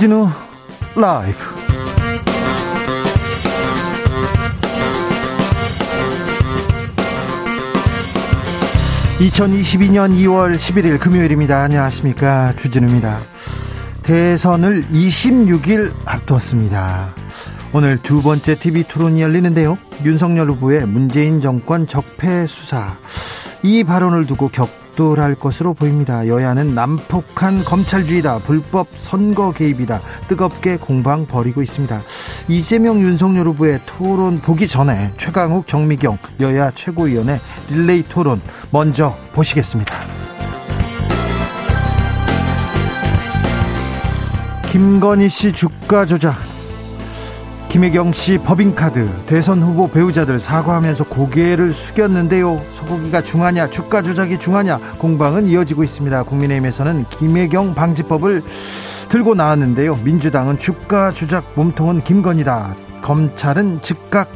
주진우 라이브 (2022년 2월 11일) 금요일입니다. 안녕하십니까. 주진우입니다. 대선을 (26일) 앞두었습니다. 오늘 두 번째 TV 토론이 열리는데요. 윤석열 후보의 문재인 정권 적폐 수사. 이 발언을 두고 격 격돌할 것으로 보입니다. 여야는 난폭한 검찰주의다, 불법 선거 개입이다, 뜨겁게 공방 벌이고 있습니다. 이재명 윤석열 후보의 토론 보기 전에 최강욱 정미경 여야 최고위원회 릴레이 토론 먼저 보시겠습니다. 김건희 씨 주가 조작 김혜경 씨 법인카드 대선 후보 배우자들 사과하면서 고개를 숙였는데요. 소고기가 중하냐 주가 조작이 중하냐 공방은 이어지고 있습니다. 국민의힘에서는 김혜경 방지법을 들고 나왔는데요. 민주당은 주가 조작 몸통은 김건희다. 검찰은 즉각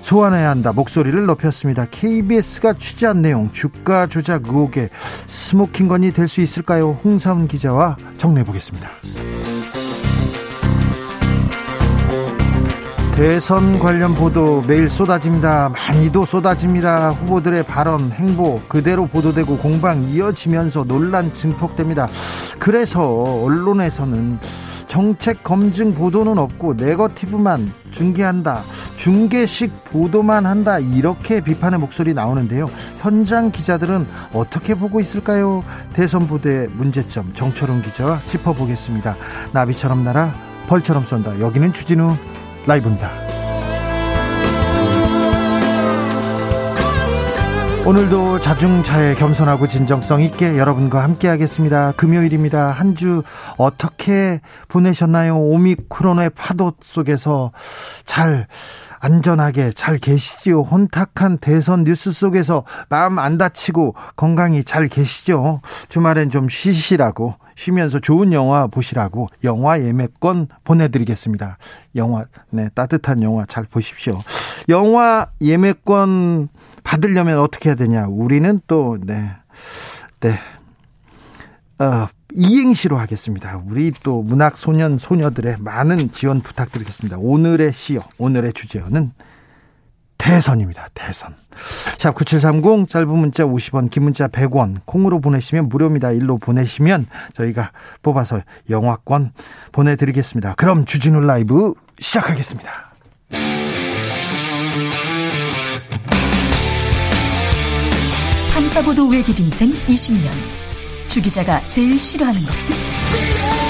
소환해야 한다. 목소리를 높였습니다. KBS가 취재한 내용 주가 조작 의혹에 스모킹건이 될 수 있을까요? 홍사훈 기자와 정리해 보겠습니다. 대선 관련 보도 매일 쏟아집니다. 많이도 쏟아집니다. 후보들의 발언, 행보 그대로 보도되고 공방 이어지면서 논란 증폭됩니다. 그래서 언론에서는 정책 검증 보도는 없고 네거티브만 중계한다. 중계식 보도만 한다. 이렇게 비판의 목소리 나오는데요. 현장 기자들은 어떻게 보고 있을까요? 대선 보도의 문제점 정철웅 기자와 짚어보겠습니다. 나비처럼 날아 벌처럼 쏜다. 여기는 주진우 라이브입니다. 오늘도 자중차에 겸손하고 진정성 있게 여러분과 함께 하겠습니다. 금요일입니다. 한 주 어떻게 보내셨나요? 오미크론의 파도 속에서 잘 안전하게 잘 계시지요. 혼탁한 대선 뉴스 속에서 마음 안 다치고 건강히 잘 계시죠. 주말엔 좀 쉬시라고 쉬면서 좋은 영화 보시라고 영화 예매권 보내드리겠습니다. 영화, 네, 따뜻한 영화 잘 보십시오. 영화 예매권 받으려면 어떻게 해야 되냐? 우리는 또, 네, 네, 어, 이행시로 하겠습니다. 우리 또 문학 소년 소녀들의 많은 지원 부탁드리겠습니다. 오늘의 시어, 오늘의 주제어는 대선입니다. 대선. 샵 9730 짧은 문자 50원, 긴 문자 100원. 콩으로 보내시면 무료입니다. 일로 보내시면 저희가 뽑아서 영화권 보내 드리겠습니다. 그럼 주진우 라이브 시작하겠습니다. 탐사보도 외길 인생 20년. 주 기자가 제일 싫어하는 것은?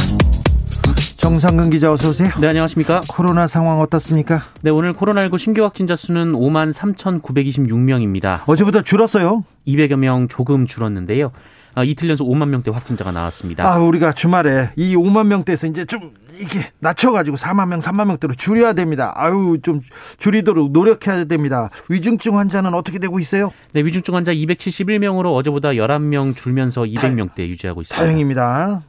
정상근 기자 어서 오세요. 네, 안녕하십니까? 코로나 상황 어떻습니까? 네, 오늘 코로나19 신규 확진자 수는 5만 3,926명입니다. 어제보다 줄었어요? 200여 명 조금 줄었는데요. 아, 이틀 연속 5만 명대 확진자가 나왔습니다. 아, 우리가 주말에 이 5만 명대에서 이제 좀 이게 낮춰가지고 4만 명, 3만 명대로 줄여야 됩니다. 아유, 좀 줄이도록 노력해야 됩니다. 위중증 환자는 어떻게 되고 있어요? 네, 위중증 환자 271명으로 어제보다 11명 줄면서 200명대 유지하고 있습니다. 다행입니다.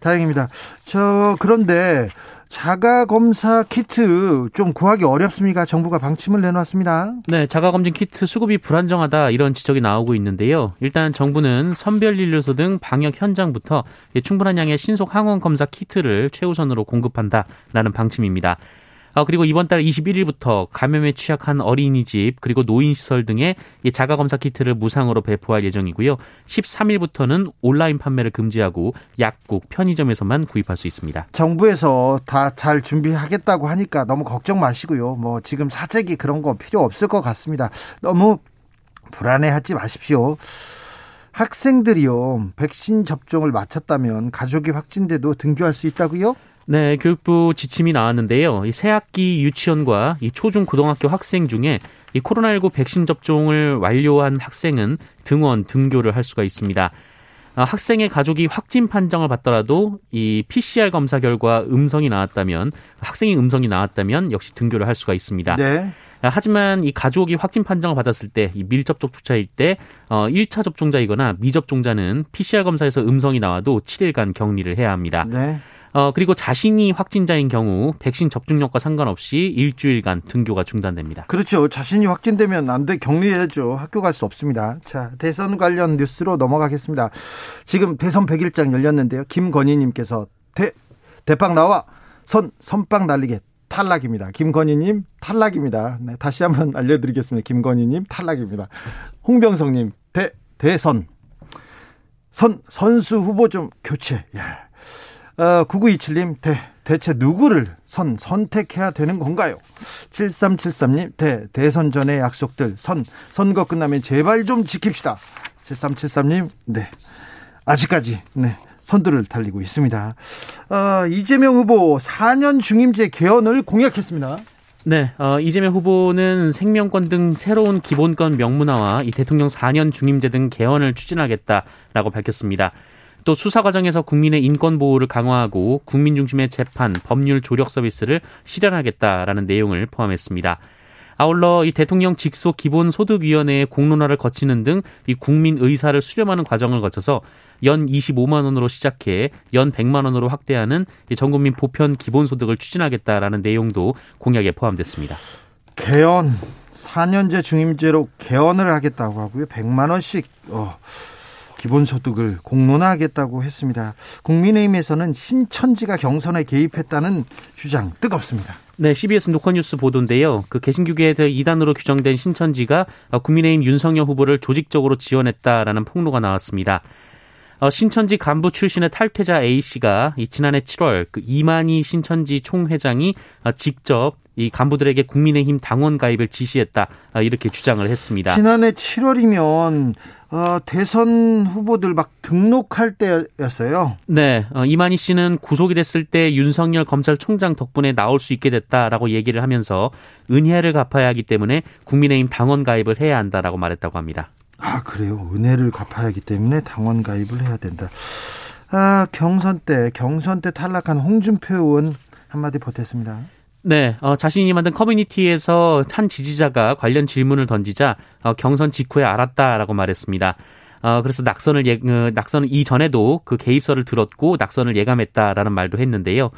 다행입니다. 저 그런데 자가 검사 키트 좀 구하기 어렵습니까? 정부가 방침을 내놨습니다. 네, 자가 검진 키트 수급이 불안정하다 이런 지적이 나오고 있는데요. 일단 정부는 선별 진료소 등 방역 현장부터 충분한 양의 신속 항원 검사 키트를 최우선으로 공급한다라는 방침입니다. 아, 그리고 이번 달 21일부터 감염에 취약한 어린이집 그리고 노인시설 등의 자가 검사 키트를 무상으로 배포할 예정이고요. 13일부터는 온라인 판매를 금지하고 약국, 편의점에서만 구입할 수 있습니다. 정부에서 다 잘 준비하겠다고 하니까 너무 걱정 마시고요. 뭐 지금 사재기 그런 거 필요 없을 것 같습니다. 너무 불안해하지 마십시오. 학생들이요, 백신 접종을 마쳤다면 가족이 확진돼도 등교할 수 있다고요? 네, 교육부 지침이 나왔는데요. 이 새학기 유치원과 이 초중 고등학교 학생 중에 이 코로나19 백신 접종을 완료한 학생은 등원 등교를 할 수가 있습니다. 어, 학생의 가족이 확진 판정을 받더라도 이 PCR 검사 결과 음성이 나왔다면 학생이 음성이 나왔다면 역시 등교를 할 수가 있습니다. 네. 아, 하지만 이 가족이 확진 판정을 받았을 때 이 밀접촉 조차일 때 어, 1차 접종자이거나 미접종자는 PCR 검사에서 음성이 나와도 7일간 격리를 해야 합니다. 네. 어, 그리고 자신이 확진자인 경우 백신 접종력과 상관없이 일주일간 등교가 중단됩니다. 그렇죠. 자신이 확진되면 안 돼. 격리해야죠. 학교 갈 수 없습니다. 자, 대선 관련 뉴스로 넘어가겠습니다. 지금 대선 100일장 열렸는데요. 김건희님께서 대, 대빵 나와! 선, 선빵 날리게 탈락입니다. 김건희님 탈락입니다. 네, 다시 한번 알려드리겠습니다. 김건희님 탈락입니다. 홍병성님 대 대선 선 선수 후보 좀 교체. 야. 어, 9927님 대 대체 누구를 선 선택해야 되는 건가요? 7373님 대 대선 전의 약속들 선 선거 끝나면 제발 좀 지킵시다. 7373님 네 아직까지 네 선두를 달리고 있습니다. 어, 이재명 후보 4년 중임제 개헌을 공약했습니다. 네, 어, 이재명 후보는 생명권 등 새로운 기본권 명문화와 이 대통령 4년 중임제 등 개헌을 추진하겠다라고 밝혔습니다. 또 수사 과정에서 국민의 인권 보호를 강화하고 국민 중심의 재판, 법률 조력 서비스를 실현하겠다라는 내용을 포함했습니다. 아울러 이 대통령 직속 기본 소득 위원회의 공론화를 거치는 등 이 국민 의사를 수렴하는 과정을 거쳐서 연 25만 원으로 시작해 연 100만 원으로 확대하는 전 국민 보편 기본 소득을 추진하겠다라는 내용도 공약에 포함됐습니다. 개헌 4년제 중임제로 개헌을 하겠다고 하고요. 100만 원씩 어. 기본소득을 공론화하겠다고 했습니다. 국민의힘에서는 신천지가 경선에 개입했다는 주장 뜨겁습니다. 네, CBS 노컷뉴스 보도인데요. 그 개신교계에 대해 이단으로 규정된 신천지가 국민의힘 윤석열 후보를 조직적으로 지원했다라는 폭로가 나왔습니다. 어, 신천지 간부 출신의 탈퇴자 A 씨가 이 지난해 7월 그 이만희 신천지 총회장이 어, 직접 이 간부들에게 국민의힘 당원 가입을 지시했다 어, 이렇게 주장을 했습니다. 지난해 7월이면 어, 대선 후보들 막 등록할 때였어요. 네, 어, 이만희 씨는 구속이 됐을 때 윤석열 검찰총장 덕분에 나올 수 있게 됐다라고 얘기를 하면서 은혜를 갚아야 하기 때문에 국민의힘 당원 가입을 해야 한다라고 말했다고 합니다. 아, 그래요. 은혜를 갚아야 하기 때문에 당원 가입을 해야 된다. 아, 경선 때, 경선 때 탈락한 홍준표 의원 한마디 보탰습니다. 네, 어, 자신이 만든 커뮤니티에서 한 지지자가 관련 질문을 던지자 어, 경선 직후에 알았다라고 말했습니다. 어, 그래서 낙선을 예, 어, 낙선을 이전에도 그 개입설을 들었고 낙선을 예감했다라는 말도 했는데요.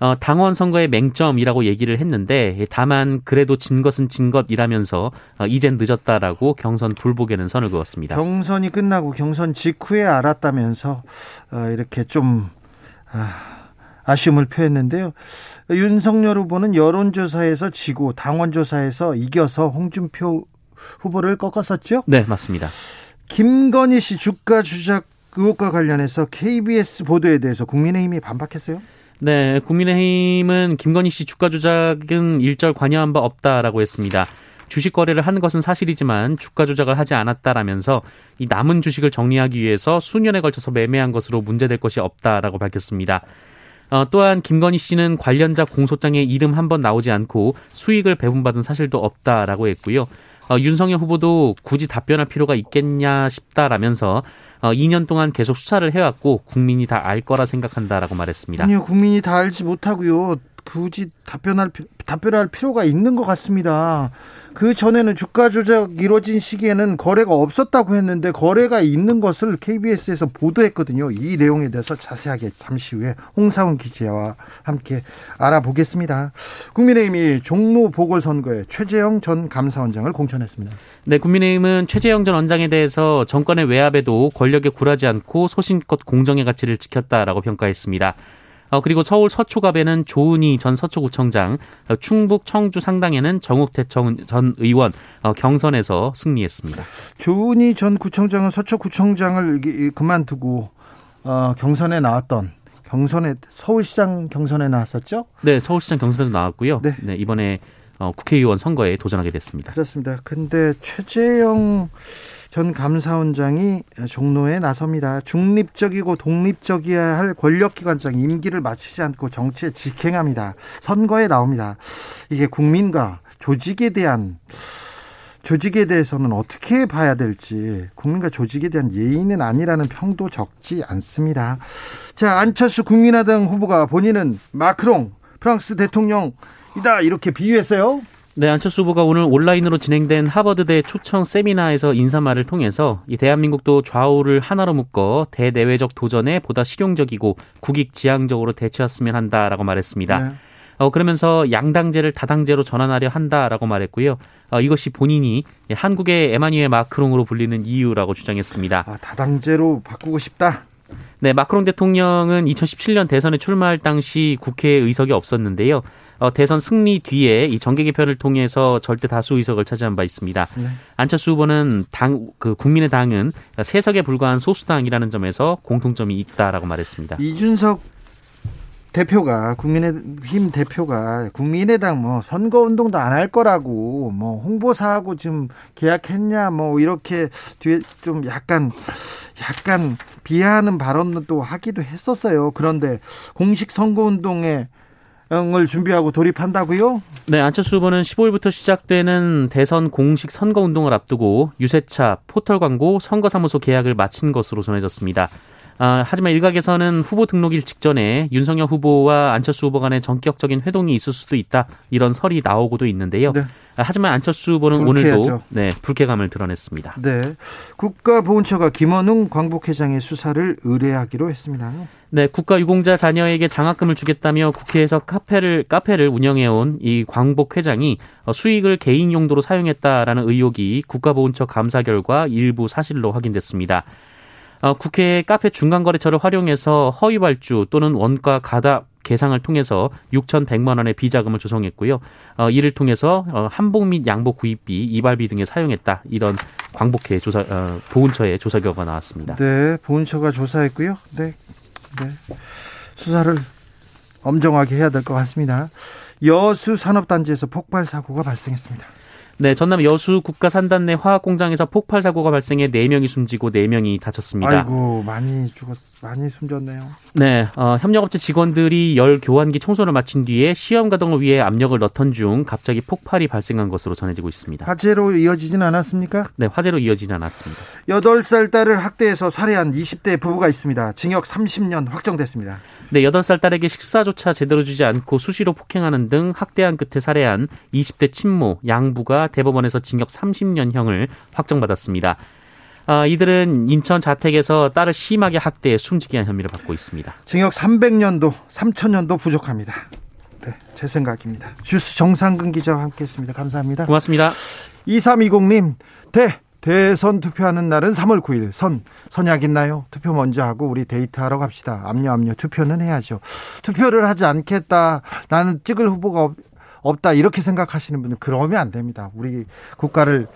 어, 당원 선거의 맹점이라고 얘기를 했는데 다만 그래도 진 것은 진 것이라면서 어, 이젠 늦었다라고 경선 불복에는 선을 그었습니다. 경선이 끝나고 경선 직후에 알았다면서 어, 이렇게 좀 아, 아쉬움을 표했는데요. 윤석열 후보는 여론조사에서 지고 당원조사에서 이겨서 홍준표 후보를 꺾었었죠? 네, 맞습니다. 김건희 씨 주가 주작 의혹과 관련해서 KBS 보도에 대해서 국민의힘이 반박했어요? 네, 국민의힘은 김건희 씨 주가 조작은 일절 관여한 바 없다라고 했습니다. 주식 거래를 한 것은 사실이지만 주가 조작을 하지 않았다라면서 이 남은 주식을 정리하기 위해서 수년에 걸쳐서 매매한 것으로 문제될 것이 없다라고 밝혔습니다. 어, 또한 김건희 씨는 관련자 공소장에 이름 한 번 나오지 않고 수익을 배분받은 사실도 없다라고 했고요. 어, 윤석열 후보도 굳이 답변할 필요가 있겠냐 싶다라면서 어, 2년 동안 계속 수사를 해왔고 국민이 다 알 거라 생각한다라고 말했습니다. 아니요, 국민이 다 알지 못하고요. 굳이 답변할 답변할 필요가 있는 것 같습니다. 그 전에는 주가 조작 이루어진 시기에는 거래가 없었다고 했는데 거래가 있는 것을 KBS에서 보도했거든요. 이 내용에 대해서 자세하게 잠시 후에 홍사훈 기자와 함께 알아보겠습니다. 국민의힘이 종로 보궐선거에 최재형 전 감사원장을 공천했습니다. 네, 국민의힘은 최재형 전 원장에 대해서 정권의 외압에도 권력에 굴하지 않고 소신껏 공정의 가치를 지켰다라고 평가했습니다. 어, 그리고 서울 서초갑에는 조은희 전 서초구청장, 어, 충북 청주 상당에는 정욱태 전 의원 어, 경선에서 승리했습니다. 조은희 전 구청장은 서초구청장을 그만두고 어, 경선에 나왔던 경선에 서울시장 경선에 나왔었죠? 네, 서울시장 경선에도 나왔고요. 네, 네 이번에 어, 국회의원 선거에 도전하게 됐습니다. 그렇습니다. 근데 최재형 전 감사원장이 종로에 나섭니다. 중립적이고 독립적이어야 할 권력기관장 임기를 마치지 않고 정치에 직행합니다. 선거에 나옵니다. 이게 국민과 조직에 대한 조직에 대해서는 어떻게 봐야 될지 국민과 조직에 대한 예의는 아니라는 평도 적지 않습니다. 자, 안철수 국민의당 후보가 본인은 마크롱 프랑스 대통령 이다 이렇게 비유했어요. 네, 안철수 후보가 오늘 온라인으로 진행된 하버드대 초청 세미나에서 인사말을 통해서 이 대한민국도 좌우를 하나로 묶어 대내외적 도전에 보다 실용적이고 국익 지향적으로 대처했으면 한다라고 말했습니다. 네. 어, 그러면서 양당제를 다당제로 전환하려 한다라고 말했고요. 어, 이것이 본인이 한국의 에마뉴엘 마크롱으로 불리는 이유라고 주장했습니다. 아, 다당제로 바꾸고 싶다. 네, 마크롱 대통령은 2017년 대선에 출마할 당시 국회에 의석이 없었는데요. 어, 대선 승리 뒤에 이 정계 개편을 통해서 절대 다수 의석을 차지한 바 있습니다. 네. 안철수 후보는 당, 그 국민의 당은 세석에 불과한 소수당이라는 점에서 공통점이 있다라고 말했습니다. 이준석 대표가 국민의힘 대표가 국민의당 뭐 선거 운동도 안 할 거라고 뭐 홍보사하고 지금 계약했냐 뭐 이렇게 뒤에 좀 약간 약간 비하하는 발언도 하기도 했었어요. 그런데 공식 선거 운동에 을 준비하고 돌입한다고요? 네, 안철수 후보는 15일부터 시작되는 대선 공식 선거 운동을 앞두고 유세차, 포털 광고, 선거사무소 계약을 마친 것으로 전해졌습니다. 아, 하지만 일각에서는 후보 등록일 직전에 윤석열 후보와 안철수 후보 간의 전격적인 회동이 있을 수도 있다 이런 설이 나오고도 있는데요. 네. 아, 하지만 안철수 후보는 불쾌하죠. 오늘도 네, 불쾌감을 드러냈습니다. 네. 국가보훈처가 김원웅 광복회장의 수사를 의뢰하기로 했습니다. 네, 국가유공자 자녀에게 장학금을 주겠다며 국회에서 카페를 카페를 운영해온 이 광복 회장이 수익을 개인 용도로 사용했다라는 의혹이 국가보훈처 감사 결과 일부 사실로 확인됐습니다. 어, 국회 카페 중간거래처를 활용해서 허위 발주 또는 원가 가다 계상을 통해서 6,100만 원의 비자금을 조성했고요. 어, 이를 통해서 어, 한복 및 양복 구입비, 이발비 등에 사용했다. 이런 광복회 조사 어, 보훈처의 조사 결과가 나왔습니다. 네, 보훈처가 조사했고요. 네, 네. 수사를 엄정하게 해야 될 것 같습니다. 여수 산업단지에서 폭발 사고가 발생했습니다. 네, 전남 여수 국가 산단 내 화학 공장에서 폭발 사고가 발생해 4명이 숨지고 4명이 다쳤습니다. 아이고, 많이 죽었 많이 숨졌네요. 네, 어, 협력업체 직원들이 열 교환기 청소를 마친 뒤에 시험 가동을 위해 압력을 넣던 중 갑자기 폭발이 발생한 것으로 전해지고 있습니다. 화재로 이어지진 않았습니까? 네, 화재로 이어지진 않았습니다. 8살 딸을 학대해서 살해한 20대 부부가 있습니다. 징역 30년 확정됐습니다. 네, 8살 딸에게 식사조차 제대로 주지 않고 수시로 폭행하는 등 학대한 끝에 살해한 20대 친모 양부가 대법원에서 징역 30년형을 확정받았습니다. 어, 이들은 인천 자택에서 딸을 심하게 학대해 숨지게 한 혐의를 받고 있습니다. 징역 300년도, 3천년도 부족합니다. 네, 제 생각입니다. 주스 정상근 기자와 함께했습니다. 감사합니다. 고맙습니다. 2320님, 대 대선 투표하는 날은 3월 9일. 선 선약 있나요? 투표 먼저 하고 우리 데이트하러 갑시다. 압류 압류 투표는 해야죠. 투표를 하지 않겠다. 나는 찍을 후보가 없다. 이렇게 생각하시는 분은 그러면 안 됩니다. 우리 국가를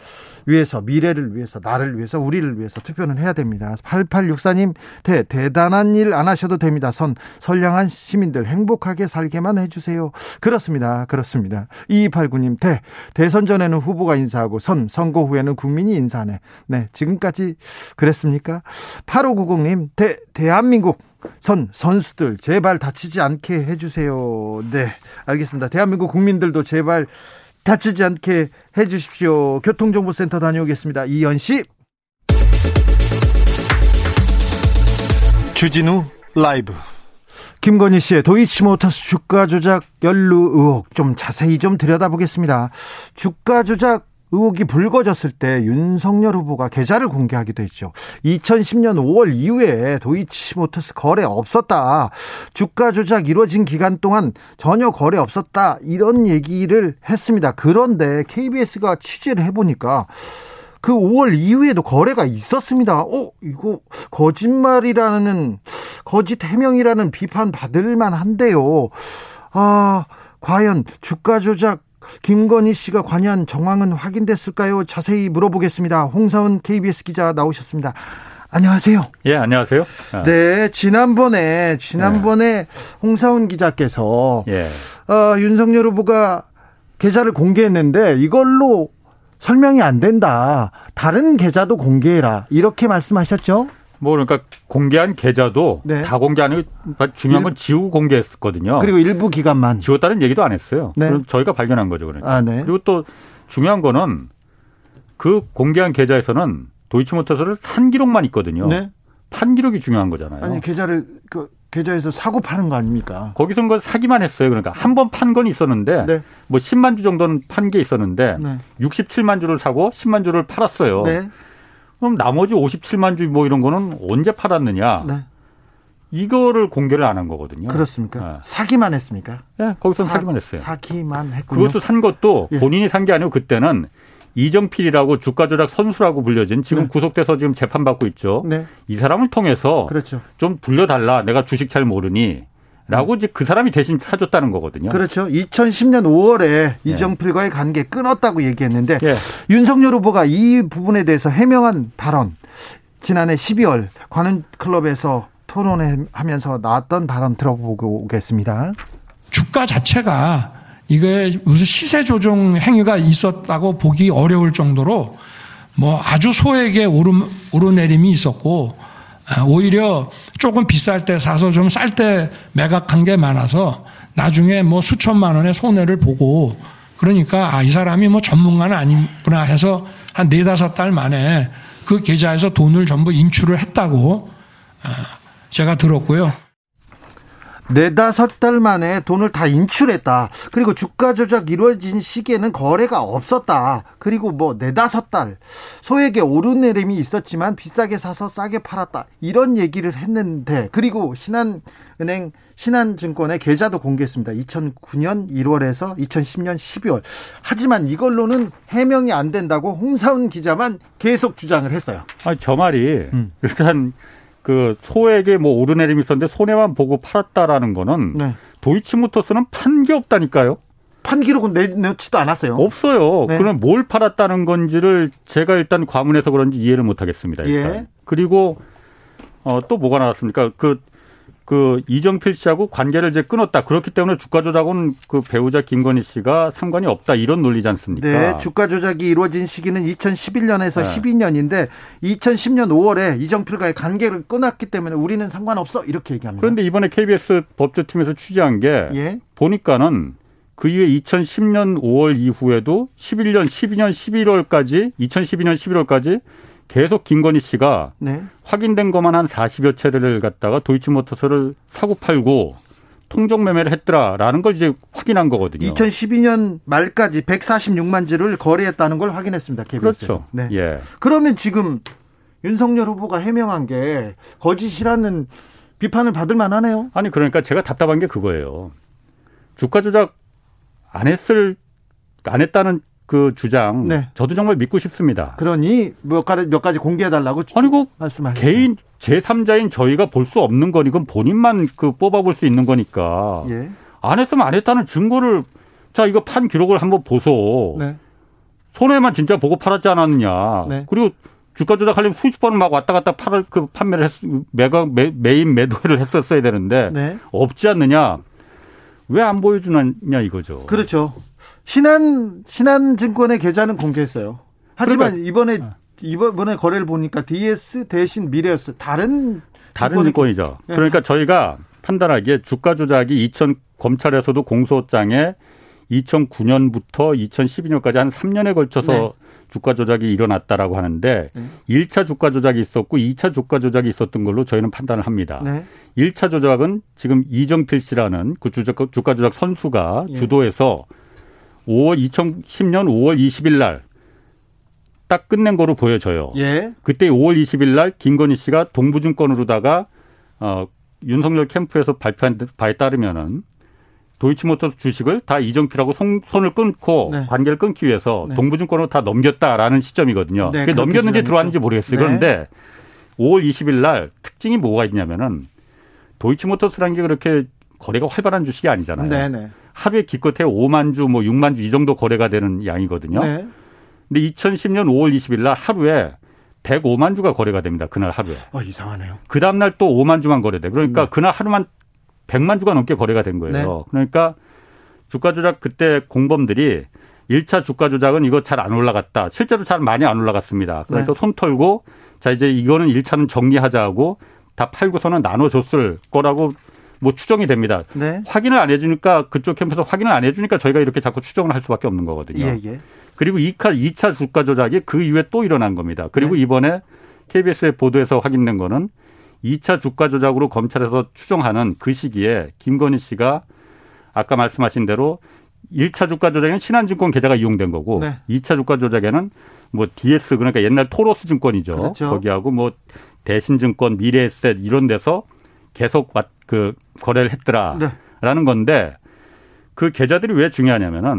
위해서 미래를 위해서 나를 위해서 우리를 위해서 투표는 해야 됩니다. 8864님 대 대단한 일 안 하셔도 됩니다. 선 선량한 시민들 행복하게 살게만 해주세요. 그렇습니다. 그렇습니다. 2289님 대 대선 전에는 후보가 인사하고 선 선거 후에는 국민이 인사하네. 네 지금까지 그랬습니까? 8590님 대 대한민국 선 선수들 제발 다치지 않게 해주세요. 네 알겠습니다. 대한민국 국민들도 제발 다치지 않게 해 주십시오. 교통정보센터 다녀오겠습니다. 이현 씨. 주진우 라이브. 김건희 씨의 도이치모터스 주가 조작 연루 의혹 좀 자세히 좀 들여다보겠습니다. 주가 조작 의혹이 불거졌을 때 윤석열 후보가 계좌를 공개하기도 했죠. 2010년 5월 이후에 도이치모터스 거래 없었다. 주가 조작 이루어진 기간 동안 전혀 거래 없었다. 이런 얘기를 했습니다. 그런데 KBS가 취재를 해보니까 그 5월 이후에도 거래가 있었습니다. 어, 이거 거짓말이라는, 거짓 해명이라는 비판 받을 만한데요. 아, 과연 주가 조작 김건희 씨가 관여한 정황은 확인됐을까요? 자세히 물어보겠습니다. 홍사훈 KBS 기자 나오셨습니다. 안녕하세요. 예, 안녕하세요. 아. 네, 지난번에 지난번에 네. 홍사훈 기자께서 예. 어, 윤석열 후보가 계좌를 공개했는데 이걸로 설명이 안 된다. 다른 계좌도 공개해라. 이렇게 말씀하셨죠? 뭐 그러니까 공개한 계좌도 네. 다 공개하는 중요한 건 지우고 공개했었거든요. 그리고 일부 기간만 지웠다는 얘기도 안 했어요. 네. 그럼 저희가 발견한 거죠, 그러니까. 아, 네. 그리고 또 중요한 거는 그 공개한 계좌에서는 도이치모터스를 산 기록만 있거든요. 네. 판 기록이 중요한 거잖아요. 아니 계좌를 그 계좌에서 사고 파는 거 아닙니까? 거기서 건 사기만 했어요. 그러니까 한 번 판 건 있었는데 네. 뭐 10만 주 정도는 판 게 있었는데 네. 67만 주를 사고 10만 주를 팔았어요. 네. 그럼 나머지 57만 주 뭐 이런 거는 언제 팔았느냐? 네. 이거를 공개를 안 한 거거든요. 그렇습니까? 네. 사기만 했습니까? 네, 거기서 사, 기만 했어요. 사기만 했군요. 그것도 산 것도 예. 본인이 산 게 아니고 그때는 이정필이라고 주가 조작 선수라고 불려진 지금 네. 구속돼서 지금 재판받고 있죠. 네. 이 사람을 통해서 그렇죠. 좀 불려달라. 내가 주식 잘 모르니. 라고 이제 그 사람이 대신 사줬다는 거거든요. 그렇죠. 2010년 5월에 네. 이정필과의 관계 끊었다고 얘기했는데 네. 윤석열 후보가 이 부분에 대해서 해명한 발언 지난해 12월 관훈 클럽에서 토론하면서 나왔던 발언 들어보고 오겠습니다. 주가 자체가 이게 무슨 시세 조정 행위가 있었다고 보기 어려울 정도로 뭐 아주 소액의 오름, 오르내림이 있었고 아, 오히려 조금 비쌀 때 사서 좀 쌀 때 매각한 게 많아서 나중에 뭐 수천만 원의 손해를 보고 그러니까 아, 이 사람이 뭐 전문가는 아니구나 해서 한 네다섯 달 만에 그 계좌에서 돈을 전부 인출을 했다고 아, 제가 들었고요. 네다섯 달 만에 돈을 다 인출했다. 그리고 주가 조작 이루어진 시기에는 거래가 없었다. 그리고 뭐 네다섯 달 소액의 오르내림이 있었지만 비싸게 사서 싸게 팔았다. 이런 얘기를 했는데 그리고 신한은행 신한증권의 계좌도 공개했습니다. 2009년 1월에서 2010년 12월. 하지만 이걸로는 해명이 안 된다고 홍사훈 기자만 계속 주장을 했어요. 아니, 저 말이 음. 일단 그 소액의 뭐 오르내림이 있었는데 손해만 보고 팔았다라는 거는 네. 도이치모터스는 판 게 없다니까요. 판 기록은 내놓지도 않았어요. 없어요. 네. 그럼 뭘 팔았다는 건지를 제가 일단 과문해서 그런지 이해를 못 하겠습니다. 일단. 예. 그리고 어, 또 뭐가 나왔습니까? 그 그 이정필 씨하고 관계를 이제 끊었다. 그렇기 때문에 주가 조작은 그 배우자 김건희 씨가 상관이 없다. 이런 논리지 않습니까? 네, 주가 조작이 이루어진 시기는 2011년에서 네. 12년인데 2010년 5월에 이정필과의 관계를 끊었기 때문에 우리는 상관없어. 이렇게 얘기합니다. 그런데 이번에 KBS 법조팀에서 취재한 게 예? 보니까는 그 이후에 2010년 5월 이후에도 11년, 12년 11월까지 2012년 11월까지 계속 김건희 씨가 네. 확인된 것만 한 40여 차례를 갖다가 도이치모터스를 사고 팔고 통정 매매를 했더라라는 걸 이제 확인한 거거든요. 2012년 말까지 146만 주를 거래했다는 걸 확인했습니다. KBS. 그렇죠. 네. 예. 그러면 지금 윤석열 후보가 해명한 게 거짓이라는 비판을 받을 만하네요. 아니 그러니까 제가 답답한 게 그거예요. 주가 조작 안 했을 안 했다는 그 주장 네. 저도 정말 믿고 싶습니다. 그러니 몇 가지 몇 가지 공개해 달라고 아니 그 말씀하셨죠. 개인 제3자인 저희가 볼 수 없는 건 이건 본인만 그 뽑아 볼 수 있는 거니까. 예. 안 했으면 안 했다는 증거를 자 이거 판 기록을 한번 보소. 네. 손해만 진짜 보고 팔았지 않았느냐. 네. 그리고 주가 조작하려면 수십 번은 막 왔다 갔다 팔을 그 판매를 했 매각 매, 매입 매도를 했었어야 되는데 네. 없지 않느냐. 왜 안 보여주느냐 이거죠. 그렇죠. 신한 신한증권의 계좌는 공개했어요. 하지만 그러니까, 이번에 아. 이번에 거래를 보니까 DS 대신 미래였어요. 다른 다른 증권이죠. 네. 그러니까 저희가 판단하기에 주가 조작이 2000 검찰에서도 공소장에 2009년부터 2012년까지 한 3년에 걸쳐서 네. 주가 조작이 일어났다라고 하는데 네. 1차 주가 조작이 있었고 2차 주가 조작이 있었던 걸로 저희는 판단을 합니다. 네. 1차 조작은 지금 이정필 씨라는 그 주가 조작 선수가 예. 주도해서 5월 2010년 5월 20일 날 딱 끝낸 거로 보여져요. 예. 그때 5월 20일 날 김건희 씨가 동부증권으로다가 어 윤석열 캠프에서 발표한 바에 따르면은 도이치모터스 주식을 다 이정필하고 손, 을 끊고 네. 관계를 끊기 위해서 네. 동부증권으로 다 넘겼다라는 시점이거든요. 네, 그게 넘겼는지 들어왔는지 모르겠어요. 네. 그런데 5월 20일 날 특징이 뭐가 있냐면은 도이치모터스라는 게 그렇게 거래가 활발한 주식이 아니잖아요. 하루에 기껏해 5만 주, 뭐 6만 주 이 정도 거래가 되는 양이거든요. 네. 근데 2010년 5월 20일 날 하루에 105만 주가 거래가 됩니다. 그날 하루에. 아, 이상하네요. 그 다음날 또 5만 주만 거래돼. 그러니까 네. 그날 하루만 100만 주가 넘게 거래가 된 거예요. 네. 그러니까 주가 조작 그때 공범들이 1차 주가 조작은 이거 잘 안 올라갔다. 실제로 잘 많이 안 올라갔습니다. 그러니까 네. 손 털고 자 이제 이거는 1차는 정리하자 하고 다 팔고서는 나눠줬을 거라고 뭐 추정이 됩니다. 네. 확인을 안 해주니까 그쪽 캠프에서 확인을 안 해주니까 저희가 이렇게 자꾸 추정을 할 수밖에 없는 거거든요. 예, 예. 그리고 2차, 2차 주가 조작이 그 이후에 또 일어난 겁니다. 그리고 네. 이번에 KBS의 보도에서 확인된 거는 2차 주가 조작으로 검찰에서 추정하는 그 시기에 김건희 씨가 아까 말씀하신 대로 1차 주가 조작에는 신한증권 계좌가 이용된 거고 네. 2차 주가 조작에는 뭐 DS 그러니까 옛날 토로스 증권이죠. 그렇죠. 거기하고 뭐 대신증권, 미래에셋 이런 데서 계속 그 거래를 했더라라는 네. 건데 그 계좌들이 왜 중요하냐면은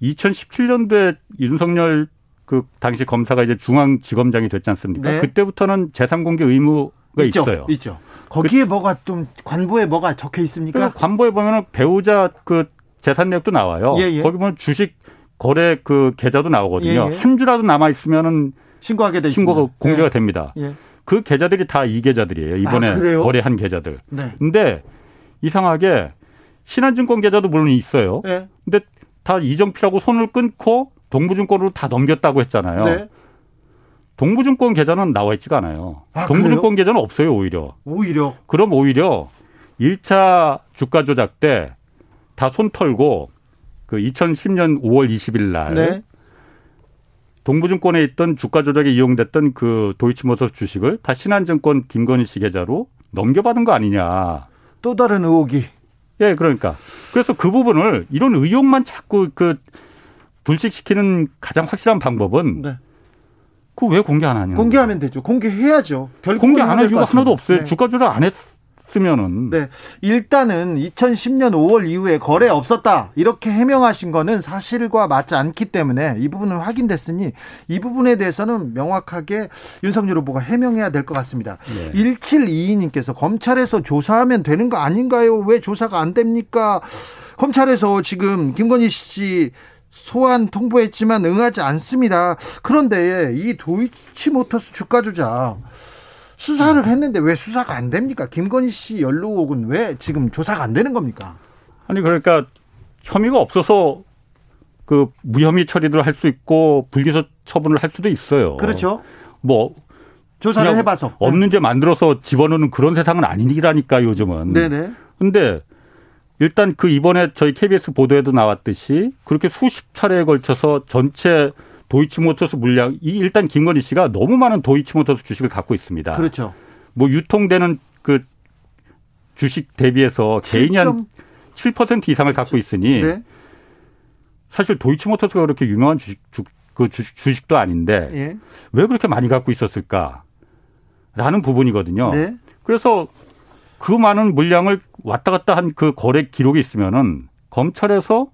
2017년도에 윤석열 그 당시 검사가 이제 중앙지검장이 됐지 않습니까? 네. 그때부터는 재산 공개 의무가 있죠, 있어요. 있죠. 거기에 그, 뭐가 좀 관보에 뭐가 적혀 있습니까? 관보에 보면은 배우자 그 재산 내역도 나와요. 예, 예. 거기 보면 주식 거래 그 계좌도 나오거든요. 예, 예. 한 주라도 남아 있으면은 신고하게 돼 신고가 공개가 예. 됩니다. 예. 그 계좌들이 다 이 계좌들이에요. 이번에 아, 거래한 계좌들. 네. 근데 이상하게 신한증권 계좌도 물론 있어요. 네. 근데 다 이정필하고 손을 끊고 동부증권으로 다 넘겼다고 했잖아요. 네. 동부증권 계좌는 나와 있지가 않아요. 아, 동부증권 계좌는 없어요, 오히려. 오히려. 그럼 오히려 1차 주가 조작 때 다 손 털고 그 2010년 5월 20일 날 네. 동부증권에 있던 주가 조작에 이용됐던 그 도이치모터스 주식을 다 신한증권 김건희 씨 계좌로 넘겨받은 거 아니냐. 또 다른 의혹이. 예, 그러니까. 그래서 그 부분을 이런 의혹만 자꾸 그 불식시키는 가장 확실한 방법은 네. 그왜 공개 안 하냐? 공개하면 되죠. 공개해야죠. 공개 안 할 이유가 하나도 없어요. 네. 주가 조작 안 했. 쓰면은 네. 일단은 2010년 5월 이후에 거래 없었다. 이렇게 해명하신 거는 사실과 맞지 않기 때문에 이 부분은 확인됐으니 이 부분에 대해서는 명확하게 윤석열 후보가 해명해야 될 것 같습니다. 네. 1722님께서 검찰에서 조사하면 되는 거 아닌가요? 왜 조사가 안 됩니까? 검찰에서 지금 김건희 씨 소환 통보했지만 응하지 않습니다. 그런데 이 도이치모터스 주가 조작 수사를 했는데 왜 수사가 안 됩니까? 김건희 씨 연루혹은 왜 지금 조사가 안 되는 겁니까? 아니 그러니까 혐의가 없어서 그 무혐의 처리를 할 수 있고 불기소 처분을 할 수도 있어요. 그렇죠. 뭐 조사를 해봐서 없는 죄 만들어서 집어넣는 그런 세상은 아니라니까 요즘은. 네네. 근데 일단 그 이번에 저희 KBS 보도에도 나왔듯이 그렇게 수십 차례에 걸쳐서 전체 도이치모터스 물량 이 일단 김건희 씨가 너무 많은 도이치모터스 주식을 갖고 있습니다. 그렇죠. 뭐 유통되는 그 주식 대비해서 개인이 한 7% 이상을 갖고 있으니 네. 사실 도이치모터스가 그렇게 유명한 주식 주, 그 주식, 주식 도 아닌데 예. 왜 그렇게 많이 갖고 있었을까라는 부분이거든요. 네. 그래서 그 많은 물량을 왔다 갔다 한 그 거래 기록이 있으면은 검찰에서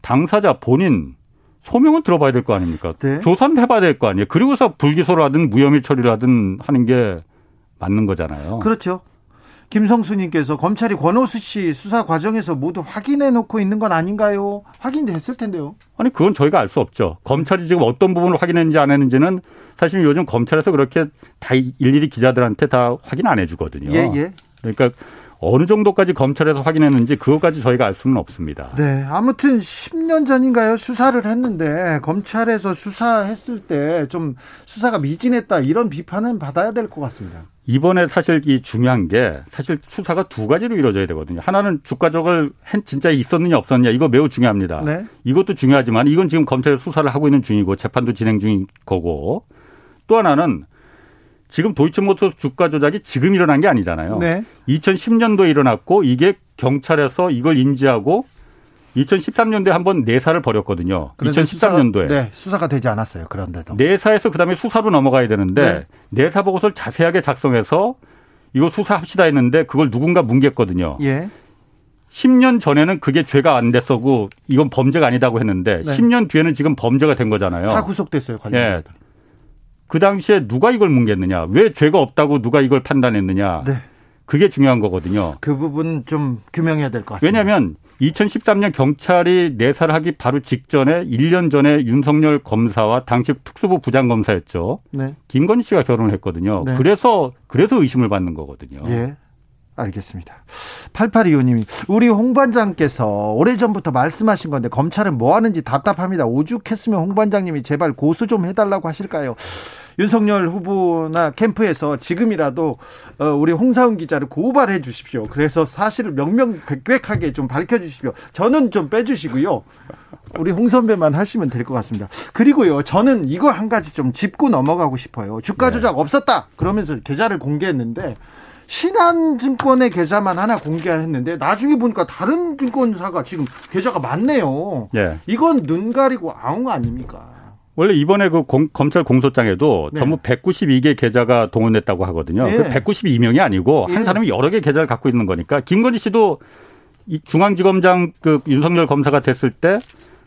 당사자 본인 소명은 들어봐야 될 거 아닙니까? 네. 조사는 해봐야 될 거 아니에요. 그리고서 불기소를 하든 무혐의 처리를 하든 하는 게 맞는 거잖아요. 그렇죠. 김성수님께서 검찰이 권오수 씨 수사 과정에서 모두 확인해 놓고 있는 건 아닌가요? 확인됐을 텐데요. 아니 그건 저희가 알 수 없죠. 검찰이 지금 어떤 부분을 확인했는지 안 했는지는 사실 요즘 검찰에서 그렇게 다 일일이 기자들한테 다 확인 안 해주거든요. 예, 예. 그러니까 어느 정도까지 검찰에서 확인했는지 그것까지 저희가 알 수는 없습니다. 네. 아무튼 10년 전인가요? 수사를 했는데 검찰에서 수사했을 때 좀 수사가 미진했다 이런 비판은 받아야 될 것 같습니다. 이번에 사실 이 중요한 게 사실 수사가 두 가지로 이루어져야 되거든요. 하나는 주가적을 진짜 있었느냐 없었느냐 이거 매우 중요합니다. 네. 이것도 중요하지만 이건 지금 검찰 수사를 하고 있는 중이고 재판도 진행 중인 거고 또 하나는 지금 도이치모터스 주가 조작이 지금 일어난 게 아니잖아요. 네. 2010년도에 일어났고 이게 경찰에서 이걸 인지하고 2013년도에 한 번 내사를 벌였거든요. 2013년도에. 수사가, 네, 수사가 되지 않았어요. 그런데도. 내사에서 그다음에 수사로 넘어가야 되는데 네. 내사 보고서를 자세하게 작성해서 이거 수사합시다 했는데 그걸 누군가 뭉갰거든요. 예. 10년 전에는 그게 죄가 안 됐었고 이건 범죄가 아니다고 했는데 네. 10년 뒤에는 지금 범죄가 된 거잖아요. 다 구속됐어요. 관련 예. 그 당시에 누가 이걸 뭉갰느냐, 왜 죄가 없다고 누가 이걸 판단했느냐. 네. 그게 중요한 거거든요. 그 부분 좀 규명해야 될 것 같습니다. 왜냐하면 2013년 경찰이 내사를 하기 바로 직전에 1년 전에 윤석열 검사와 당시 특수부 부장검사였죠. 네. 김건희 씨가 결혼을 했거든요. 네. 그래서 그래서 의심을 받는 거거든요. 예. 알겠습니다. 8825님이 우리 홍 반장께서 오래전부터 말씀하신 건데 검찰은 뭐 하는지 답답합니다. 오죽했으면 홍 반장님이 제발 고수 좀 해달라고 하실까요? 윤석열 후보나 캠프에서 지금이라도 어, 우리 홍사훈 기자를 고발해 주십시오. 그래서 사실을 명명백백하게 좀 밝혀 주십시오. 저는 좀 빼주시고요. 우리 홍 선배만 하시면 될 것 같습니다. 그리고요, 저는 이거 한 가지 좀 짚고 넘어가고 싶어요. 주가 조작 네. 없었다. 그러면서 계좌를 공개했는데 신한증권의 계좌만 하나 공개했는데 나중에 보니까 다른 증권사가 지금 계좌가 많네요. 예. 이건 눈 가리고 아웅 아닙니까? 원래 이번에 그 공, 검찰 공소장에도 네. 전부 192개 계좌가 동원됐다고 하거든요. 네. 그 192명이 아니고 한 예. 사람이 여러 개 계좌를 갖고 있는 거니까 김건희 씨도 이 중앙지검장 그 윤석열 검사가 됐을 때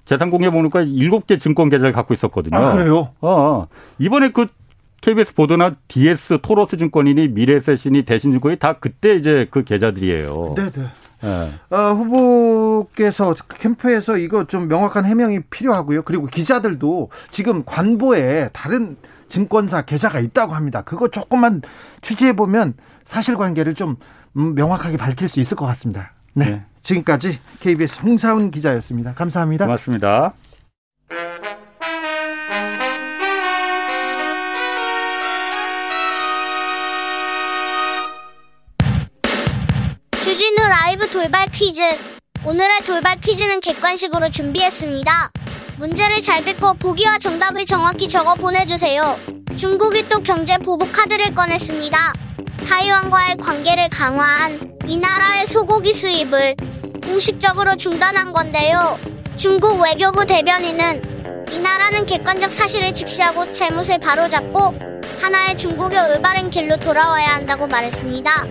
재산 공개 보니까 7개 증권 계좌를 갖고 있었거든요. 아, 그래요? 어. 어. 이번에 그 KBS 보도나 DS 토로스 증권이니 미래세신이 대신증권이 다 그때 이제 그 계좌들이에요. 네네. 네. 어, 후보께서 캠프에서 이거 좀 명확한 해명이 필요하고요. 그리고 기자들도 지금 관보에 다른 증권사 계좌가 있다고 합니다. 그거 조금만 취재해 보면 사실관계를 좀 음, 명확하게 밝힐 수 있을 것 같습니다. 네. 네. 지금까지 KBS 홍사훈 기자였습니다. 감사합니다. 고맙습니다. 돌발 퀴즈. 오늘의 돌발 퀴즈는 객관식으로 준비했습니다. 문제를 잘 듣고 보기와 정답을 정확히 적어 보내주세요. 중국이 또 경제 보복 카드를 꺼냈습니다. 타이완과의 관계를 강화한 이 나라의 소고기 수입을 공식적으로 중단한 건데요. 중국 외교부 대변인은 이 나라는 객관적 사실을 직시하고 잘못을 바로잡고 하나의 중국의 올바른 길로 돌아와야 한다고 말했습니다.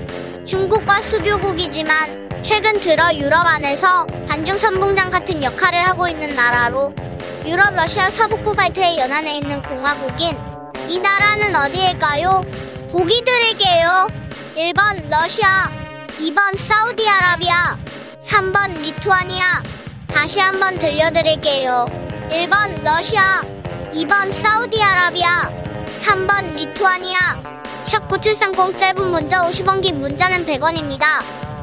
중국과 수교국이지만 최근 들어 유럽 안에서 반중 선봉장 같은 역할을 하고 있는 나라로 유럽 러시아 서북부 발트의 연안에 있는 공화국인 이 나라는 어디일까요? 보기 드릴게요. 1번 러시아, 2번 사우디아라비아, 3번 리투아니아. 다시 한번 들려드릴게요. 1번 러시아, 2번 사우디아라비아, 3번 리투아니아. 샵 9730 짧은 문자 50원 긴 문자는 100원입니다.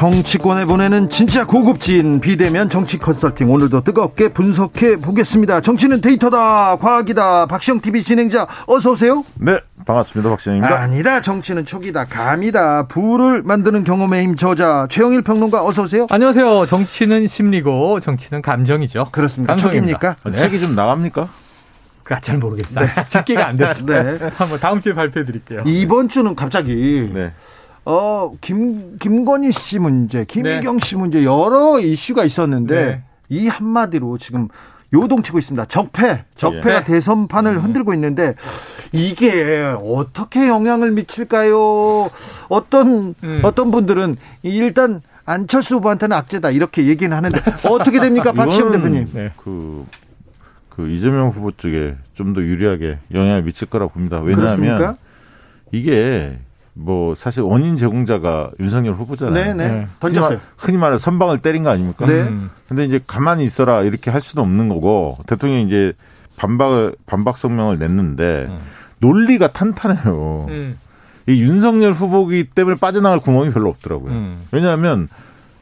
정치권에 보내는 진짜 고급진 비대면 정치 컨설팅 오늘도 뜨겁게 분석해 보겠습니다. 정치는 데이터다 과학이다 박시영 TV 진행자 어서 오세요. 네 반갑습니다 박시영입니다. 아니다 정치는 촉이다 감이다 부를 만드는 경험의 힘 저자 최영일 평론가 어서 오세요. 안녕하세요. 정치는 심리고 정치는 감정이죠. 그렇습니까? 촉입니까? 네. 책이 좀 나갑니까? 잘 모르겠어요. 네. 집계가 안 됐어요. 네. 한번 다음 주에 발표해 드릴게요. 이번 주는 갑자기 네. 어, 김, 김건희 씨 문제, 김희경 네. 씨 문제 여러 이슈가 있었는데 네. 이 한마디로 지금 요동치고 있습니다. 적폐, 적폐가 네. 대선판을 음. 흔들고 있는데 이게 어떻게 영향을 미칠까요? 어떤 음. 어떤 분들은 일단 안철수 후보한테는 악재다 이렇게 얘기는 하는데 어떻게 됩니까, 박시영 대표님? 네. 그, 그 이재명 후보 쪽에 좀 더 유리하게 영향을 미칠 거라고 봅니다. 왜냐하면 그렇습니까? 이게 뭐 사실 원인 제공자가 윤석열 후보잖아요. 네네. 네. 던졌어요. 흔히, 말, 해 선방을 때린 거 아닙니까? 네. 음. 근데 이제 가만히 있어라 이렇게 할 수는 없는 거고 대통령이 이제 반박을 반박 성명을 냈는데 음. 논리가 탄탄해요. 음. 이 윤석열 후보기 때문에 빠져나갈 구멍이 별로 없더라고요. 음. 왜냐하면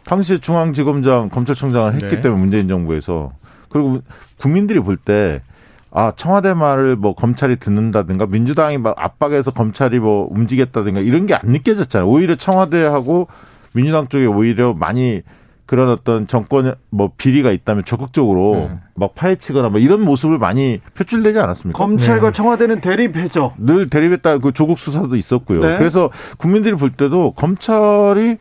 당시에 중앙지검장 검찰총장을 했기 네. 때문에 문재인 정부에서 그리고 국민들이 볼 때 아, 청와대 말을 뭐 검찰이 듣는다든가 민주당이 막 압박해서 검찰이 뭐 움직였다든가 이런 게 안 느껴졌잖아요. 오히려 청와대하고 민주당 쪽에 오히려 많이 그런 어떤 정권 뭐 비리가 있다면 적극적으로 네. 막 파헤치거나 뭐 이런 모습을 많이 표출되지 않았습니까? 검찰과 네. 청와대는 대립했죠. 늘 대립했다 그 조국 수사도 있었고요. 네. 그래서 국민들이 볼 때도 검찰이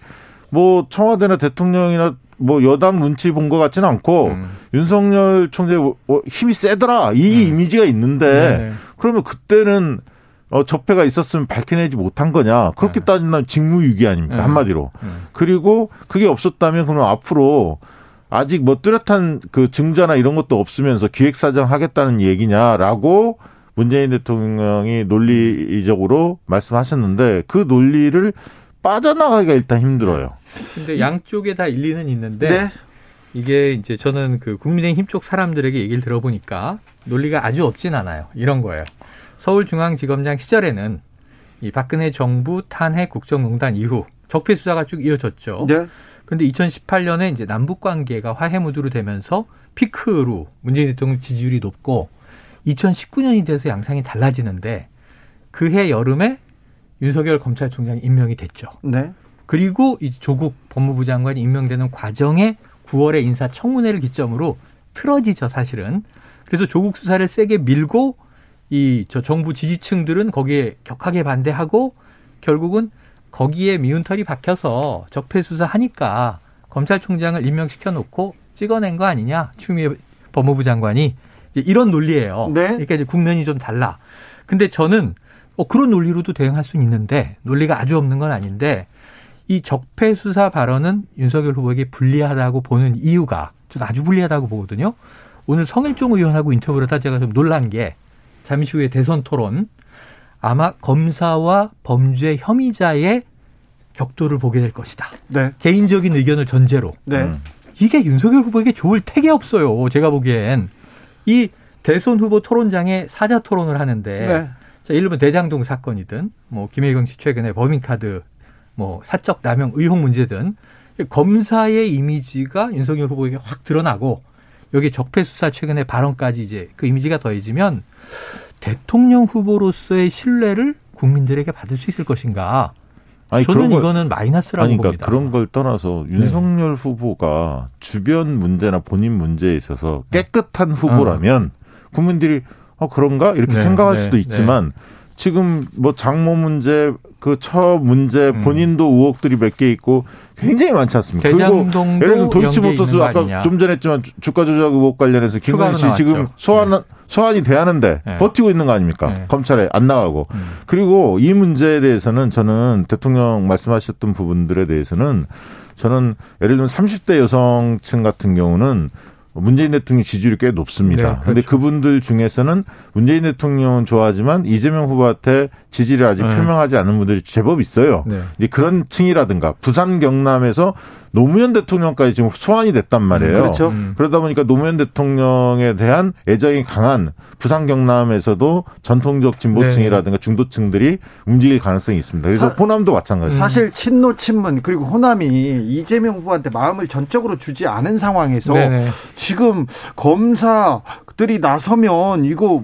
뭐 청와대나 대통령이나 뭐 여당 눈치 본 것 같지는 않고 음. 윤석열 총재 힘이 세더라 이 음. 이미지가 있는데 네. 그러면 그때는 어, 적폐가 있었으면 밝혀내지 못한 거냐 그렇게 네. 따진다면 직무유기 아닙니까 네. 한마디로 네. 그리고 그게 없었다면 그럼 앞으로 아직 뭐 뚜렷한 그 증자나 이런 것도 없으면서 기획사정 하겠다는 얘기냐라고 문재인 대통령이 논리적으로 말씀하셨는데 그 논리를 빠져나가기가 일단 힘들어요. 근데 양쪽에 다 일리는 있는데 네. 이게 이제 저는 그 국민의힘 쪽 사람들에게 얘기를 들어보니까 논리가 아주 없진 않아요. 이런 거예요. 서울중앙지검장 시절에는 이 박근혜 정부 탄핵 국정농단 이후 적폐 수사가 쭉 이어졌죠. 네. 근데 2018년에 이제 남북 관계가 화해 무드로 되면서 피크로 문재인 대통령 지지율이 높고 2019년이 돼서 양상이 달라지는데 그해 여름에 윤석열 검찰총장이 임명이 됐죠. 네. 그리고 이 조국 법무부 장관이 임명되는 과정에 9월에 인사 청문회를 기점으로 틀어지죠, 사실은. 그래서 조국 수사를 세게 밀고 이 저 정부 지지층들은 거기에 격하게 반대하고 결국은 거기에 미운털이 박혀서 적폐 수사하니까 검찰총장을 임명시켜 놓고 찍어낸 거 아니냐 추미애 법무부 장관이 이제 이런 논리예요. 네. 그러니까 이제 국면이 좀 달라. 근데 저는 어, 그런 논리로도 대응할 수는 있는데 논리가 아주 없는 건 아닌데 이 적폐 수사 발언은 윤석열 후보에게 불리하다고 보는 이유가 저는 아주 불리하다고 보거든요. 오늘 성일종 의원하고 인터뷰를 하다 제가 좀 놀란 게 잠시 후에 대선 토론 아마 검사와 범죄 혐의자의 격도를 보게 될 것이다. 네. 개인적인 의견을 전제로. 네. 음. 이게 윤석열 후보에게 좋을 택이 없어요. 제가 보기엔 이 대선 후보 토론장에 사자 토론을 하는데 네. 자, 일본 대장동 사건이든 뭐 김혜경 씨 최근에 법인카드 뭐 사적 남용 의혹 문제든 검사의 이미지가 윤석열 후보에게 확 드러나고 여기 적폐 수사 최근에 발언까지 이제 그 이미지가 더해지면 대통령 후보로서의 신뢰를 국민들에게 받을 수 있을 것인가? 아니, 저는 걸, 이거는 마이너스라고 아니, 그러니까 봅니다. 그런 걸 떠나서 네. 윤석열 네. 후보가 주변 문제나 본인 문제에 있어서 깨끗한 후보라면 어. 국민들이 어 그런가 이렇게 네, 생각할 네, 수도 있지만 네. 지금 뭐 장모 문제 그 처 문제 음. 본인도 의혹들이 몇 개 있고 굉장히 많지 않습니까? 그리고 예를 들면 도이치모터스 아까 좀 전에 했지만 주가 조작 의혹 관련해서 김건희 씨 지금 소환 네. 소환이 돼야하는데 네. 버티고 있는 거 아닙니까? 네. 검찰에 안 나가고. 음. 그리고 이 문제에 대해서는 저는 대통령 말씀하셨던 부분들에 대해서는 저는 예를 들면 30대 여성층 같은 경우는 문재인 대통령 지지율이 꽤 높습니다. 네, 그런데 그렇죠. 그분들 중에서는 문재인 대통령은 좋아하지만 이재명 후보한테 지지를 아직 네. 표명하지 않은 분들이 제법 있어요. 네. 이제 그런 층이라든가 부산 경남에서 노무현 대통령까지 지금 소환이 됐단 말이에요. 음, 그렇죠. 음. 그러다 보니까 노무현 대통령에 대한 애정이 강한 부산 경남에서도 전통적 진보층이라든가 네. 중도층들이 움직일 가능성이 있습니다. 그래서 사, 호남도 마찬가지입니다. 사실 친노 친문 그리고 호남이 이재명 후보한테 마음을 전적으로 주지 않은 상황에서 네네. 지금 검사들이 나서면 이거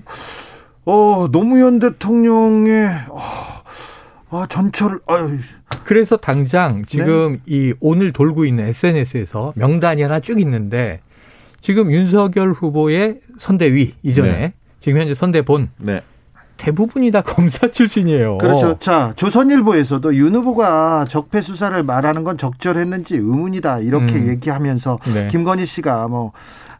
어 노무현 대통령의 어, 아, 전철 아유 그래서 당장 지금 네. 이 오늘 돌고 있는 SNS에서 명단이 하나 쭉 있는데 지금 윤석열 후보의 선대위 이전에 네. 지금 현재 선대본 네. 대부분이 다 검사 출신이에요. 그렇죠. 자, 조선일보에서도 윤 후보가 적폐 수사를 말하는 건 적절했는지 의문이다. 이렇게 음. 얘기하면서 네. 김건희 씨가 뭐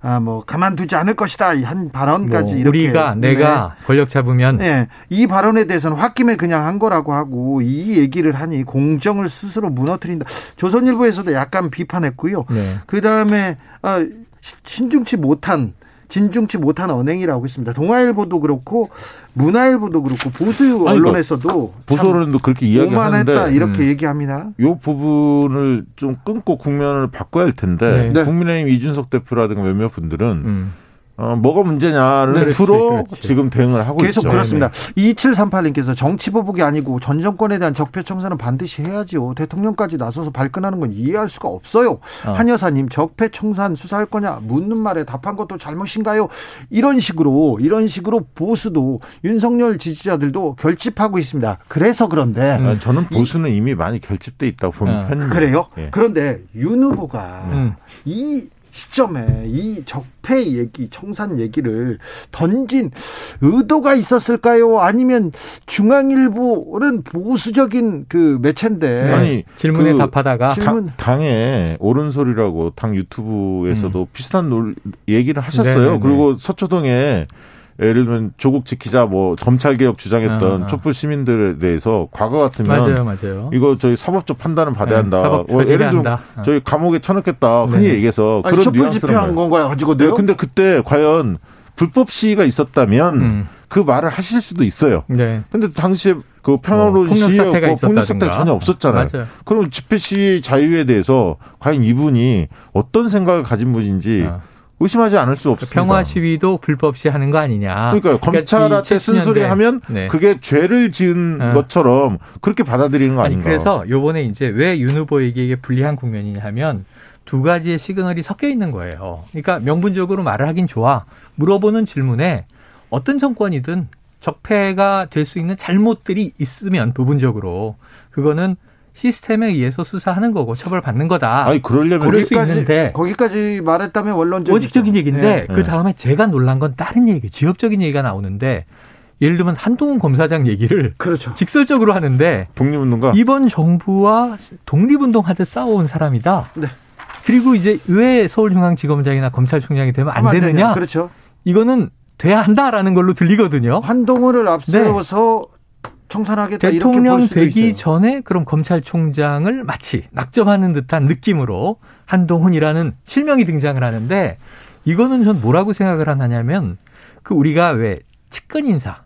아, 뭐 가만두지 않을 것이다 한 발언까지 뭐 이렇게 우리가 내가 네. 권력 잡으면 네. 이 발언에 대해서는 홧김에 그냥 한 거라고 하고 이 얘기를 하니 공정을 스스로 무너뜨린다. 조선일보에서도 약간 비판했고요. 네. 그 다음에 아, 신중치 못한 진중치 못한 언행이라고 했습니다. 동아일보도 그렇고 문화일보도 그렇고 보수 언론에서도 그러니까 보수 언론도 그렇게 이야기하는데 이렇게 음. 얘기합니다. 이 부분을 좀 끊고 국면을 바꿔야 할 텐데 네. 국민의힘 이준석 대표라든가 몇몇 분들은 음. 어, 뭐가 문제냐를 주로 지금 대응을 하고 계속 있죠. 그렇습니다. 네. 2738님께서 정치 보복이 아니고 전 정권에 대한 적폐 청산은 반드시 해야지요. 대통령까지 나서서 발끈하는 건 이해할 수가 없어요. 어. 한 여사님 적폐 청산 수사할 거냐 묻는 말에 답한 것도 잘못인가요? 이런 식으로 이런 식으로 보수도 윤석열 지지자들도 결집하고 있습니다. 그래서 그런데 음. 저는 보수는 이, 미 많이 결집돼 있다고 보는 어. 편입니다. 그래요? 예. 그런데 윤 후보가 음. 이 시점에 이 적폐 얘기, 청산 얘기를 던진 의도가 있었을까요? 아니면 중앙일보는 보수적인 그 매체인데 네. 아니 질문에 그 답하다가 질문. 당, 에 옳은 소리라고 당 유튜브에서도 음. 비슷한 논, 얘기를 하셨어요. 네네네. 네, 네. 그리고 서초동에 예를 들면 조국 지키자 뭐 검찰 개혁 주장했던 아, 아. 촛불 시민들에 대해서 과거 같으면 맞아요, 맞아요. 이거 저희 사법적 판단을 받아야 네, 한다. 어, 예를 들면 아. 저희 감옥에 쳐넣겠다 흔히 네. 얘기해서 그런 촛불 집회한 건가요 가지고 네, 근데 그때 과연 불법 시위가 있었다면 음. 그 말을 하실 수도 있어요. 네. 근데 당시에 그 평화로운 어, 시위였고 폭력 사태가 전혀 없었잖아요. 맞아요. 그럼 집회 시위 자유에 대해서 과연 이분이 어떤 생각을 가진 분인지 어. 의심하지 않을 수 없습니다. 평화 시위도 불법 시하는 거 아니냐. 그러니까 검찰한테 쓴소리 하면 네. 그게 죄를 지은 어. 것처럼 그렇게 받아들이는 거 아닌가. 아니, 그래서 요번에 이제 왜 윤 후보에게 이게 불리한 국면이냐 하면 두 가지의 시그널이 섞여 있는 거예요. 그러니까 명분적으로 말을 하긴 좋아. 물어보는 질문에 어떤 정권이든 적폐가 될 수 있는 잘못들이 있으면 부분적으로 그거는 시스템에 의해서 수사하는 거고 처벌받는 거다. 아니 그러려면 그럴 수 있는데 거기까지 말했다면 원론적 원칙적인 얘기인데 네. 그 다음에 제가 놀란 건 다른 얘기, 지역적인 얘기가 나오는데 예를 들면 한동훈 검사장 얘기를 그렇죠. 직설적으로 하는데 독립운동가 이번 정부와 독립운동 하듯 싸워온 사람이다. 네. 그리고 이제 왜 서울중앙지검장이나 검찰총장이 되면 안 되느냐? 그렇죠. 이거는 돼야 한다라는 걸로 들리거든요. 한동훈을 앞세워서 네. 청산하겠다 대통령 되기 있어요. 전에 그럼 검찰총장을 마치 낙점하는 듯한 느낌으로 한동훈이라는 실명이 등장을 하는데 이거는 전 뭐라고 생각을 하냐면 그 우리가 왜 측근 인사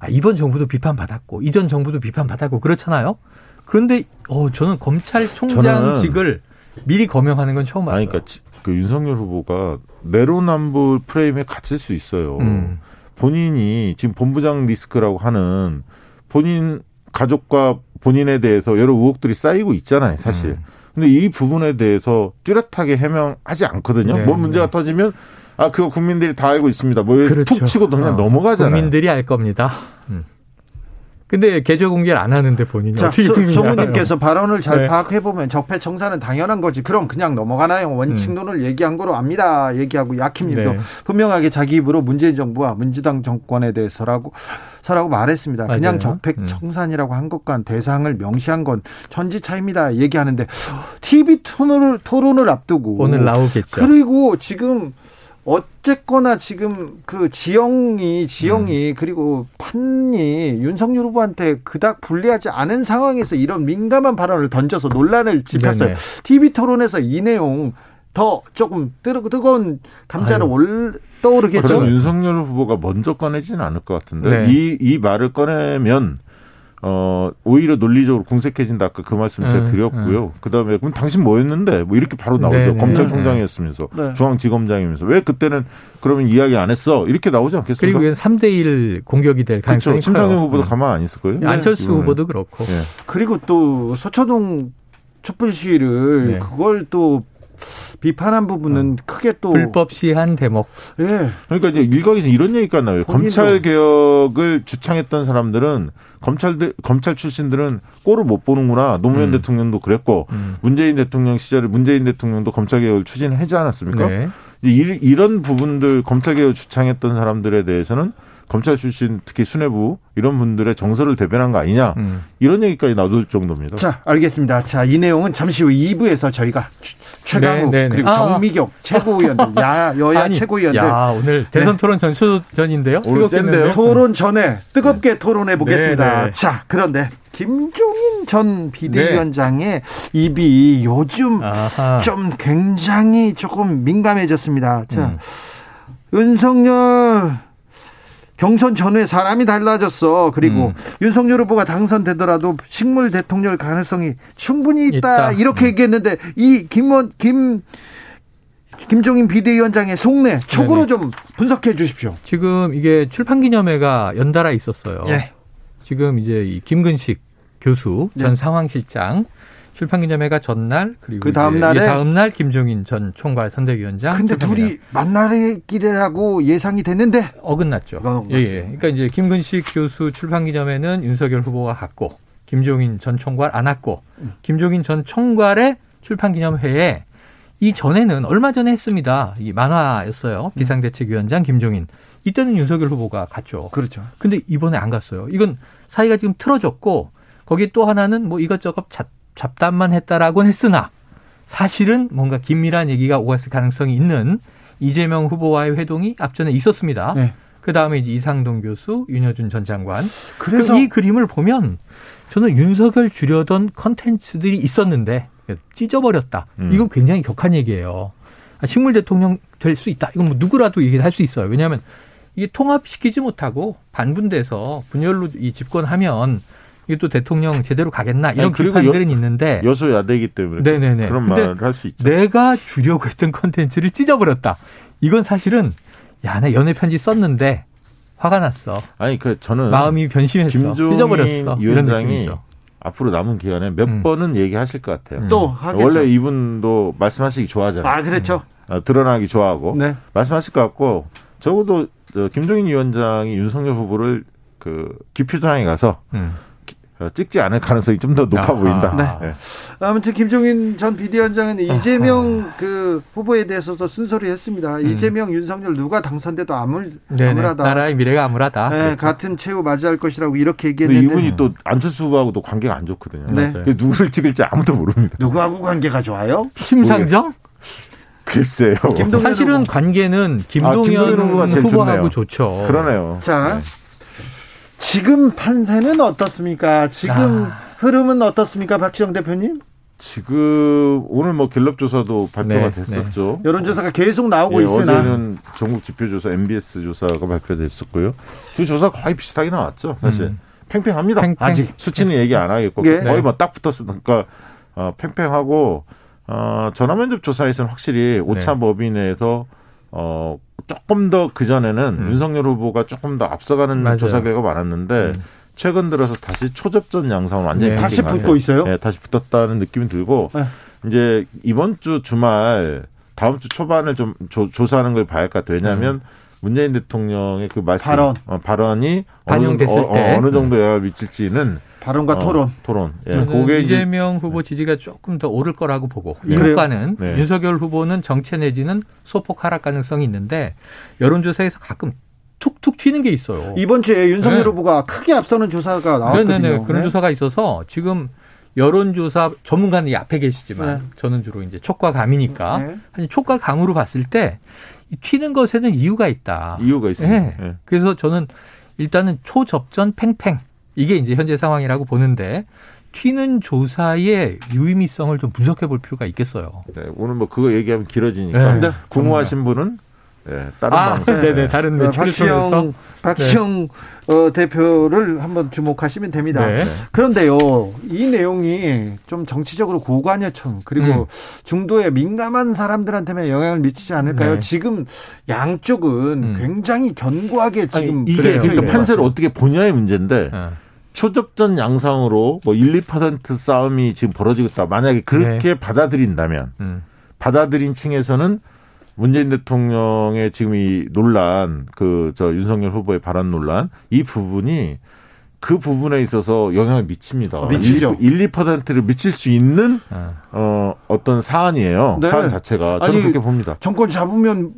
아, 이번 정부도 비판받았고 이전 정부도 비판받았고 그렇잖아요. 그런데 어 저는 검찰총장직을 미리 거명하는 건 처음 봤어요. 아니, 그러니까 그 윤석열 후보가 내로남불 프레임에 갇힐 수 있어요. 음. 본인이 지금 본부장 리스크라고 하는 본인 가족과 본인에 대해서 여러 의혹들이 쌓이고 있잖아요, 사실. 음. 근데 이 부분에 대해서 뚜렷하게 해명하지 않거든요. 네, 뭔 문제가 네. 터지면 아 그거 국민들이 다 알고 있습니다. 뭐 그렇죠. 툭 치고 그냥 어, 넘어가잖아요. 국민들이 알 겁니다. 음. 근데 계좌 공개를 안 하는데 본인이 자, 어떻게 소무님께서 발언을 잘 네. 파악해 보면 적폐 청산은 당연한 거지. 그럼 그냥 넘어가나요? 원칙론을 음. 얘기한 거로 압니다. 얘기하고 약힘님도 네. 분명하게 자기 입으로 문재인 정부와 민주당 정권에 대해서라고 서라고 말했습니다. 맞아요. 그냥 적폐 음. 청산이라고 한 것과 대상을 명시한 건 천지 차입니다. 얘기하는데 TV 토론을 토론을 앞두고 오늘 나오겠죠. 그리고 지금 어쨌거나 지금 그 지영이 지영이 음. 그리고 판이 윤석열 후보한테 그닥 불리하지 않은 상황에서 이런 민감한 발언을 던져서 논란을 짚었어요. TV 토론에서 이 내용 더 조금 뜨거, 뜨거운 감자를 올 떠오르겠죠. 그럼 윤석열 후보가 먼저 꺼내지는 않을 것 같은데 네. 이, 이 말을 꺼내면 어, 오히려 논리적으로 궁색해진다. 아까 그 말씀 제가 음, 드렸고요. 음. 그 다음에, 그럼 당신 뭐 했는데? 뭐 이렇게 바로 나오죠. 네네. 검찰총장이었으면서. 네. 중앙지검장이면서. 왜 그때는 그러면 이야기 안 했어? 이렇게 나오지 않겠습니까? 그리고 3대1 공격이 될 가능성이 그렇죠. 심상정 후보도 음. 가만 안 있을 거예요. 안철수 네. 후보도 그렇고. 네. 그리고 또 서초동 촛불 시위를 네. 그걸 또 비판한 부분은 어. 크게 또 불법 시한 대목. 예. 그러니까 이제 일각에서 이런 얘기가 나와요. 검찰 개혁을 주창했던 사람들은 검찰들 검찰 출신들은 꼴을 못 보는구나. 노무현 음. 대통령도 그랬고 음. 문재인 대통령 시절에 문재인 대통령도 검찰 개혁을 추진하지 않았습니까? 네. 이런 부분들 검찰 개혁을 주창했던 사람들에 대해서는 검찰 출신 특히 수뇌부 이런 분들의 정서를 대변한 거 아니냐 음. 이런 얘기까지 나올 정도입니다. 자 알겠습니다. 자이 내용은 잠시 후 2부에서 저희가 최강욱 네, 네, 네. 그리고 아. 정미경 최고위원 야 여야 아니, 최고위원들 야 오늘 대선 네. 토론 전초전인데요. 오늘 센데요. 토론 전에 뜨겁게 네. 토론해 보겠습니다. 네, 자 그런데 김종인 전 비대위원장의 입이 요즘 아하. 좀 굉장히 조금 민감해졌습니다. 자 음. 윤석열 경선 전에 사람이 달라졌어. 그리고 음. 윤석열 후보가 당선되더라도 식물 대통령 가능성이 충분히 있다. 있다. 이렇게 음. 얘기했는데 이 김원 김 김종인 비대위원장의 속내 촉으로 좀 분석해 주십시오. 지금 이게 출판 기념회가 연달아 있었어요. 예. 지금 이제 이 김근식 교수 전 네. 상황실장 출판기념회가 전날 그리고 그 다음 날에 다음 날 김종인 전 총괄 선대위원장. 근데 둘이 만나기라고 예상이 됐는데 어긋났죠. 예, 예. 그러니까 이제 김근식 교수 출판기념회는 윤석열 후보가 갔고 김종인 전 총괄 안 왔고 음. 김종인 전 총괄의 출판기념회에 이 전에는 얼마 전에 했습니다. 이 만화였어요. 음. 비상대책위원장 김종인. 이때는 윤석열 후보가 갔죠. 그렇죠. 근데 이번에 안 갔어요. 이건 사이가 지금 틀어졌고 거기 또 하나는 뭐 이것저것 잡담만 했다라고는 했으나 사실은 뭔가 긴밀한 얘기가 오갔을 가능성이 있는 이재명 후보와의 회동이 앞전에 있었습니다. 네. 그 다음에 이제 이상동 교수, 윤여준 전 장관. 그래서 이 그림을 보면 저는 윤석열 주려던 컨텐츠들이 있었는데 찢어버렸다. 음. 이건 굉장히 격한 얘기예요. 아, 식물 대통령 될 수 있다. 이건 뭐 누구라도 얘기를 할 수 있어요. 왜냐하면 이게 통합시키지 못하고 반분돼서 분열로 이 집권하면 이게 또 대통령 제대로 가겠나 이런 아니, 비판들은 여, 있는데 여소야대이기 때문에 네네네. 그런 말을 할 수 있죠. 내가 주려고 했던 컨텐츠를 찢어버렸다. 이건 사실은 야, 내 연애 편지 썼는데 화가 났어. 아니 그 저는 마음이 변심했어. 찢어버렸어. 위원장이 앞으로 남은 기간에 몇 음. 번은 얘기하실 것 같아요. 또 하겠죠. 원래 이분도 말씀하시기 좋아하잖아요. 아 그렇죠. 음. 드러나기 좋아하고 네. 말씀하실 것 같고 적어도 김종인 위원장이 윤석열 후보를 그 기표장에 가서 음. 어, 찍지 않을 가능성이 좀 더 높아. 보인다. 네. 네. 아무튼 김종인 전 비대위원장은 이재명 그 후보에 대해서도 쓴소리했습니다. 음. 이재명, 윤석열 누가 당선돼도 암울, 암울하다. 나라의 미래가 암울하다. 네, 그렇죠. 같은 최후 맞이할 것이라고 이렇게 얘기했는데 이분이 또 안철수 후보하고도 관계가 안 좋거든요. 네. 누구를 찍을지 아무도 모릅니다. 누구하고 관계가 좋아요? 심상정? 글쎄요. 사실은 관계는 김동연, 아, 후보하고 좋죠. 그러네요. 자, 네. 지금 판세는 어떻습니까? 지금 아. 흐름은 어떻습니까, 박지영 대표님? 지금 오늘 뭐 갤럽 조사도 발표가 네, 네. 됐었죠. 네. 여론조사가 계속 나오고 예, 있으나 어제는 전국 지표조사 MBS 조사가 발표됐었고요. 두 조사 거의 비슷하게 나왔죠. 사실 음. 팽팽합니다. 팽팽. 아직 수치는 얘기 안 하겠고 예. 거의 뭐 딱 붙었습니다. 그러니까 어, 팽팽하고 어, 전화면접 조사에서는 확실히 오차 네. 범위 내에서 어, 조금 더 그 전에는 음. 윤석열 후보가 조금 더 앞서가는 맞아요. 조사 결과가 많았는데 음. 최근 들어서 다시 초접전 양상을 완전히 네. 다시 붙고 있어요. 네, 다시 붙었다는 느낌이 들고 네. 이제 이번 주 주말 다음 주 초반을 좀 조, 사하는 걸 봐야 할 것 같아요. 왜냐하면 음. 문재인 대통령의 그 말씀 발언 어, 발언이 반영됐을 어느, 때 어, 어느 정도 영향을 미칠지는 발언과 어, 토론. 토론. 예. 그게 이재명 후보 지지가 조금 더 오를 거라고 보고 이 효과는 네. 윤석열 후보는 정체 내지는 소폭 하락 가능성이 있는데 여론조사에서 가끔 툭툭 튀는 게 있어요. 이번 주에 윤석열 네. 후보가 크게 앞서는 조사가 나왔거든요. 네네네. 그런 네. 조사가 있어서 지금 여론조사 전문가는 앞에 계시지만 네. 저는 주로 이제 촉과 감이니까 네. 촉과 감으로 봤을 때 튀는 것에는 이유가 있다. 이유가 있습니다. 네. 네. 그래서 저는 일단은 초접전 팽팽 이게 이제 현재 상황이라고 보는데 튀는 조사의 유의미성을 좀 분석해 볼 필요가 있겠어요. 네, 오늘 뭐 그거 얘기하면 길어지니까 네, 궁금하신 분은 네, 다른 아, 방송. 네네, 다른 네, 박시영, 박시영 네. 어, 대표를 한번 주목하시면 됩니다. 네. 그런데요, 이 내용이 좀 정치적으로 고관여청 그리고 음. 중도에 민감한 사람들한테만 영향을 미치지 않을까요? 네. 지금 양쪽은 음. 굉장히 견고하게 지금 아니, 이게 그러니까 판세를 어떻게 보냐의 문제인데. 네. 초접전 양상으로 뭐 1, 2% 싸움이 지금 벌어지고 있다. 만약에 그렇게 네. 받아들인다면 음. 받아들인 층에서는 문재인 대통령의 지금 이 논란, 그 저 윤석열 후보의 발언 논란 이 부분이 그 부분에 있어서 영향을 미칩니다. 미치죠. 1, 2%를 미칠 수 있는 네. 어 어떤 사안이에요. 네. 사안 자체가 저는 아니, 그렇게 봅니다. 정권 잡으면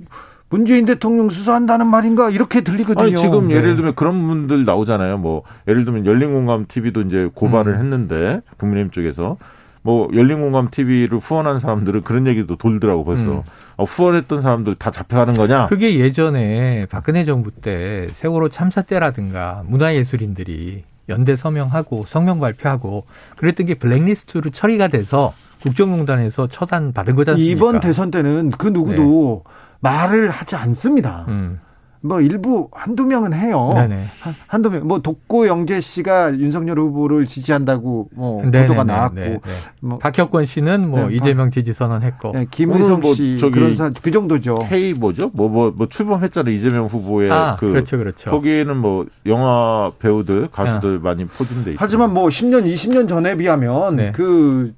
문재인 대통령 수사한다는 말인가 이렇게 들리거든요. 아니, 지금 네. 예를 들면 그런 분들 나오잖아요. 뭐 예를 들면 열린공감 TV도 이제 고발을 음. 했는데 국민의힘 쪽에서 뭐 열린공감 TV를 후원한 사람들은 그런 얘기도 돌더라고 벌써 음. 어, 후원했던 사람들 다 잡혀가는 거냐? 그게 예전에 박근혜 정부 때 세월호 참사 때라든가 문화예술인들이 연대 서명하고 성명 발표하고 그랬던 게 블랙리스트로 처리가 돼서 국정농단에서 처단 받은 거지 않습니까? 이번 대선 때는 그 누구도 네. 말을 하지 않습니다. 음. 뭐 일부 한두 명은 해요. 네네. 한, 두 명. 뭐 독고 영재 씨가 윤석열 후보를 지지한다고 뭐 네네네. 보도가 나왔고 네네. 뭐 박혁권 씨는 뭐 네, 이재명 지지 선언했고 네, 김의성 뭐 씨 그런 사, 그 정도죠. K 뭐죠? 뭐 뭐 뭐, 뭐 출범했잖아요. 이재명 후보의 아, 그 그렇죠, 그렇죠. 거기에는 뭐 영화 배우들 가수들 아. 많이 포진돼 있죠. 하지만 뭐 10년 20년 전에 비하면 네. 그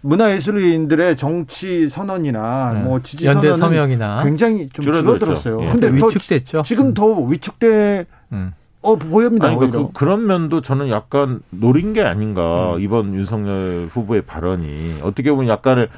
문화예술인들의 정치 선언이나 네. 뭐 지지 연대 서명이나 굉장히 좀 줄어들었어요. 예. 근데 위축됐죠. 지금 더 위축돼 음. 어 보입니다. 아니, 그러니까 그, 런 면도 저는 약간 노린 게 아닌가 음. 이번 윤석열 후보의 발언이 어떻게 보면 약간의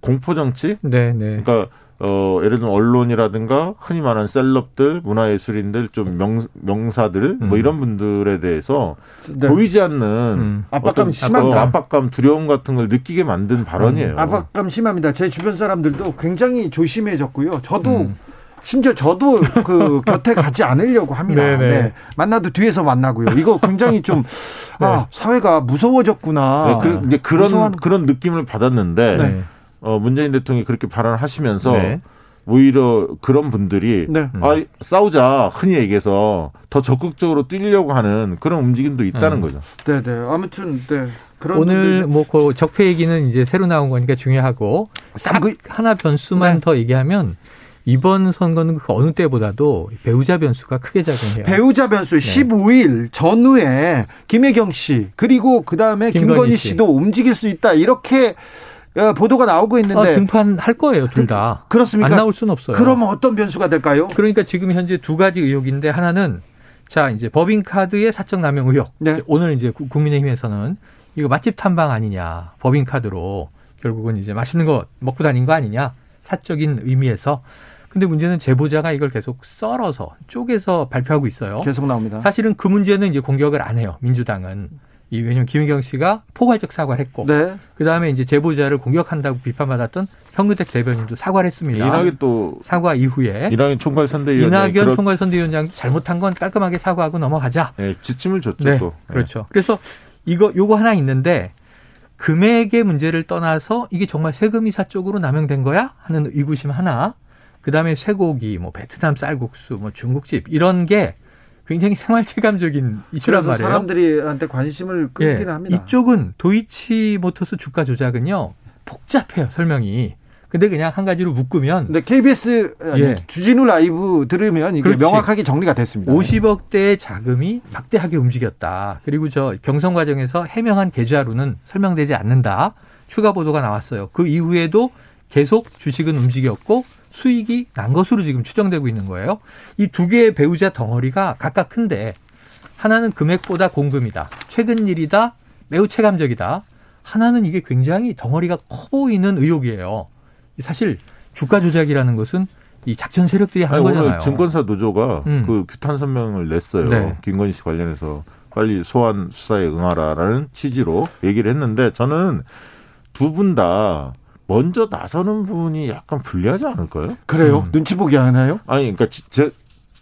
공포 정치. 네, 네. 그러니까 어, 예를 들면 언론이라든가 흔히 말하는 셀럽들, 문화예술인들, 좀 명, 명사들, 뭐 음. 뭐 이런 분들에 대해서 네. 보이지 않는 음. 압박감 심합니다. 어, 압박감, 두려움 같은 걸 느끼게 만든 발언이에요. 음. 압박감 심합니다. 제 주변 사람들도 굉장히 조심해졌고요. 저도 음. 심지어 저도 그 곁에 가지 않으려고 합니다. 네. 만나도 뒤에서 만나고요. 이거 굉장히 좀 네. 아, 사회가 무서워졌구나. 네, 그, 이제 그런 무서워하는... 그런 느낌을 받았는데 네. 어, 문재인 대통령이 그렇게 발언을 하시면서 네. 오히려 그런 분들이 네. 아 싸우자 흔히 얘기해서 더 적극적으로 뛰려고 하는 그런 움직임도 있다는 음. 거죠. 네, 네. 아무튼 네. 오늘 뭐그 적폐 얘기는 이제 새로 나온 거니까 중요하고 딱 하나 변수만 네. 더 얘기하면 이번 선거는 그 어느 때보다도 배우자 변수가 크게 작용해요. 배우자 변수 네. 15일 전후에 김혜경 씨 그리고 그 다음에 김건희 씨도 움직일 수 있다 이렇게 어, 보도가 나오고 있는데 어, 등판할 거예요 둘 다. 그렇습니까? 안 나올 수는 없어요. 그러면 어떤 변수가 될까요? 그러니까 지금 현재 두 가지 의혹인데 하나는 자 이제 법인카드의 사적 남용 의혹. 네. 오늘 이제 국민의힘에서는 이거 맛집 탐방 아니냐 법인카드로 결국은 이제 맛있는 거 먹고 다닌 거 아니냐 사적인 의미에서 근데 문제는 제보자가 이걸 계속 썰어서 쪼개서 발표하고 있어요. 계속 나옵니다. 사실은 그 문제는 이제 공격을 안 해요. 민주당은. 이 왜냐면 김혜경 씨가 포괄적 사과를 했고 네. 그다음에 이제 제보자를 공격한다고 비판받았던 현근택 대변인도 사과를 했습니다. 이낙연 또 사과 이후에 이낙연 총괄 선대위원장 이낙연 그렇... 총괄 선대위원장 잘못한 건 깔끔하게 사과하고 넘어가자. 네, 지침을 줬죠. 네, 또. 그렇죠. 네. 그래서 이거 요거 하나 있는데 금액의 문제를 떠나서 이게 정말 세금 이 사적으로 남용된 거야 하는 의구심 하나. 그다음에 쇠고기, 뭐 베트남 쌀국수, 뭐 중국집 이런 게 굉장히 생활체감적인 이슈란 말이에요. 사람들이한테 관심을 끌기는 예, 합니다. 이쪽은 도이치모터스 주가 조작은요 복잡해요 설명이. 근데 그냥 한 가지로 묶으면. 근데 KBS 아니, 예. 주진우 라이브 들으면 이게 그렇지. 명확하게 정리가 됐습니다. 50억대의 자금이 막대하게 움직였다. 그리고 저 경선 과정에서 해명한 계좌로는 설명되지 않는다. 추가 보도가 나왔어요. 그 이후에도 계속 주식은 움직였고 수익이 난 것으로 지금 추정되고 있는 거예요. 이 두 개의 배우자 덩어리가 각각 큰데 하나는 금액보다 공금이다. 최근 일이다. 매우 체감적이다. 하나는 이게 굉장히 덩어리가 커 보이는 의혹이에요. 사실 주가 조작이라는 것은 이 작전 세력들이 하는 아니, 거잖아요. 오늘 증권사 노조가 음. 그 규탄 선명을 냈어요. 네. 김건희 씨 관련해서 빨리 소환 수사에 응하라라는 취지로 얘기를 했는데 저는 두 분 다 먼저 나서는 부분이 약간 불리하지 않을까요? 그래요? 음. 눈치 보기 하나요? 아니, 그러니까 제,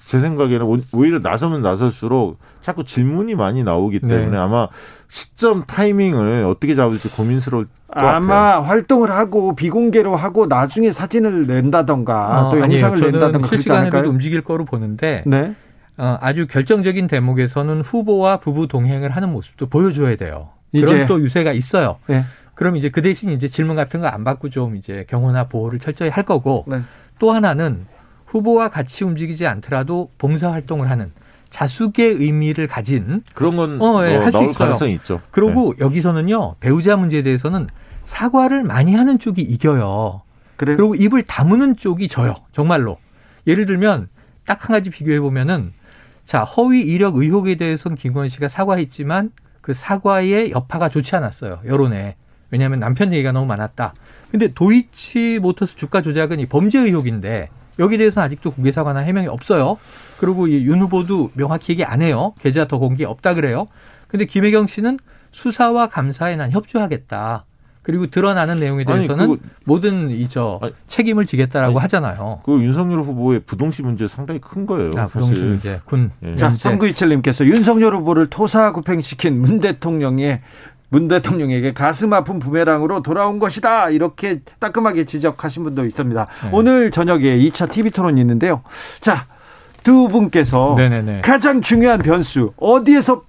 제 생각에는 오히려 나서면 나설수록 자꾸 질문이 많이 나오기 네. 때문에 네. 아마 시점 타이밍을 어떻게 잡을지 고민스러울 것 아마 같아요. 활동을 하고 비공개로 하고 나중에 사진을 낸다던가 어, 또 영상을 아니에요. 낸다던가 실시간으로도 움직일 거로 보는데 네? 어, 아주 결정적인 대목에서는 후보와 부부 동행을 하는 모습도 보여줘야 돼요. 그런 또 유세가 있어요. 네. 그럼 이제 그 대신 이제 질문 같은 거 안 받고 좀 이제 경호나 보호를 철저히 할 거고 네. 또 하나는 후보와 같이 움직이지 않더라도 봉사 활동을 하는 자숙의 의미를 가진 그런 건 어, 예, 어, 할수 있어요. 가능성이 있죠. 그리고 네. 여기서는요 배우자 문제에 대해서는 사과를 많이 하는 쪽이 이겨요. 그래 그리고 입을 다무는 쪽이 져요. 정말로. 예를 들면 딱 한 가지 비교해 보면은 자 허위 이력 의혹에 대해서는 김건희 씨가 사과했지만 그 사과의 여파가 좋지 않았어요 여론에. 왜냐하면 남편 얘기가 너무 많았다. 근데 도이치 모터스 주가 조작은 이 범죄 의혹인데 여기 대해서는 아직도 공개 사과나 해명이 없어요. 그리고 이 윤 후보도 명확히 얘기 안 해요. 계좌 더 공개 없다 그래요. 근데 김혜경 씨는 수사와 감사에 난 협조하겠다. 그리고 드러나는 내용에 대해서는 아니, 모든 이저 책임을 지겠다라고 아니, 하잖아요. 그 윤석열 후보의 부동시 문제 상당히 큰 거예요. 아, 부동시 문제. 군. 예. 자, 3927님께서 윤석열 후보를 토사구팽시킨 문 대통령의 문 대통령에게 가슴 아픈 부메랑으로 돌아온 것이다. 이렇게 따끔하게 지적하신 분도 있습니다. 네. 오늘 저녁에 2차 TV 토론이 있는데요. 자, 두 분께서 네네네. 가장 중요한 변수 어디에서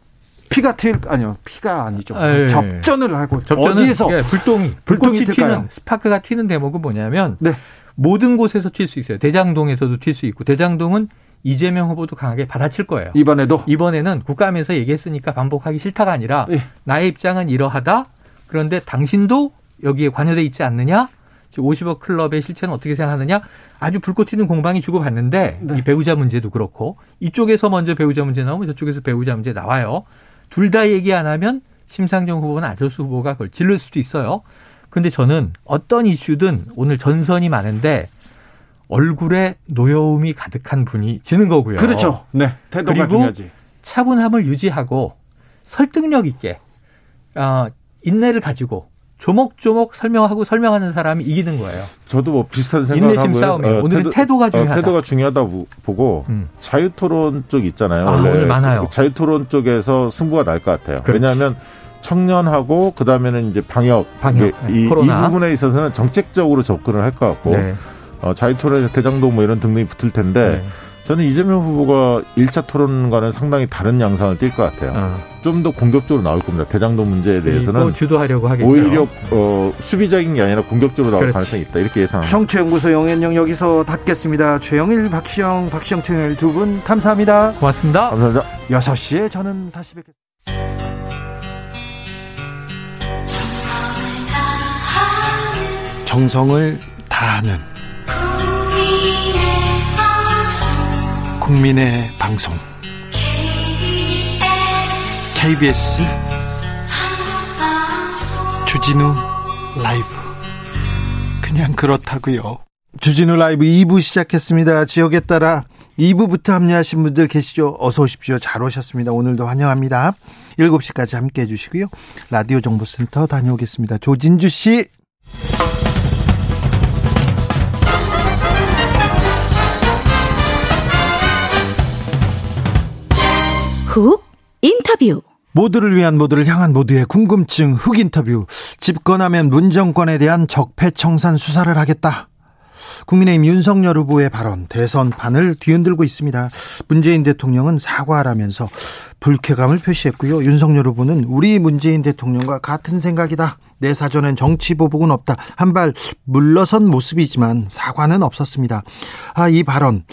피가 튈 아니요 피가 아니죠 에이. 아, 접전을 하고 접전은 어디에서 예, 불똥이 불똥이 튀는 스파크가 튀는 대목은 뭐냐면 네. 모든 곳에서 튈 수 있어요 대장동에서도 튈 수 있고 대장동은 이재명 후보도 강하게 받아칠 거예요. 이번에도 이번에는 국감에서 얘기했으니까 반복하기 싫다가 아니라 예. 나의 입장은 이러하다. 그런데 당신도 여기에 관여돼 있지 않느냐? 50억 클럽의 실체는 어떻게 생각하느냐? 아주 불꽃 튀는 공방이 주고받는데 네. 이 배우자 문제도 그렇고 이쪽에서 먼저 배우자 문제 나오면 저쪽에서 배우자 문제 나와요. 둘 다 얘기 안 하면 심상정 후보나 안철수 후보가 그걸 질를 수도 있어요. 근데 저는 어떤 이슈든 오늘 전선이 많은데 얼굴에 노여움이 가득한 분이 지는 거고요. 그렇죠. 네. 태도가 그리고 중요하지. 차분함을 유지하고 설득력 있게 어, 인내를 가지고 조목조목 설명하고 설명하는 사람이 이기는 거예요. 저도 뭐 비슷한 생각을 하고요. 싸움이 어, 오늘은 태도, 가 어, 중요하다. 어, 태도가 중요하다 보고 음. 자유토론 쪽 있잖아요. 아, 오늘 많아요. 자유토론 쪽에서 승부가 날 것 같아요. 그렇지. 왜냐하면 청년하고 그다음에는 이제 방역, 방역 이, 네, 이, 부분에 있어서는 정책적으로 접근을 할 것 같고 네. 어, 자유 토론 대장동 뭐 이런 등등이 붙을 텐데 네. 저는 이재명 후보가 1차 토론과는 상당히 다른 양상을 띌 것 같아요. 어. 좀더 공격적으로 나올 겁니다. 대장동 문제에 대해서는 주도하려고 하겠죠. 오히려 어, 수비적인 게 아니라 공격적으로 나올 그렇지. 가능성이 있다. 이렇게 예상합니다. 정치연구소 영앤영 여기서 닫겠습니다. 최영일, 박시영, 박시영, 최영일 두분 감사합니다. 고맙습니다. 감사합니다. 6시에 저는 다시 뵙겠습니다. 정성을 다하는 국민의 방송 KBS 주진우 라이브 그냥 그렇다고요. 주진우 라이브 2부 시작했습니다. 지역에 따라 2부부터 합류하신 분들 계시죠? 어서 오십시오. 잘 오셨습니다. 오늘도 환영합니다. 7시까지 함께 해주시고요. 라디오 정보센터 다녀오겠습니다. 조진주 씨. 훅 인터뷰 모두를 위한 모두를 향한 모두의 궁금증 흑 인터뷰 집권하면 문정권에 대한 적폐청산 수사를 하겠다. 국민의힘 윤석열 후보의 발언 대선판을 뒤흔들고 있습니다. 문재인 대통령은 사과하라면서 불쾌감을 표시했고요. 윤석열 후보는 우리 문재인 대통령과 같은 생각이다. 내 사전엔 정치 보복은 없다. 한발 물러선 모습이지만 사과는 없었습니다. 아, 이 발언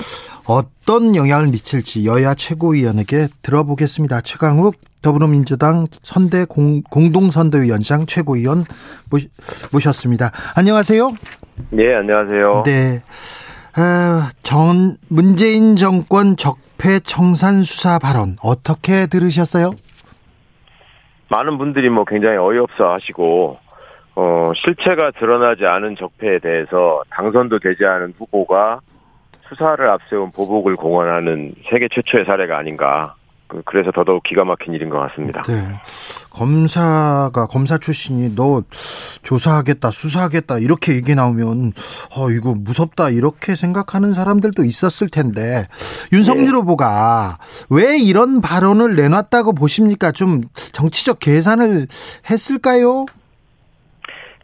어떤 영향을 미칠지 여야 최고위원에게 들어보겠습니다. 최강욱 더불어민주당 선대 공, 동선대위원장 최고위원 모셨습니다. 안녕하세요. 네, 안녕하세요. 네. 아, 전 문재인 정권 적폐 청산 수사 발언 어떻게 들으셨어요? 많은 분들이 뭐 굉장히 어이없어 하시고 어 실체가 드러나지 않은 적폐에 대해서 당선도 되지 않은 후보가 수사를 앞세운 보복을 공언하는 세계 최초의 사례가 아닌가. 그, 그래서 더더욱 기가 막힌 일인 것 같습니다. 네. 검사가 검사 출신이 너 조사하겠다, 수사하겠다 이렇게 얘기 나오면 어 이거 무섭다 이렇게 생각하는 사람들도 있었을 텐데 윤석열 네. 후보가 왜 이런 발언을 내놨다고 보십니까? 좀 정치적 계산을 했을까요?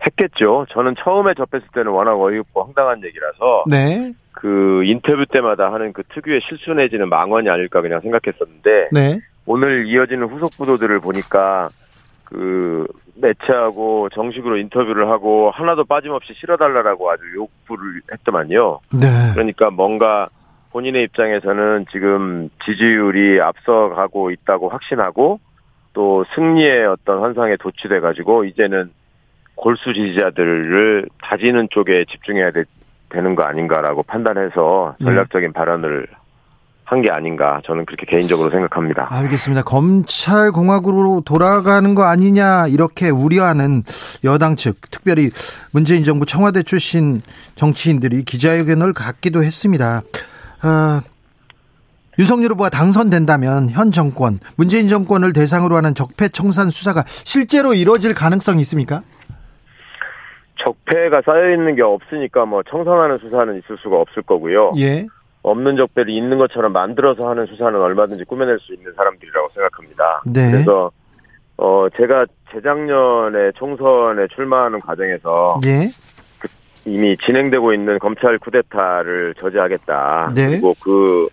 했겠죠. 저는 처음에 접했을 때는 워낙 어이없고 황당한 얘기라서 네. 그 인터뷰 때마다 하는 그 특유의 실수 내지는 망언이 아닐까 그냥 생각했었는데 네. 오늘 이어지는 후속 보도들을 보니까 그 매체하고 정식으로 인터뷰를 하고 하나도 빠짐없이 실어달라고 아주 욕구를 했더만요. 네. 그러니까 뭔가 본인의 입장에서는 지금 지지율이 앞서가고 있다고 확신하고 또 승리의 어떤 환상에 도취돼 가지고 이제는 골수 지지자들을 다지는 쪽에 집중해야 되, 되는 거 아닌가라고 판단해서 네. 전략적인 네. 발언을 한 게 아닌가 저는 그렇게 개인적으로 생각합니다. 알겠습니다. 검찰 공화국으로 돌아가는 거 아니냐 이렇게 우려하는 여당 측, 특별히 문재인 정부 청와대 출신 정치인들이 기자회견을 갖기도 했습니다. 아, 윤석열 후보가 당선된다면 현 정권, 문재인 정권을 대상으로 하는 적폐청산 수사가 실제로 이루어질 가능성이 있습니까? 적폐가 쌓여 있는 게 없으니까 뭐 청산하는 수사는 있을 수가 없을 거고요. 예. 없는 적폐를 있는 것처럼 만들어서 하는 수사는 얼마든지 꾸며낼 수 있는 사람들이라고 생각합니다. 네. 그래서 어 제가 재작년에 총선에 출마하는 과정에서 예. 그 이미 진행되고 있는 검찰 쿠데타를 저지하겠다. 네. 그리고 그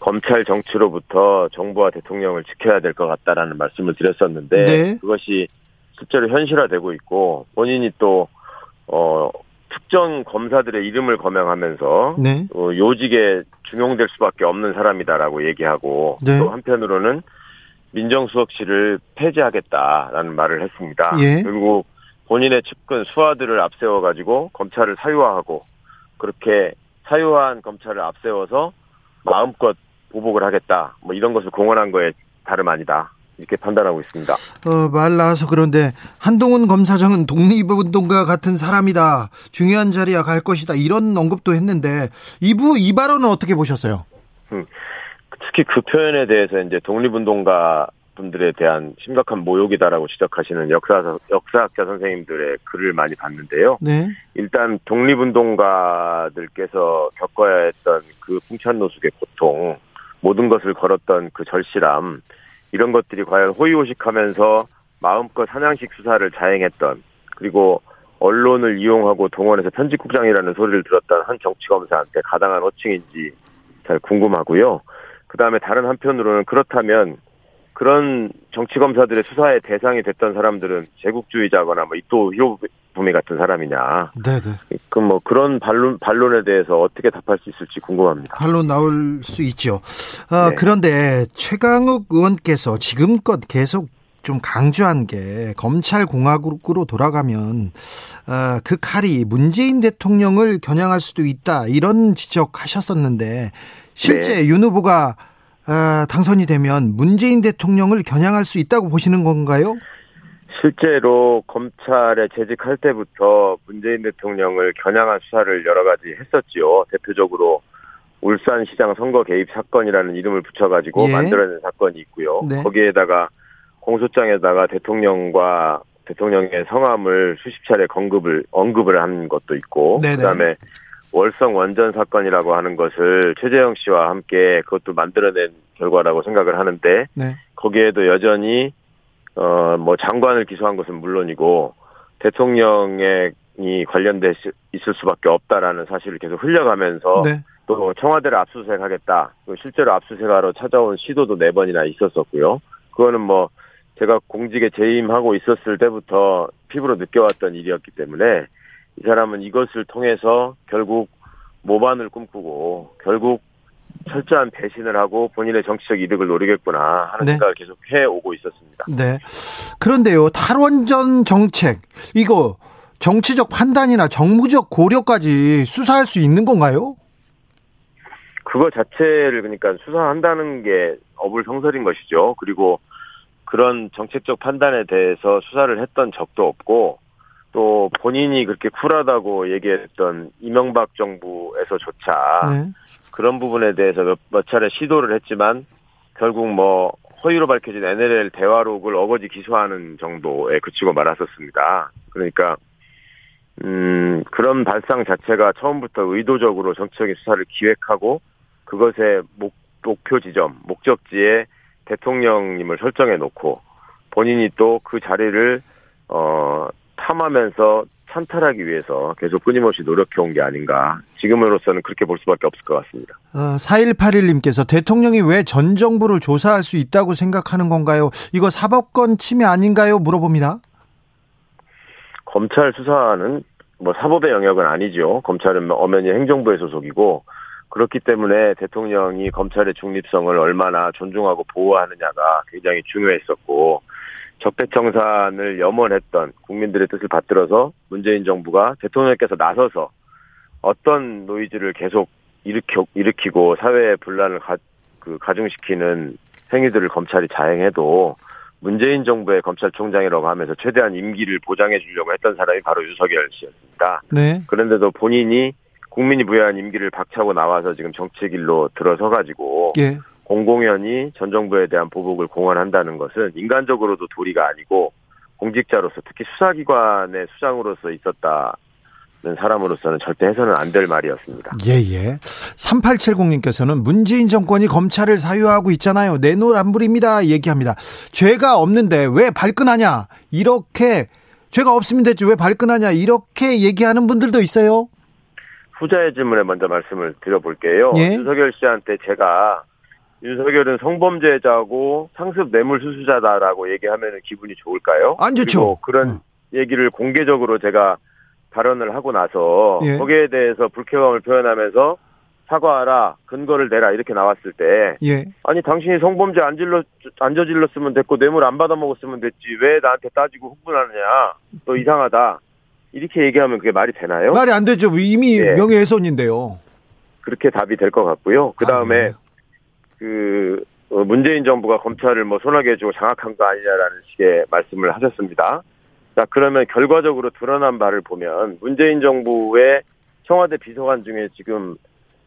검찰 정치로부터 정부와 대통령을 지켜야 될 것 같다라는 말씀을 드렸었는데 네. 그것이 실제로 현실화되고 있고 본인이 또 어, 특정 검사들의 이름을 거명하면서 네. 어, 요직에 중용될 수밖에 없는 사람이다라고 얘기하고 네. 또 한편으로는 민정수석실을 폐지하겠다라는 말을 했습니다. 예. 그리고 본인의 측근 수하들을 앞세워 가지고 검찰을 사유화하고 그렇게 사유화한 검찰을 앞세워서 마음껏 보복을 하겠다. 뭐 이런 것을 공언한 거에 다름 아니다. 이렇게 판단하고 있습니다. 어, 말 나와서 그런데 한동훈 검사장은 독립운동가 같은 사람이다. 중요한 자리에 갈 것이다. 이런 언급도 했는데 이부 이 발언은 어떻게 보셨어요? 음, 특히 그 표현에 대해서 이제 독립운동가 분들에 대한 심각한 모욕이다라고 지적하시는 역사 역사학자 선생님들의 글을 많이 봤는데요. 네. 일단 독립운동가들께서 겪어야 했던 그 풍찬노숙의 고통, 모든 것을 걸었던 그 절실함, 이런 것들이 과연 호의호식하면서 마음껏 사냥식 수사를 자행했던 그리고 언론을 이용하고 동원해서 편집국장이라는 소리를 들었던 한 정치검사한테 가당한 호칭인지 잘 궁금하고요. 그 다음에 다른 한편으로는 그렇다면 그런 정치검사들의 수사의 대상이 됐던 사람들은 제국주의자거나 뭐 이토 히로부미 같은 사람이냐. 네네. 그럼 뭐 그런 반론, 반론에 대해서 어떻게 답할 수 있을지 궁금합니다. 반론 나올 수 있죠. 어, 네. 그런데 최강욱 의원께서 지금껏 계속 좀 강조한 게 검찰 공화국으로 돌아가면 어, 그 칼이 문재인 대통령을 겨냥할 수도 있다 이런 지적하셨었는데 실제 네. 윤 후보가 어, 당선이 되면 문재인 대통령을 겨냥할 수 있다고 보시는 건가요? 실제로 검찰에 재직할 때부터 문재인 대통령을 겨냥한 수사를 여러 가지 했었지요. 대표적으로 울산시장 선거 개입 사건이라는 이름을 붙여가지고 예. 만들어낸 사건이 있고요. 네. 거기에다가 공소장에다가 대통령과 대통령의 성함을 수십 차례 언급을 언급을 한 것도 있고 네네. 그다음에 월성 원전 사건이라고 하는 것을 최재형 씨와 함께 그것도 만들어낸 결과라고 생각을 하는데 네. 거기에도 여전히 어 뭐 장관을 기소한 것은 물론이고 대통령의 이 관련돼 있을 수밖에 없다라는 사실을 계속 흘려가면서 네. 또 청와대를 압수수색하겠다. 실제로 압수수색하러 찾아온 시도도 네 번이나 있었었고요. 그거는 뭐 제가 공직에 재임하고 있었을 때부터 피부로 느껴왔던 일이었기 때문에 이 사람은 이것을 통해서 결국 모반을 꿈꾸고 결국 철저한 배신을 하고 본인의 정치적 이득을 노리겠구나 하는 네. 생각을 계속 해오고 있었습니다. 네. 그런데요, 탈원전 정책, 이거 정치적 판단이나 정무적 고려까지 수사할 수 있는 건가요? 그거 자체를 그러니까 수사한다는 게 어불성설인 것이죠. 그리고 그런 정책적 판단에 대해서 수사를 했던 적도 없고 또 본인이 그렇게 쿨하다고 얘기했던 이명박 정부에서조차 네. 그런 부분에 대해서 몇, 몇 차례 시도를 했지만 결국 뭐 허위로 밝혀진 NLL 대화록을 어거지 기소하는 정도에 그치고 말았었습니다. 그러니까 음 그런 발상 자체가 처음부터 의도적으로 정치적인 수사를 기획하고 그것의 목, 목표 지점, 목적지에 대통령님을 설정해 놓고 본인이 또 그 자리를 어 탐하면서 찬탈하기 위해서 계속 끊임없이 노력해온 게 아닌가. 지금으로서는 그렇게 볼 수밖에 없을 것 같습니다. 어, 4181님께서 대통령이 왜 전 정부를 조사할 수 있다고 생각하는 건가요? 이거 사법권 침해 아닌가요? 물어봅니다. 검찰 수사는 뭐 사법의 영역은 아니죠. 검찰은 엄연히 행정부의 소속이고 그렇기 때문에 대통령이 검찰의 중립성을 얼마나 존중하고 보호하느냐가 굉장히 중요했었고 적폐청산을 염원했던 국민들의 뜻을 받들어서 문재인 정부가 대통령께서 나서서 어떤 노이즈를 계속 일으켜, 일으키고 사회의 분란을 가, 그 가중시키는 행위들을 검찰이 자행해도 문재인 정부의 검찰총장이라고 하면서 최대한 임기를 보장해 주려고 했던 사람이 바로 윤석열 씨였습니다. 네. 그런데도 본인이 국민이 부여한 임기를 박차고 나와서 지금 정치 길로 들어서 가지고 예. 공공연히 전 정부에 대한 보복을 공언한다는 것은 인간적으로도 도리가 아니고 공직자로서 특히 수사기관의 수장으로서 있었다. 는 사람으로서는 절대 해서는 안 될 말이었습니다. 예, 예. 3870님께서는 문재인 정권이 검찰을 사유하고 있잖아요. 내노란불입니다. 얘기합니다. 죄가 없는데 왜 발끈하냐? 이렇게 죄가 없으면 됐지 왜 발끈하냐? 이렇게 얘기하는 분들도 있어요. 후자의 질문에 먼저 말씀을 드려볼게요. 예? 윤석열 씨한테 제가 윤석열은 성범죄자고 상습 뇌물 수수자다라고 얘기하면 기분이 좋을까요? 안 좋죠. 그런 음. 얘기를 공개적으로 제가 발언을 하고 나서 예. 거기에 대해서 불쾌감을 표현하면서 사과하라 근거를 내라 이렇게 나왔을 때 예. 아니 당신이 성범죄 안 질러 안 저질렀으면 됐고 뇌물 안 받아 먹었으면 됐지 왜 나한테 따지고 흥분하느냐 또 이상하다 이렇게 얘기하면 그게 말이 되나요? 말이 안 되죠. 이미 네. 명예훼손인데요. 그렇게 답이 될 것 같고요. 그 다음에 아, 네. 그 어, 문재인 정부가 검찰을 뭐 손하게 해주고 장악한 거 아니냐라는 식의 말씀을 하셨습니다. 자 그러면 결과적으로 드러난 바를 보면 문재인 정부의 청와대 비서관 중에 지금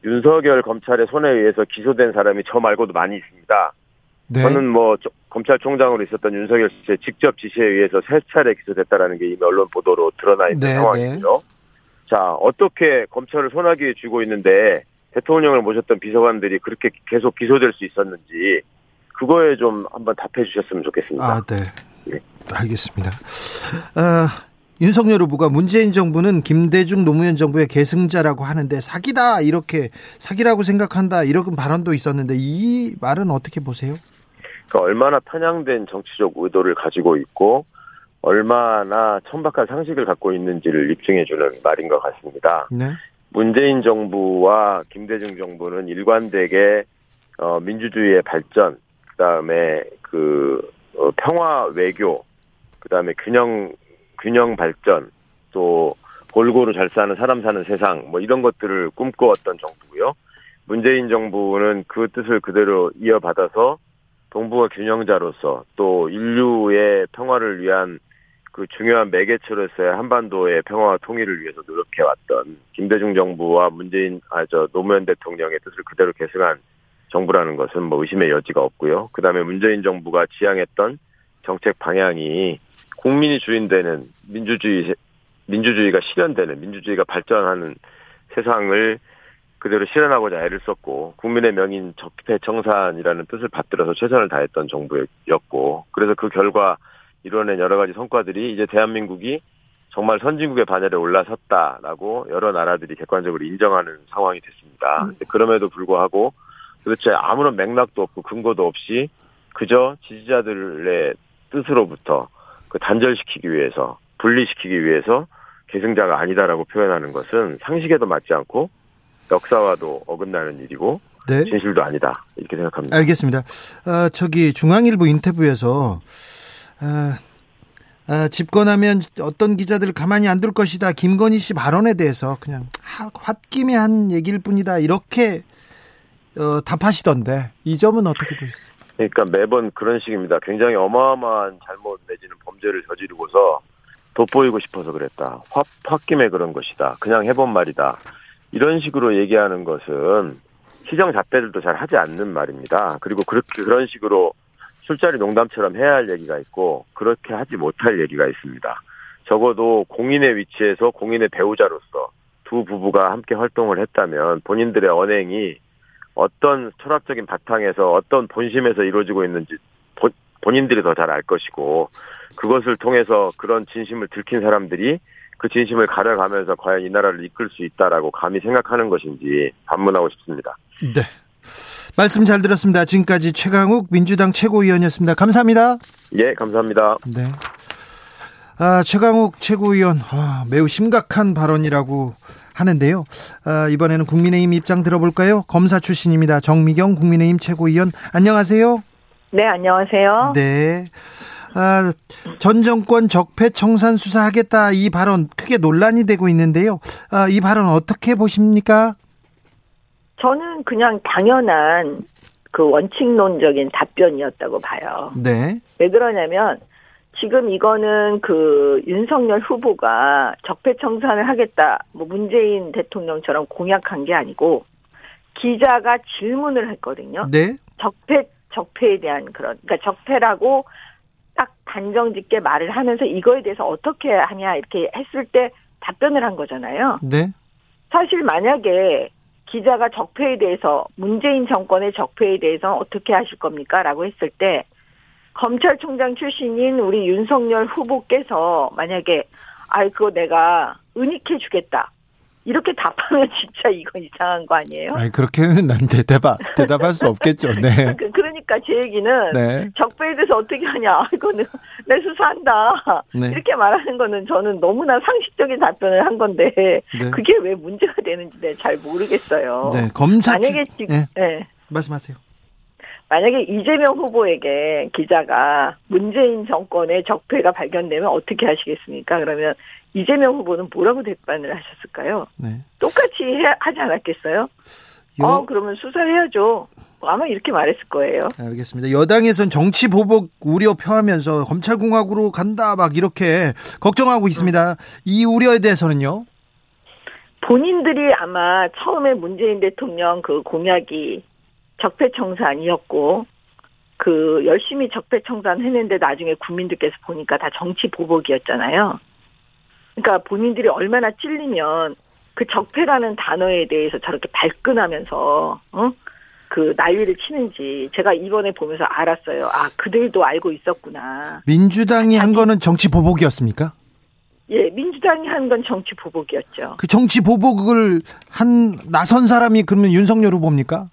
윤석열 검찰의 손에 의해서 기소된 사람이 저 말고도 많이 있습니다. 네. 저는 뭐 검찰총장으로 있었던 윤석열 씨의 직접 지시에 의해서 세 차례 기소됐다라는 게 이미 언론 보도로 드러나 있는 네, 상황이죠. 네. 자 어떻게 검찰을 손아귀에 쥐고 있는데 대통령을 모셨던 비서관들이 그렇게 계속 기소될 수 있었는지 그거에 좀 한번 답해 주셨으면 좋겠습니다. 아, 네. 네. 알겠습니다. 어, 윤석열 후보가 문재인 정부는 김대중 노무현 정부의 계승자라고 하는데 사기다 이렇게 사기라고 생각한다 이런 발언도 있었는데 이 말은 어떻게 보세요? 그러니까 얼마나 편향된 정치적 의도를 가지고 있고 얼마나 천박한 상식을 갖고 있는지를 입증해 주는 말인 것 같습니다. 네. 문재인 정부와 김대중 정부는 일관되게 어, 민주주의의 발전, 그 다음에 그 어, 평화 외교, 그 다음에 균형 균형 발전, 또 골고루 잘 사는 사람 사는 세상, 뭐 이런 것들을 꿈꿔왔던 정부고요. 문재인 정부는 그 뜻을 그대로 이어받아서 동북아 균형자로서 또 인류의 평화를 위한 그 중요한 매개체로서의 한반도의 평화와 통일을 위해서 노력해왔던 김대중 정부와 문재인 아 저 노무현 대통령의 뜻을 그대로 계승한 정부라는 것은 뭐 의심의 여지가 없고요. 그다음에 문재인 정부가 지향했던 정책 방향이 국민이 주인되는 민주주의 민주주의가 실현되는 민주주의가 발전하는 세상을 그대로 실현하고자 애를 썼고 국민의 명인 적폐 청산이라는 뜻을 받들어서 최선을 다했던 정부였고 그래서 그 결과 이뤄낸 여러 가지 성과들이 이제 대한민국이 정말 선진국의 반열에 올라섰다라고 여러 나라들이 객관적으로 인정하는 상황이 됐습니다. 음. 그럼에도 불구하고 도대체 아무런 맥락도 없고 근거도 없이 그저 지지자들의 뜻으로부터 그 단절시키기 위해서 분리시키기 위해서 계승자가 아니다라고 표현하는 것은 상식에도 맞지 않고 역사와도 어긋나는 일이고 네. 진실도 아니다 이렇게 생각합니다. 알겠습니다. 어, 저기 중앙일보 인터뷰에서 어, 어, 집권하면 어떤 기자들 가만히 안 둘 것이다. 김건희 씨 발언에 대해서 그냥 홧김에 한 얘기일 뿐이다. 이렇게 어, 답하시던데 이 점은 어떻게 보셨어요? 그러니까 매번 그런 식입니다. 굉장히 어마어마한 잘못 내지는 범죄를 저지르고서 돋보이고 싶어서 그랬다. 화, 홧김에 그런 것이다. 그냥 해본 말이다. 이런 식으로 얘기하는 것은 시정 자폐들도 잘 하지 않는 말입니다. 그리고 그렇게 그런 식으로 술자리 농담처럼 해야 할 얘기가 있고 그렇게 하지 못할 얘기가 있습니다. 적어도 공인의 위치에서 공인의 배우자로서 두 부부가 함께 활동을 했다면 본인들의 언행이 어떤 철학적인 바탕에서 어떤 본심에서 이루어지고 있는지 본인들이 더 잘 알 것이고 그것을 통해서 그런 진심을 들킨 사람들이 그 진심을 가려가면서 과연 이 나라를 이끌 수 있다라고 감히 생각하는 것인지 반문하고 싶습니다. 네. 말씀 잘 들었습니다. 지금까지 최강욱 민주당 최고위원이었습니다. 감사합니다. 예, 감사합니다. 네. 아, 최강욱 최고위원, 아, 매우 심각한 발언이라고 하는데요. 아, 이번에는 국민의힘 입장 들어볼까요? 검사 출신입니다. 정미경 국민의힘 최고위원, 안녕하세요. 네, 안녕하세요. 네. 아, 전 정권 적폐 청산 수사하겠다 이 발언 크게 논란이 되고 있는데요. 아, 이 발언 어떻게 보십니까? 저는 그냥 당연한 그 원칙론적인 답변이었다고 봐요. 네. 왜 그러냐면 지금 이거는 그 윤석열 후보가 적폐 청산을 하겠다, 뭐 문재인 대통령처럼 공약한 게 아니고 기자가 질문을 했거든요. 네. 적폐 적폐에 대한 그런 그러니까 적폐라고 딱 단정짓게 말을 하면서 이거에 대해서 어떻게 하냐 이렇게 했을 때 답변을 한 거잖아요. 네. 사실 만약에 기자가 적폐에 대해서 문재인 정권의 적폐에 대해서 어떻게 하실 겁니까? 라고 했을 때 검찰총장 출신인 우리 윤석열 후보께서 만약에 아이 그거 내가 은닉해 주겠다. 이렇게 답하면 진짜 이건 이상한 거 아니에요? 아니 그렇게는 난 대답 대답할 수 없겠죠. 네. 그, 그러니까 제 얘기는 네. 적폐에 대해서 어떻게 하냐? 이거는 내 수사한다. 네. 이렇게 말하는 거는 저는 너무나 상식적인 답변을 한 건데 네. 그게 왜 문제가 되는지 잘 모르겠어요. 네. 검사 만약에 지, 네. 네. 말씀하세요. 만약에 이재명 후보에게 기자가 문재인 정권의 적폐가 발견되면 어떻게 하시겠습니까? 그러면 이재명 후보는 뭐라고 대답을 하셨을까요? 네. 똑같이 해, 하지 않았겠어요? 여... 어, 그러면 수사해야죠. 아마 이렇게 말했을 거예요. 알겠습니다. 여당에선 정치 보복 우려 표하면서 검찰공화국으로 간다 막 이렇게 걱정하고 있습니다. 음. 이 우려에 대해서는요? 본인들이 아마 처음에 문재인 대통령 그 공약이 적폐청산이었고 그 열심히 적폐청산 했는데 나중에 국민들께서 보니까 다 정치 보복이었잖아요. 그러니까 본인들이 얼마나 찔리면 그 적폐라는 단어에 대해서 저렇게 발끈하면서 어? 그 난리를 치는지 제가 이번에 보면서 알았어요. 아 그들도 알고 있었구나. 민주당이 한 거는 정치 보복이었습니까? 예, 민주당이 한 건 정치 보복이었죠. 그 정치 보복을 한 나선 사람이 그러면 윤석열 후보입니까?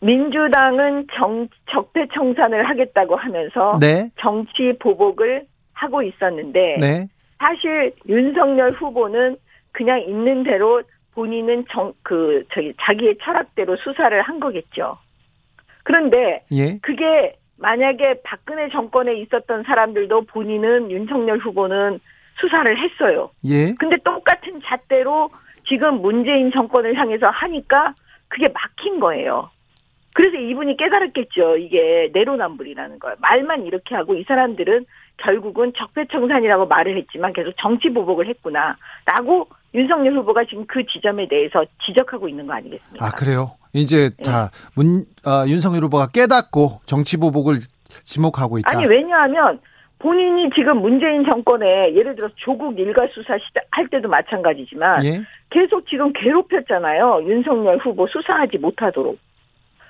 민주당은 정, 적폐 청산을 하겠다고 하면서 네. 정치 보복을 하고 있었는데 네. 사실 윤석열 후보는 그냥 있는 대로 본인은 정, 그, 저기, 자기의 철학대로 수사를 한 거겠죠. 그런데, 예? 그게 만약에 박근혜 정권에 있었던 사람들도 본인은 윤석열 후보는 수사를 했어요. 예. 근데 똑같은 잣대로 지금 문재인 정권을 향해서 하니까 그게 막힌 거예요. 그래서 이분이 깨달았겠죠. 이게 내로남불이라는 걸. 말만 이렇게 하고 이 사람들은 결국은 적폐청산이라고 말을 했지만 계속 정치 보복을 했구나. 라고 윤석열 후보가 지금 그 지점에 대해서 지적하고 있는 거 아니겠습니까? 아, 그래요? 이제 네. 다 문, 아, 윤석열 후보가 깨닫고 정치 보복을 지목하고 있다. 아니, 왜냐하면 본인이 지금 문재인 정권에 예를 들어서 조국 일가 수사 할 때도 마찬가지지만 예? 계속 지금 괴롭혔잖아요. 윤석열 후보 수사하지 못하도록.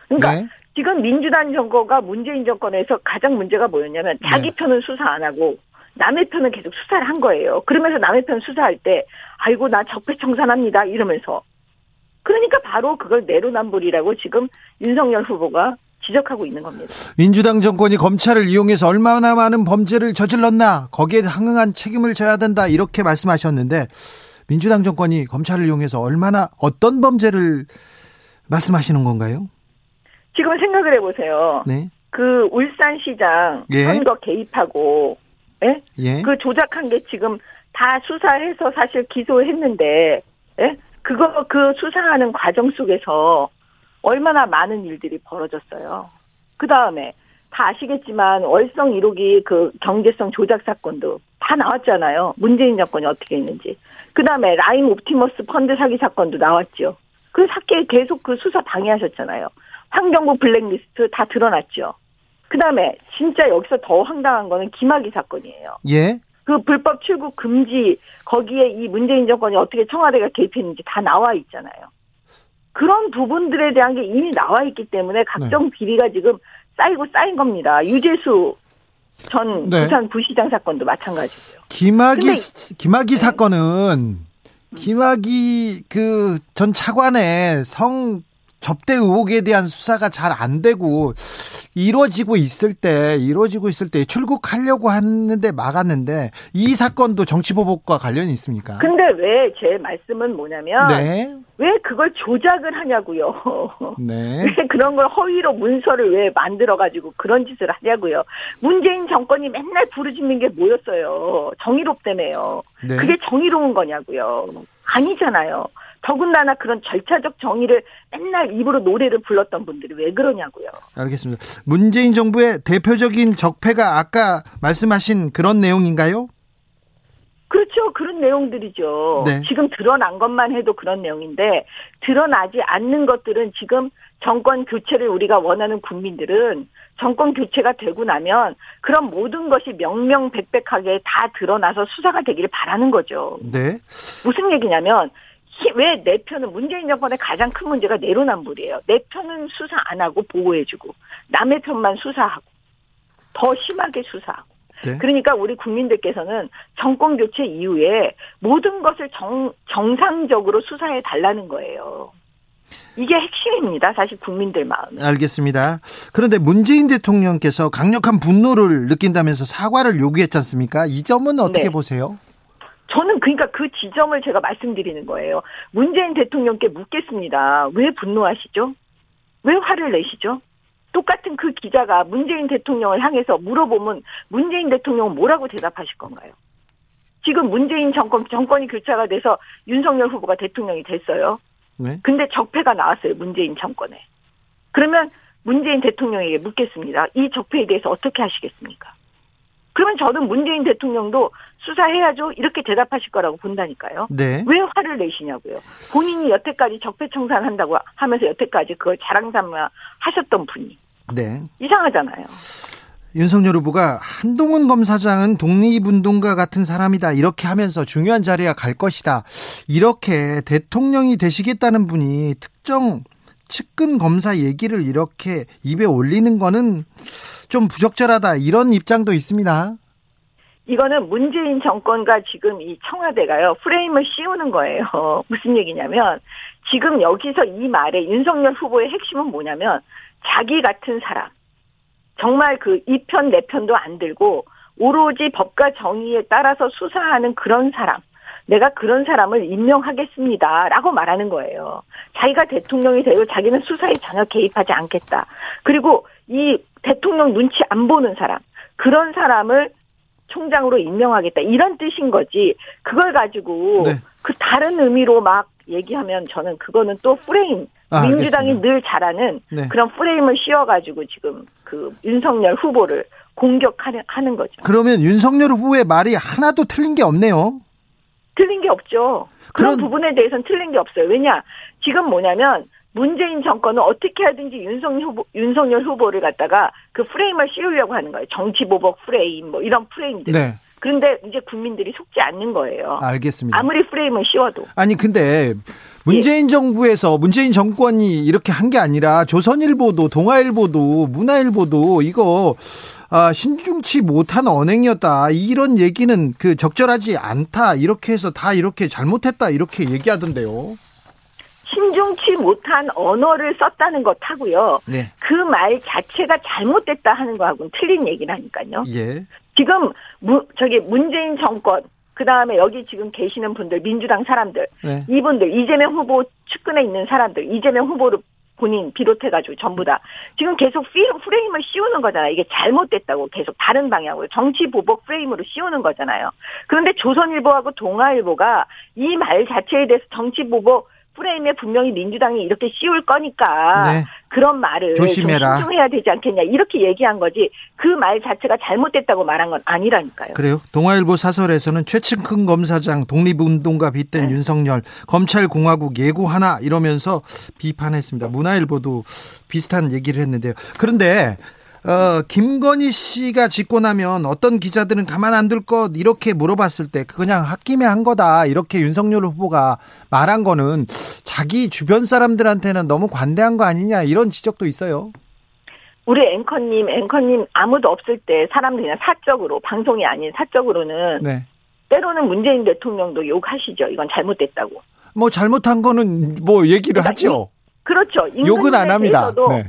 그러니까 네? 지금 민주당 정권과 문재인 정권에서 가장 문제가 뭐였냐면 자기 네. 편은 수사 안 하고 남의 편은 계속 수사를 한 거예요. 그러면서 남의 편 수사할 때 아이고 나 적폐청산합니다 이러면서 그러니까 바로 그걸 내로남불이라고 지금 윤석열 후보가 지적하고 있는 겁니다. 민주당 정권이 검찰을 이용해서 얼마나 많은 범죄를 저질렀나 거기에 항응한 책임을 져야 된다 이렇게 말씀하셨는데 민주당 정권이 검찰을 이용해서 얼마나 어떤 범죄를 말씀하시는 건가요? 지금 생각을 해보세요. 네. 그 울산시장 예. 선거 개입하고 예? 예? 그 조작한 게 지금 다 수사해서 사실 기소했는데 예? 그거 그 수사하는 과정 속에서 얼마나 많은 일들이 벌어졌어요. 그 다음에 다 아시겠지만 월성 1호기 그 경제성 조작 사건도 다 나왔잖아요. 문재인 정권이 어떻게 했는지. 그 다음에 라임 옵티머스 펀드 사기 사건도 나왔죠. 그 사케 계속 그 수사 방해하셨잖아요. 환경부 블랙리스트 다 드러났죠. 그 다음에 진짜 여기서 더 황당한 거는 김학의 사건이에요. 예. 그 불법 출국 금지 거기에 이 문재인 정권이 어떻게 청와대가 개입했는지 다 나와 있잖아요. 그런 부분들에 대한 게 이미 나와 있기 때문에 각종 네. 비리가 지금 쌓이고 쌓인 겁니다. 유재수 전 네. 부산 부시장 사건도 마찬가지고요. 김학의 김학의 네. 사건은 김학의 그전 차관의 성 접대 의혹에 대한 수사가 잘 안 되고 이루어지고 있을 때 이루어지고 있을 때 출국하려고 했는데 막았는데 이 사건도 정치 보복과 관련이 있습니까? 근데 왜 제 말씀은 뭐냐면 네. 왜 그걸 조작을 하냐고요. 네. 왜 그런 걸 허위로 문서를 왜 만들어 가지고 그런 짓을 하냐고요. 문재인 정권이 맨날 부르짖는 게 뭐였어요? 정의롭다며요. 네. 그게 정의로운 거냐고요. 아니잖아요. 더군다나 그런 절차적 정의를 맨날 입으로 노래를 불렀던 분들이 왜 그러냐고요. 알겠습니다. 문재인 정부의 대표적인 적폐가 아까 말씀하신 그런 내용인가요? 그렇죠. 그런 내용들이죠. 네. 지금 드러난 것만 해도 그런 내용인데 드러나지 않는 것들은 지금 정권 교체를 우리가 원하는 국민들은 정권 교체가 되고 나면 그런 모든 것이 명명백백하게 다 드러나서 수사가 되기를 바라는 거죠. 네. 무슨 얘기냐면 왜 내 편은 문재인 정권의 가장 큰 문제가 내로남불이에요. 내 편은 수사 안 하고 보호해주고 남의 편만 수사하고 더 심하게 수사하고. 네. 그러니까 우리 국민들께서는 정권 교체 이후에 모든 것을 정, 정상적으로 수사해 달라는 거예요. 이게 핵심입니다. 사실 국민들 마음. 알겠습니다. 그런데 문재인 대통령께서 강력한 분노를 느낀다면서 사과를 요구했지 않습니까? 이 점은 어떻게 네. 보세요? 저는 그러니까 그 지점을 제가 말씀드리는 거예요. 문재인 대통령께 묻겠습니다. 왜 분노하시죠? 왜 화를 내시죠? 똑같은 그 기자가 문재인 대통령을 향해서 물어보면 문재인 대통령은 뭐라고 대답하실 건가요? 지금 문재인 정권, 정권이 교체가 돼서 윤석열 후보가 대통령이 됐어요. 네. 근데 적폐가 나왔어요. 문재인 정권에. 그러면 문재인 대통령에게 묻겠습니다. 이 적폐에 대해서 어떻게 하시겠습니까? 그러면 저는 문재인 대통령도 수사해야죠. 이렇게 대답하실 거라고 본다니까요. 네. 왜 화를 내시냐고요. 본인이 여태까지 적폐청산한다고 하면서 여태까지 그걸 자랑 삼아 하셨던 분이. 네. 이상하잖아요. 윤석열 후보가 한동훈 검사장은 독립운동가 같은 사람이다. 이렇게 하면서 중요한 자리에 갈 것이다. 이렇게 대통령이 되시겠다는 분이 특정 측근 검사 얘기를 이렇게 입에 올리는 거는 좀 부적절하다. 이런 입장도 있습니다. 이거는 문재인 정권과 지금 이 청와대가요, 프레임을 씌우는 거예요. 무슨 얘기냐면, 지금 여기서 이 말에 윤석열 후보의 핵심은 뭐냐면, 자기 같은 사람, 정말 그 이 편, 내 편도 안 들고, 오로지 법과 정의에 따라서 수사하는 그런 사람, 내가 그런 사람을 임명하겠습니다. 라고 말하는 거예요. 자기가 대통령이 되고 자기는 수사에 전혀 개입하지 않겠다. 그리고 이 대통령 눈치 안 보는 사람, 그런 사람을 총장으로 임명하겠다. 이런 뜻인 거지. 그걸 가지고 네. 그 다른 의미로 막 얘기하면 저는 그거는 또 프레임, 아, 민주당이 알겠습니다. 늘 잘하는 네. 그런 프레임을 씌워가지고 지금 그 윤석열 후보를 공격하는 하는 거죠. 그러면 윤석열 후보의 말이 하나도 틀린 게 없네요. 틀린 게 없죠. 그런, 그런 부분에 대해서는 틀린 게 없어요. 왜냐 지금 뭐냐면 문재인 정권은 어떻게 하든지 윤석열 후보, 윤석열 후보를 갖다가 그 프레임을 씌우려고 하는 거예요. 정치 보복 프레임 뭐 이런 프레임들. 네. 그런데 이제 국민들이 속지 않는 거예요. 알겠습니다. 아무리 프레임을 씌워도. 아니 근데 문재인 예. 정부에서 문재인 정권이 이렇게 한 게 아니라 조선일보도 동아일보도 문화일보도 이거 아, 신중치 못한 언행이었다. 이런 얘기는 그 적절하지 않다. 이렇게 해서 다 이렇게 잘못했다. 이렇게 얘기하던데요. 신중치 못한 언어를 썼다는 것하고요. 네. 그 말 자체가 잘못됐다 하는 거하고는 틀린 얘기라니까요. 예. 지금 무, 저기 문재인 정권 그 다음에 여기 지금 계시는 분들 민주당 사람들 네. 이분들 이재명 후보 측근에 있는 사람들 이재명 후보를 본인 비롯해가지고 전부 다 지금 계속 프레임을 씌우는 거잖아요. 이게 잘못됐다고 계속 다른 방향으로 정치 보복 프레임으로 씌우는 거잖아요. 그런데 조선일보하고 동아일보가 이 말 자체에 대해서 정치 보복 프레임에 분명히 민주당이 이렇게 씌울 거니까 네. 그런 말을 조심해라. 신중해야 되지 않겠냐 이렇게 얘기한 거지 그 말 자체가 잘못됐다고 말한 건 아니라니까요. 그래요? 동아일보 사설에서는 최측근 검사장 독립운동가 빗댄 네. 윤석열 검찰공화국 예고 하나 이러면서 비판했습니다. 문화일보도 비슷한 얘기를 했는데요. 그런데 어, 김건희 씨가 짓고 나면 어떤 기자들은 가만 안 둘 것 이렇게 물어봤을 때 그냥 홧김에 한 거다 이렇게 윤석열 후보가 말한 거는 자기 주변 사람들한테는 너무 관대한 거 아니냐 이런 지적도 있어요. 우리 앵커님, 앵커님 아무도 없을 때 사람들이 그냥 사적으로 방송이 아닌 사적으로는 네. 때로는 문재인 대통령도 욕하시죠. 이건 잘못됐다고. 뭐 잘못한 거는 뭐 얘기를 그러니까 하죠. 그렇죠. 욕은 안 합니다. 네.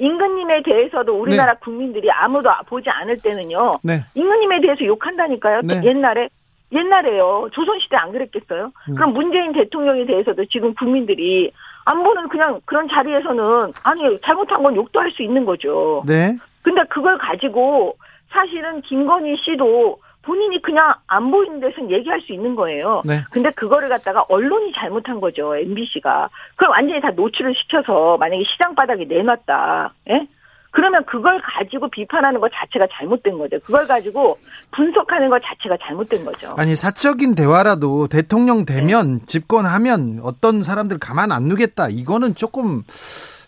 임금님에 대해서도 우리나라 네. 국민들이 아무도 보지 않을 때는요. 네. 임금님에 대해서 욕한다니까요. 네. 옛날에 옛날에요. 조선시대 안 그랬겠어요? 음. 그럼 문재인 대통령에 대해서도 지금 국민들이 안 보는 그냥 그런 자리에서는 아니 잘못한 건 욕도 할 수 있는 거죠. 네. 근데 그걸 가지고 사실은 김건희 씨도 본인이 그냥 안 보이는 데서 얘기할 수 있는 거예요. 네. 근데 그거를 갖다가 언론이 잘못한 거죠. MBC가. 그럼 완전히 다 노출을 시켜서 만약에 시장 바닥에 내놨다. 예? 그러면 그걸 가지고 비판하는 것 자체가 잘못된 거죠. 그걸 가지고 분석하는 것 자체가 잘못된 거죠. 아니 사적인 대화라도 대통령 되면 네. 집권하면 어떤 사람들 가만 안 두겠다. 이거는 조금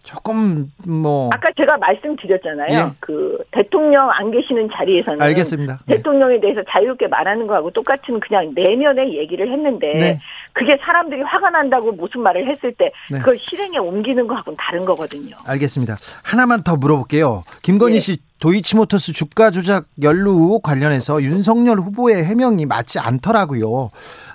조금 뭐 아까 제가 말씀드렸잖아요. 예. 그 대통령 안 계시는 자리에서는 알겠습니다. 네. 대통령에 대해서 자유롭게 말하는 거하고 똑같은 그냥 내면의 얘기를 했는데 네. 그게 사람들이 화가 난다고 무슨 말을 했을 때 네. 그걸 실행에 옮기는 거하고는 다른 거거든요. 알겠습니다. 하나만 더 물어볼게요. 김건희 예. 씨 도이치모터스 주가 조작 연루 의혹 관련해서 윤석열 후보의 해명이 맞지 않더라고요.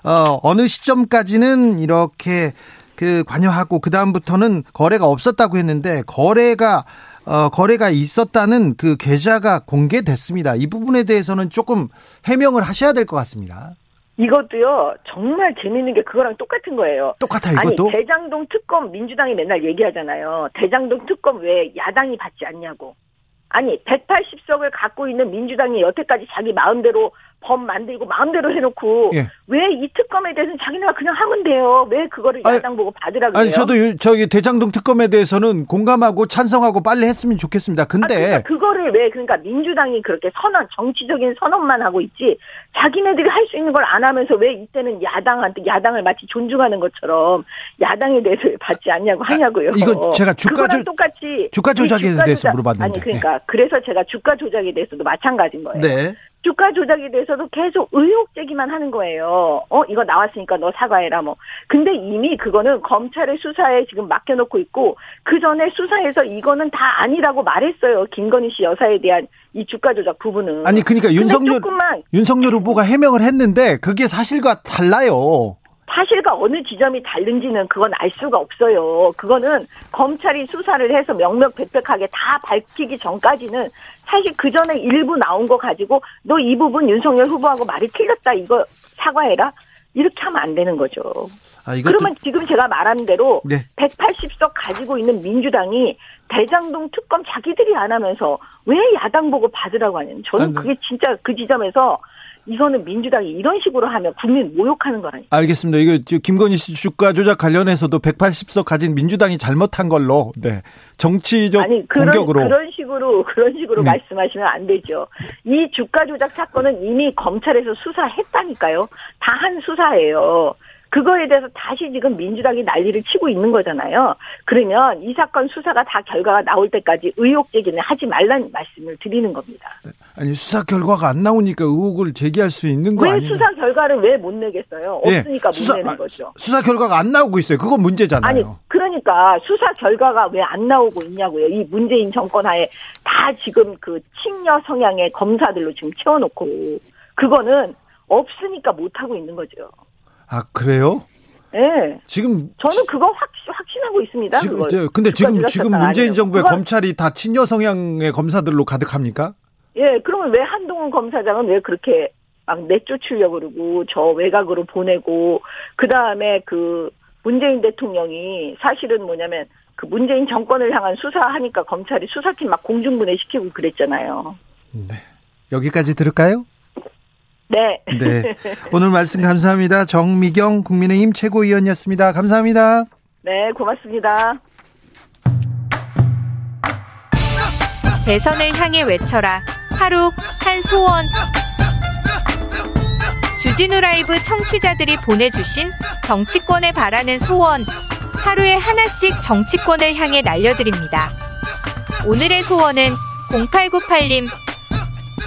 어, 어느 시점까지는 이렇게 그 관여하고 그 다음부터는 거래가 없었다고 했는데 거래가 어, 거래가 있었다는 그 계좌가 공개됐습니다. 이 부분에 대해서는 조금 해명을 하셔야 될 것 같습니다. 이것도요 정말 재밌는 게 그거랑 똑같은 거예요. 똑같아 이것도. 아니 대장동 특검 민주당이 맨날 얘기하잖아요. 대장동 특검 왜 야당이 받지 않냐고. 아니 180석을 갖고 있는 민주당이 여태까지 자기 마음대로 법 만들고 마음대로 해놓고 예. 왜이 특검에 대해서는 자기네가 그냥 하면 돼요. 왜 그거를 아니, 야당 보고 받으라 그래요? 아니 저도 저기 대장동 특검에 대해서는 공감하고 찬성하고 빨리 했으면 좋겠습니다. 근데 아, 그러니까 그거를 왜 그러니까 민주당이 그렇게 선언 정치적인 선언만 하고 있지 자기네들이 할 수 있는 걸 안 하면서 왜 이때는 야당한테 야당을 마치 존중하는 것처럼 야당에 대해서 받지 않냐고 하냐고요. 아, 이거 제가 주가 조 똑같이 주가 조작에 주가 대해서 조작, 물어봤는데 아니 그러니까 네. 그래서 제가 주가 조작에 대해서도 마찬가지인 거예요. 네. 주가 조작에 대해서도 계속 의혹 제기만 하는 거예요. 어, 이거 나왔으니까 너 사과해라, 뭐. 근데 이미 그거는 검찰의 수사에 지금 맡겨놓고 있고, 그 전에 수사에서 이거는 다 아니라고 말했어요. 김건희 씨 여사에 대한 이 주가 조작 부분은. 아니, 그러니까 윤석열, 조금만, 윤석열 후보가 해명을 했는데, 그게 사실과 달라요. 사실과 어느 지점이 다른지는 그건 알 수가 없어요. 그거는 검찰이 수사를 해서 명명백백하게 다 밝히기 전까지는 사실 그 전에 일부 나온 거 가지고 너 이 부분 윤석열 후보하고 말이 틀렸다 이거 사과해라 이렇게 하면 안 되는 거죠. 아, 그러면 지금 제가 말한 대로 네. 180석 가지고 있는 민주당이 대장동 특검 자기들이 안 하면서 왜 야당 보고 받으라고 하냐는 저는 아, 네. 그게 진짜 그 지점에서 이거는 민주당이 이런 식으로 하면 국민 모욕하는 거라니까. 알겠습니다. 이거 김건희 씨 주가 조작 관련해서도 180석 가진 민주당이 잘못한 걸로 네. 정치적 아니, 그런, 공격으로 그런 식으로 그런 식으로 네. 말씀하시면 안 되죠. 이 주가 조작 사건은 이미 검찰에서 수사했다니까요. 다 한 수사예요. 그거에 대해서 다시 지금 민주당이 난리를 치고 있는 거잖아요. 그러면 이 사건 수사가 다 결과가 나올 때까지 의혹 제기는 하지 말라는 말씀을 드리는 겁니다. 네. 아니 수사 결과가 안 나오니까 의혹을 제기할 수 있는 거 아니에요? 왜 수사 결과를 왜 못 내겠어요? 예, 없으니까 네. 못 내는 거죠. 수사 결과가 안 나오고 있어요. 그건 문제잖아요. 아니 그러니까 수사 결과가 왜 안 나오고 있냐고요. 이 문재인 정권 하에 다 지금 그 친여 성향의 검사들로 지금 채워놓고 그거는 없으니까 못 하고 있는 거죠. 아 그래요? 네. 지금 저는 그거 확 확신하고 있습니다. 지금 그걸. 근데 지금 지금 문재인 정부의 검찰이 다 친여 성향의 검사들로 가득합니까? 예, 그러면 왜 한동훈 검사장은 왜 그렇게 막 내쫓으려고 그러고 저 외곽으로 보내고 그 다음에 그 문재인 대통령이 사실은 뭐냐면 그 문재인 정권을 향한 수사하니까 검찰이 수사팀 막 공중분해 시키고 그랬잖아요. 네. 여기까지 들을까요? 네. 네. 오늘 말씀 감사합니다. 정미경 국민의힘 최고위원이었습니다. 감사합니다. 네, 고맙습니다. 대선을 향해 외쳐라. 하루 한 소원. 주진우 라이브 청취자들이 보내주신 정치권에 바라는 소원. 하루에 하나씩 정치권을 향해 날려드립니다. 오늘의 소원은 0898님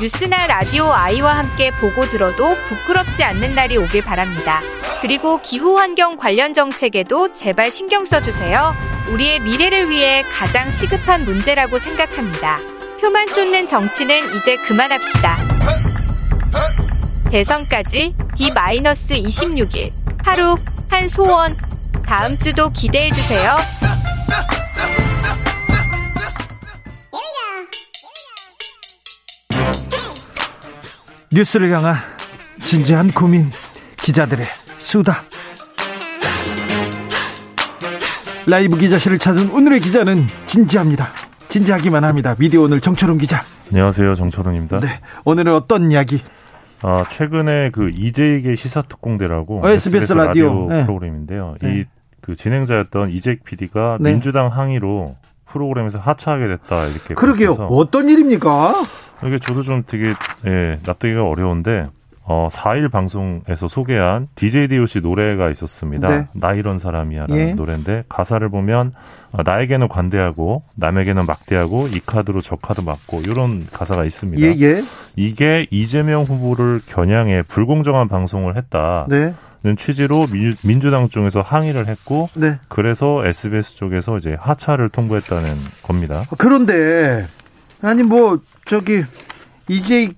뉴스나 라디오 아이와 함께 보고 들어도 부끄럽지 않는 날이 오길 바랍니다. 그리고 기후 환경 관련 정책에도 제발 신경 써주세요. 우리의 미래를 위해 가장 시급한 문제라고 생각합니다. 표만 쫓는 정치는 이제 그만합시다. 대선까지 D-26일. 하루 한 소원. 다음 주도 기대해주세요. 뉴스를 향한 진지한 고민 기자들의 수다. 라이브 기자실을 찾은 오늘의 기자는 진지합니다. 진지하기만 합니다. 미디어 오늘 정철웅 기자. 안녕하세요. 정철웅입니다. 네. 오늘은 어떤 이야기? 아 최근에 그 이재익의 시사특공대라고 어, SBS, SBS 라디오, 라디오 네. 프로그램인데요. 네. 이그 진행자였던 이재익 PD가 네. 민주당 항의로 프로그램에서 하차하게 됐다 이렇게 그러게요. 어떤 일입니까 이게 저도 좀 되게 예, 납득이가 어려운데 어, 4일 방송에서 소개한 DJ DOC 노래가 있었습니다. 네. 나 이런 사람이야라는 예. 노래인데 가사를 보면 어, 나에게는 관대하고 남에게는 막대하고 이 카드로 저 카드 맞고 이런 가사가 있습니다. 예, 예. 이게 이재명 후보를 겨냥해 불공정한 방송을 했다. 네. 는 취지로 민주 당 쪽에서 항의를 했고 네. 그래서 SBS 쪽에서 이제 하차를 통보했다는 겁니다. 그런데 아니 뭐 저기 이제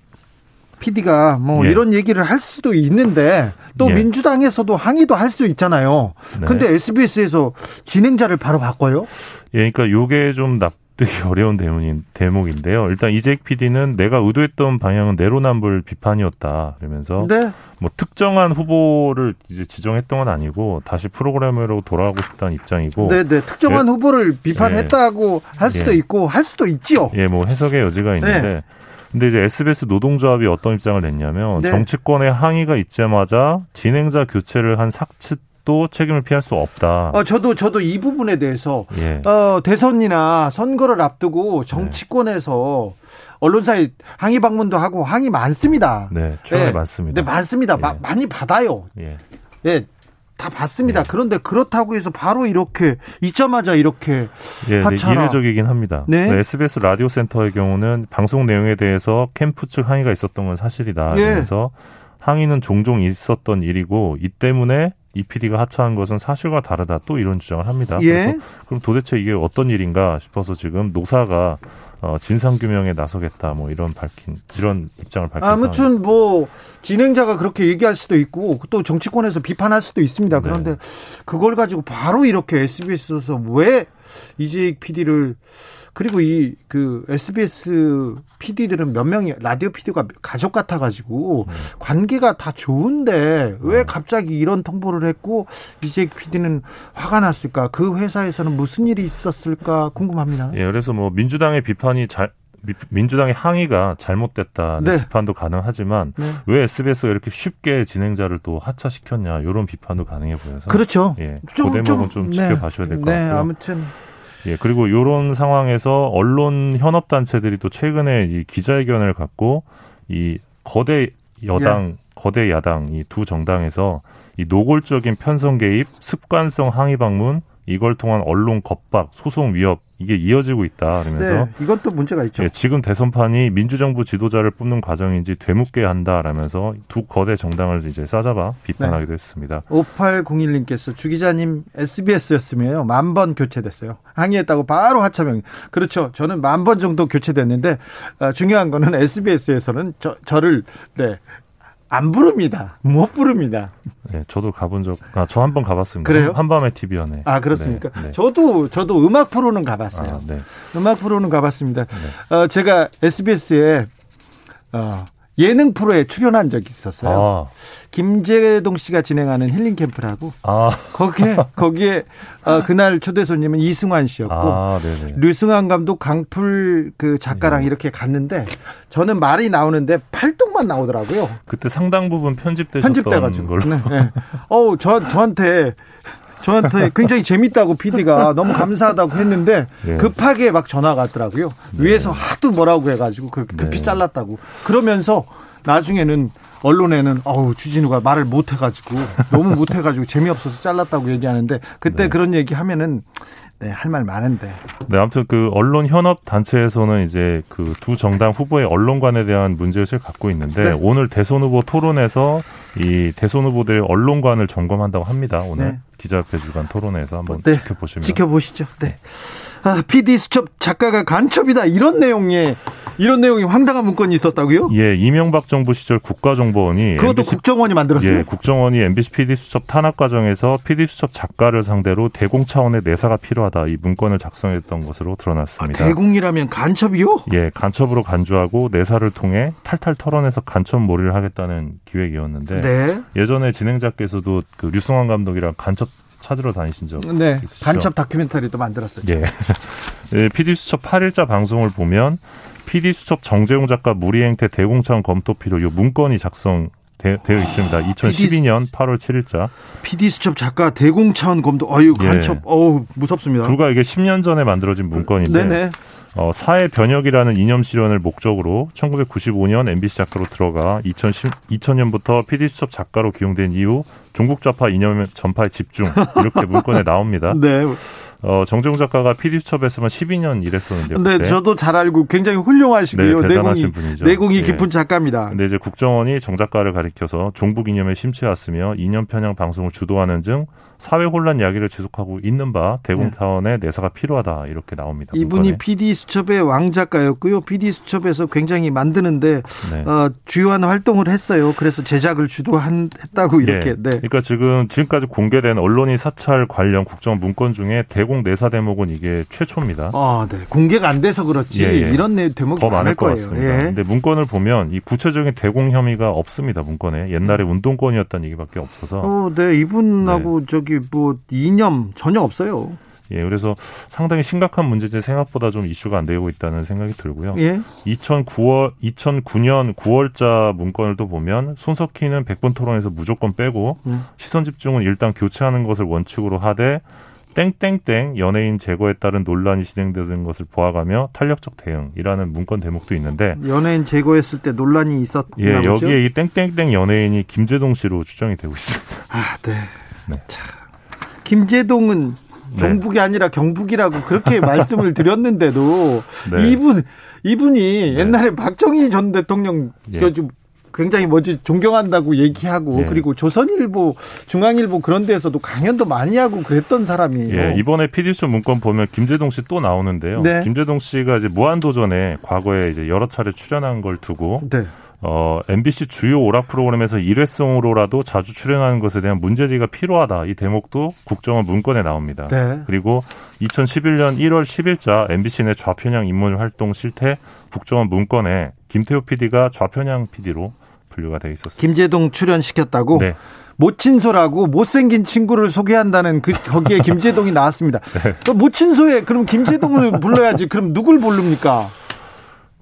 PD가 뭐 예. 이런 얘기를 할 수도 있는데 또 예. 민주당에서도 항의도 할 수 있잖아요. 네. 근데 SBS에서 진행자를 바로 바꿔요? 예, 그러니까 요게 좀납 득이 어려운 대목인, 대목인데요. 일단 이재익 PD는 내가 의도했던 방향은 내로남불 비판이었다. 그러면서 네. 뭐 특정한 후보를 이제 지정했던 건 아니고 다시 프로그램으로 돌아가고 싶다는 입장이고. 네, 네. 특정한 그, 후보를 비판했다고 예. 할 수도 예. 있고 할 수도 있지요. 예, 뭐 해석의 여지가 있는데 네. 근데 이제 SBS 노동조합이 어떤 입장을 냈냐면 네. 정치권의 항의가 있자마자 진행자 교체를 한 삭 측도 책임을 피할 수 없다. 어, 저도 저도 이 부분에 대해서 예. 어, 대선이나 선거를 앞두고 정치권에서 네. 언론사에 항의 방문도 하고 항의 많습니다. 네, 최근에 네. 많습니다. 네, 많습니다. 예. 마, 많이 받아요. 예. 예. 다 봤습니다. 네. 그런데 그렇다고 해서 바로 이렇게 잊자마자 이렇게 예, 네, 이례적이긴 합니다. 네. 네. SBS 라디오 센터의 경우는 방송 내용에 대해서 캠프 측 항의가 있었던 건 사실이다. 예. 그래서 항의는 종종 있었던 일이고 이 때문에 이 PD가 하차한 것은 사실과 다르다 또 이런 주장을 합니다. 예? 그래서 그럼 도대체 이게 어떤 일인가 싶어서 지금 노사가 어, 진상 규명에 나서겠다 뭐 이런 밝힌 이런 입장을 밝힌 아무튼 상황입니다. 뭐 진행자가 그렇게 얘기할 수도 있고 또 정치권에서 비판할 수도 있습니다. 그런데 네. 그걸 가지고 바로 이렇게 SBS에서 왜 이재익 PD를 그리고 이 그 SBS PD들은 몇 명이 라디오 PD가 가족 같아 가지고 네. 관계가 다 좋은데 왜 네. 갑자기 이런 통보를 했고 이재 PD는 화가 났을까? 그 회사에서는 무슨 일이 있었을까 궁금합니다. 예, 그래서 뭐 민주당의 비판이 잘 민주당의 항의가 잘못됐다는 네. 비판도 가능하지만 네. 왜 SBS가 이렇게 쉽게 진행자를 또 하차시켰냐 이런 비판도 가능해 보여서 그렇죠. 예, 좀, 그 대목은 좀, 좀 네. 지켜봐셔야 될것 네, 같고요. 아무튼 예, 그리고 이런 상황에서 언론 현업 단체들이 또 최근에 이 기자회견을 갖고 이 거대 여당, 예. 거대 야당 이 두 정당에서 이 노골적인 편성 개입, 습관성 항의 방문, 이걸 통한 언론 겁박, 소송 위협 이게 이어지고 있다. 그러면서 네, 이것도 문제가 있죠. 예, 지금 대선판이 민주정부 지도자를 뽑는 과정인지 되묻게 한다라면서 두 거대 정당을 이제 싸잡아 비판하기도 네. 했습니다. 5801님께서 주 기자님 SBS였으면 만번 교체됐어요. 항의했다고 바로 하차명. 그렇죠. 저는 만 번 정도 교체됐는데 어, 중요한 거는 SBS에서는 저, 저를 네, 안 부릅니다. 못 부릅니다. 네, 저도 가본 적, 아, 저 한 번 가봤습니다. 그래요? 한밤의 TV연에. 아, 그렇습니까? 네, 네. 저도, 저도 음악 프로는 가봤어요. 아, 네. 음악 프로는 가봤습니다. 네. 어, 제가 SBS에, 어, 예능 프로에 출연한 적이 있었어요. 아. 김재동 씨가 진행하는 힐링 캠프라고. 아. 거기에 거기에 어, 그날 초대 손님은 이승환 씨였고 아, 류승환 감독 강풀 그 작가랑 네. 이렇게 갔는데 저는 말이 나오는데 팔뚝만 나오더라고요. 그때 상당 부분 편집되셨던 편집돼가지고. 걸로. 네, 네. 어우 저 저한테 저한테 굉장히 재밌다고 PD가 너무 감사하다고 했는데 네. 급하게 막 전화가 왔더라고요. 네. 위에서 하도 뭐라고 해가지고 그 급히 네. 잘랐다고. 그러면서 나중에는 언론에는 어우 주진우가 말을 못 해가지고 너무 못 해가지고 재미없어서 잘랐다고 얘기하는데 그때 네. 그런 얘기 하면은 네, 할 말 많은데. 네, 아무튼 그 언론 현업 단체에서는 이제 그 두 정당 후보의 언론관에 대한 문제의식을 갖고 있는데 네. 오늘 대선 후보 토론에서 이 대선 후보들의 언론관을 점검한다고 합니다. 오늘 네. 기자협회 주간 토론에서 한번 네. 지켜보시면. 지켜보시죠. 네. 아, PD 수첩 작가가 간첩이다 이런 내용의 이런 내용이 황당한 문건이 있었다고요? 예, 이명박 정부 시절 국가정보원이 그것도 MBC, 국정원이 만들었어요. 예, 국정원이 MBC PD 수첩 탄압 과정에서 PD 수첩 작가를 상대로 대공 차원의 내사가 필요하다 이 문건을 작성했던 것으로 드러났습니다. 아, 대공이라면 간첩이요? 예, 간첩으로 간주하고 내사를 통해 탈탈 털어내서 간첩 몰이를 하겠다는 기획이었는데 네. 예전에 진행자께서도 그 류승환 감독이랑 간첩 찾으러 다니신 적 네. 있으시죠? 간첩 다큐멘터리도 만들었어요. 예. 예, PD수첩 8일자 방송을 보면 PD수첩 정재용 작가 무리행태 대공천 검토 필요 이 문건이 작성 되 어 있습니다. 2012년 8월 7일자. PD 수첩 작가 대공차원 검토. 어유 예. 간첩. 예. 어우 무섭습니다. 불과 이게 10년 전에 만들어진 문건인데. 네네. 어, 사회 변혁이라는 이념 실현을 목적으로 1995년 MBC 작가로 들어가 2010, 2000년부터 PD 수첩 작가로 기용된 이후 중국 좌파 이념 전파에 집중 이렇게 문건에 나옵니다. 네. 어, 정재웅 작가가 PD수첩에서만 12년 일했었는데요. 네. 저도 잘 알고 굉장히 훌륭하시고요. 네, 대단하신 내공이, 분이죠. 내공이 예. 깊은 작가입니다. 근데 이제 국정원이 정 작가를 가리켜서 종북 이념에 심취했으며 이념 편향 방송을 주도하는 등 사회 혼란 이야기를 지속하고 있는 바 대공타원의 네. 내사가 필요하다 이렇게 나옵니다. 이분이 문건에. PD 수첩의 왕 작가였고요. PD 수첩에서 굉장히 만드는데 네. 어, 주요한 활동을 했어요. 그래서 제작을 주도했다고 예. 이렇게. 네. 그러니까 지금 지금까지 공개된 언론인 사찰 관련 국정 문건 중에 대공 내사 대목은 이게 최초입니다. 아, 네. 공개가 안 돼서 그렇지 예, 예. 이런 대목이 더 많을 것 거예요. 같습니다. 예. 근데 문건을 보면 이 구체적인 대공 혐의가 없습니다. 문건에 옛날에 운동권이었다는 얘기밖에 없어서. 어, 네. 이분하고 네. 저기 뭐 이념 전혀 없어요. 예, 그래서 상당히 심각한 문제지 생각보다 좀 이슈가 안 되고 있다는 생각이 들고요. 예. 2009월 2009년 9월자 문건을 또 보면 손석희는 100번 토론에서 무조건 빼고 음. 시선 집중은 일단 교체하는 것을 원칙으로 하되 땡땡땡 연예인 제거에 따른 논란이 진행되는 것을 보아가며 탄력적 대응이라는 문건 대목도 있는데 연예인 제거했을 때 논란이 있었나 예, 보죠? 여기에 이 땡땡땡 연예인이 김재동 씨로 추정이 되고 있습니다. 아, 네. 네. 자, 김재동은 네. 종북이 아니라 경북이라고 그렇게 말씀을 드렸는데도 네. 이분 이분이 네. 옛날에 박정희 전 대통령 예. 좀 굉장히 뭐지 존경한다고 얘기하고 예. 그리고 조선일보, 중앙일보 그런 데에서도 강연도 많이 하고 그랬던 사람이에요. 예, 이번에 피디수 문건 보면 김재동 씨 또 나오는데요. 네. 김재동 씨가 이제 무한도전에 과거에 이제 여러 차례 출연한 걸 두고 네. 어, MBC 주요 오락 프로그램에서 일회성으로라도 자주 출연하는 것에 대한 문제제기가 필요하다. 이 대목도 국정원 문건에 나옵니다. 네. 그리고 2011년 1월 10일자 MBC 내 좌편향 인문 활동 실태 국정원 문건에 김태호 PD가 좌편향 PD로 분류가 돼 있었습니다. 김재동 출연시켰다고? 네. 모친소라고 못생긴 친구를 소개한다는 그 거기에 김재동이 나왔습니다. 네. 모친소에 그럼 김재동을 불러야지. 그럼 누굴 부릅니까?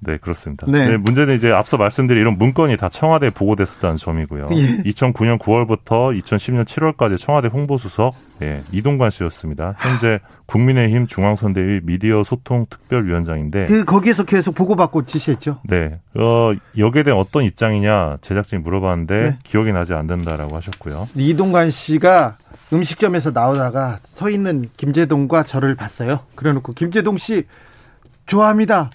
네, 그렇습니다. 네. 네. 문제는 이제 앞서 말씀드린 이런 문건이 다 청와대에 보고됐었다는 점이고요. 예. 2009년 9월부터 2010년 7월까지 청와대 홍보수석 예, 이동관 씨였습니다. 현재 국민의힘 중앙선대위 미디어 소통 특별위원장인데 그 거기에서 계속 보고받고 지시했죠. 네, 어, 여기에 대한 어떤 입장이냐 제작진이 물어봤는데 네. 기억이 나지 않는다라고 하셨고요. 이동관 씨가 음식점에서 나오다가 서 있는 김재동과 저를 봤어요. 그래놓고 김재동 씨 좋아합니다.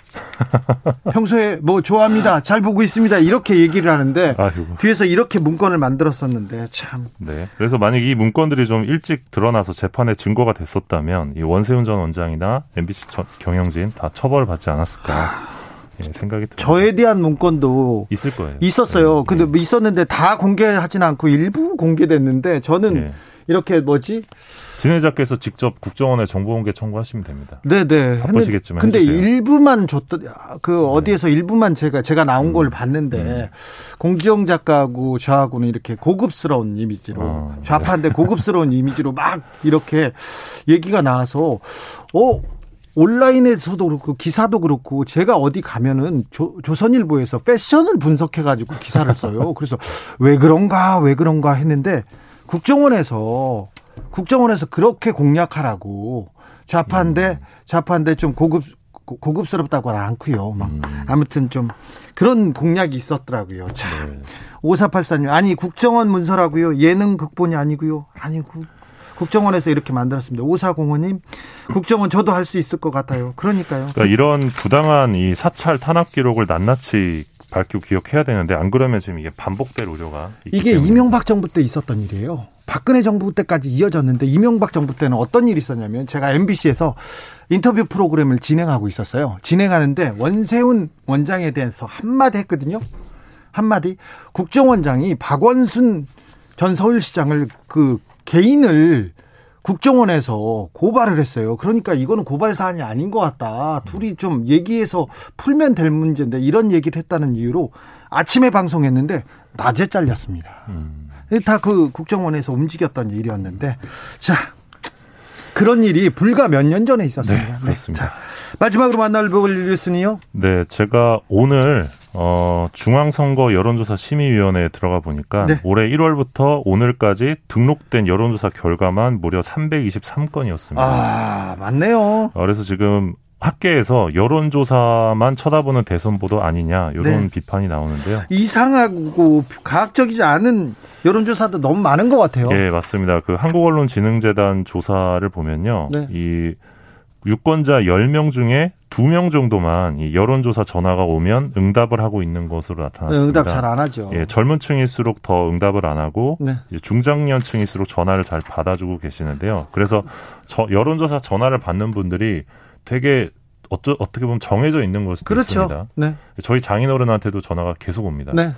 평소에 뭐 좋아합니다. 잘 보고 있습니다. 이렇게 얘기를 하는데 아이고. 뒤에서 이렇게 문건을 만들었었는데 참. 네. 그래서 만약 이 문건들이 좀 일찍 드러나서 재판에 증거가 됐었다면 이 원세훈 전 원장이나 MBC 경영진 다 처벌을 받지 않았을까. 예, 생각이 듭니다. 저에 대한 문건도 있을 거예요. 있었어요. 네. 근데 네. 있었는데 다 공개하진 않고 일부 공개됐는데 저는 네. 이렇게 뭐지? 진해자께서 직접 국정원에 정보공개 청구하시면 됩니다. 네네. 바쁘시겠지만. 근데 해주세요. 일부만 줬던 그 네. 어디에서 네. 일부만 제가 제가 나온 음. 걸 봤는데 음. 공지영 작가하고 저하고는 이렇게 고급스러운 이미지로 어, 좌파인데 네. 고급스러운 이미지로 막 이렇게 얘기가 나와서 어 온라인에서도 그렇고 기사도 그렇고 제가 어디 가면은 조, 조선일보에서 패션을 분석해 가지고 기사를 써요. 그래서 왜 그런가 왜 그런가 했는데 국정원에서 국정원에서 그렇게 공략하라고 좌파인데 좌파인데 좀 고급 고급스럽다고는 않고요. 막 음. 아무튼 좀 그런 공약이 있었더라고요. 참. 네. 5484님 아니 국정원 문서라고요. 예능 극본이 아니고요. 아니고 국정원에서 이렇게 만들었습니다. 5405님, 국정원 저도 할 수 있을 것 같아요. 그러니까요. 그러니까 이런 부당한 이 사찰 탄압 기록을 낱낱이 밝히고 기억해야 되는데 안 그러면 지금 이게 반복될 우려가 이게 때문에. 이명박 정부 때 있었던 일이에요. 박근혜 정부 때까지 이어졌는데 이명박 정부 때는 어떤 일이 있었냐면 제가 MBC에서 인터뷰 프로그램을 진행하고 있었어요. 진행하는데 원세훈 원장에 대해서 한마디 했거든요. 한마디 국정원장이 박원순 전 서울시장을 그 개인을 국정원에서 고발을 했어요. 그러니까 이거는 고발 사안이 아닌 것 같다. 둘이 좀 얘기해서 풀면 될 문제인데 이런 얘기를 했다는 이유로 아침에 방송했는데 낮에 잘렸습니다. 음. 다그 국정원에서 움직였던 일이었는데 자 그런 일이 불과 몇 년 전에 있었습니다. 네, 네. 그렇습니다. 네. 자, 마지막으로 만나볼 뉴스는요? 네, 제가 오늘 어, 중앙선거 여론조사 심의위원회에 들어가 보니까 네. 올해 1월부터 오늘까지 등록된 여론조사 결과만 무려 323건이었습니다. 아, 맞네요. 어, 그래서 지금 학계에서 여론조사만 쳐다보는 대선 보도 아니냐 이런 네. 비판이 나오는데요. 이상하고 가학적이지 않은 여론조사도 너무 많은 것 같아요. 예, 맞습니다. 그 한국언론진흥재단 조사를 보면요. 네. 이 유권자 10명 중에 2명 정도만 이 여론조사 전화가 오면 응답을 하고 있는 것으로 나타났습니다. 네, 응답 잘 안 하죠. 예, 젊은 층일수록 더 응답을 안 하고 네. 중장년층일수록 전화를 잘 받아주고 계시는데요. 그래서 저, 여론조사 전화를 받는 분들이 되게 어쩌, 어떻게 보면 정해져 있는 것도 그렇죠. 있습니다. 네. 저희 장인어른한테도 전화가 계속 옵니다. 네.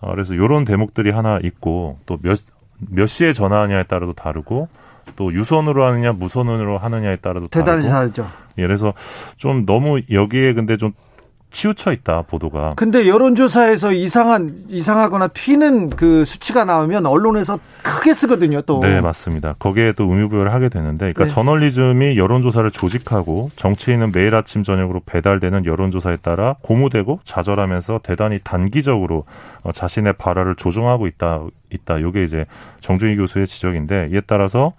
어, 그래서 이런 대목들이 하나 있고 또 몇 몇 시에 전화하냐에 따라도 다르고 또 유선으로 하느냐 무선으로 하느냐에 따라도 대단히 다르죠. 예, 그래서 좀 너무 여기에 근데 좀 치우쳐 있다 보도가. 근데 여론조사에서 이상한 이상하거나 튀는 그 수치가 나오면 언론에서 크게 쓰거든요. 또. 네 맞습니다. 거기에 또 의미부여를 하게 되는데, 그러니까 네. 저널리즘이 여론조사를 조직하고 정치인은 매일 아침 저녁으로 배달되는 여론조사에 따라 고무되고 좌절하면서 대단히 단기적으로 어, 자신의 발화를 조종하고 있다 있다. 요게 이제 정준희 교수의 지적인데 이에 따라서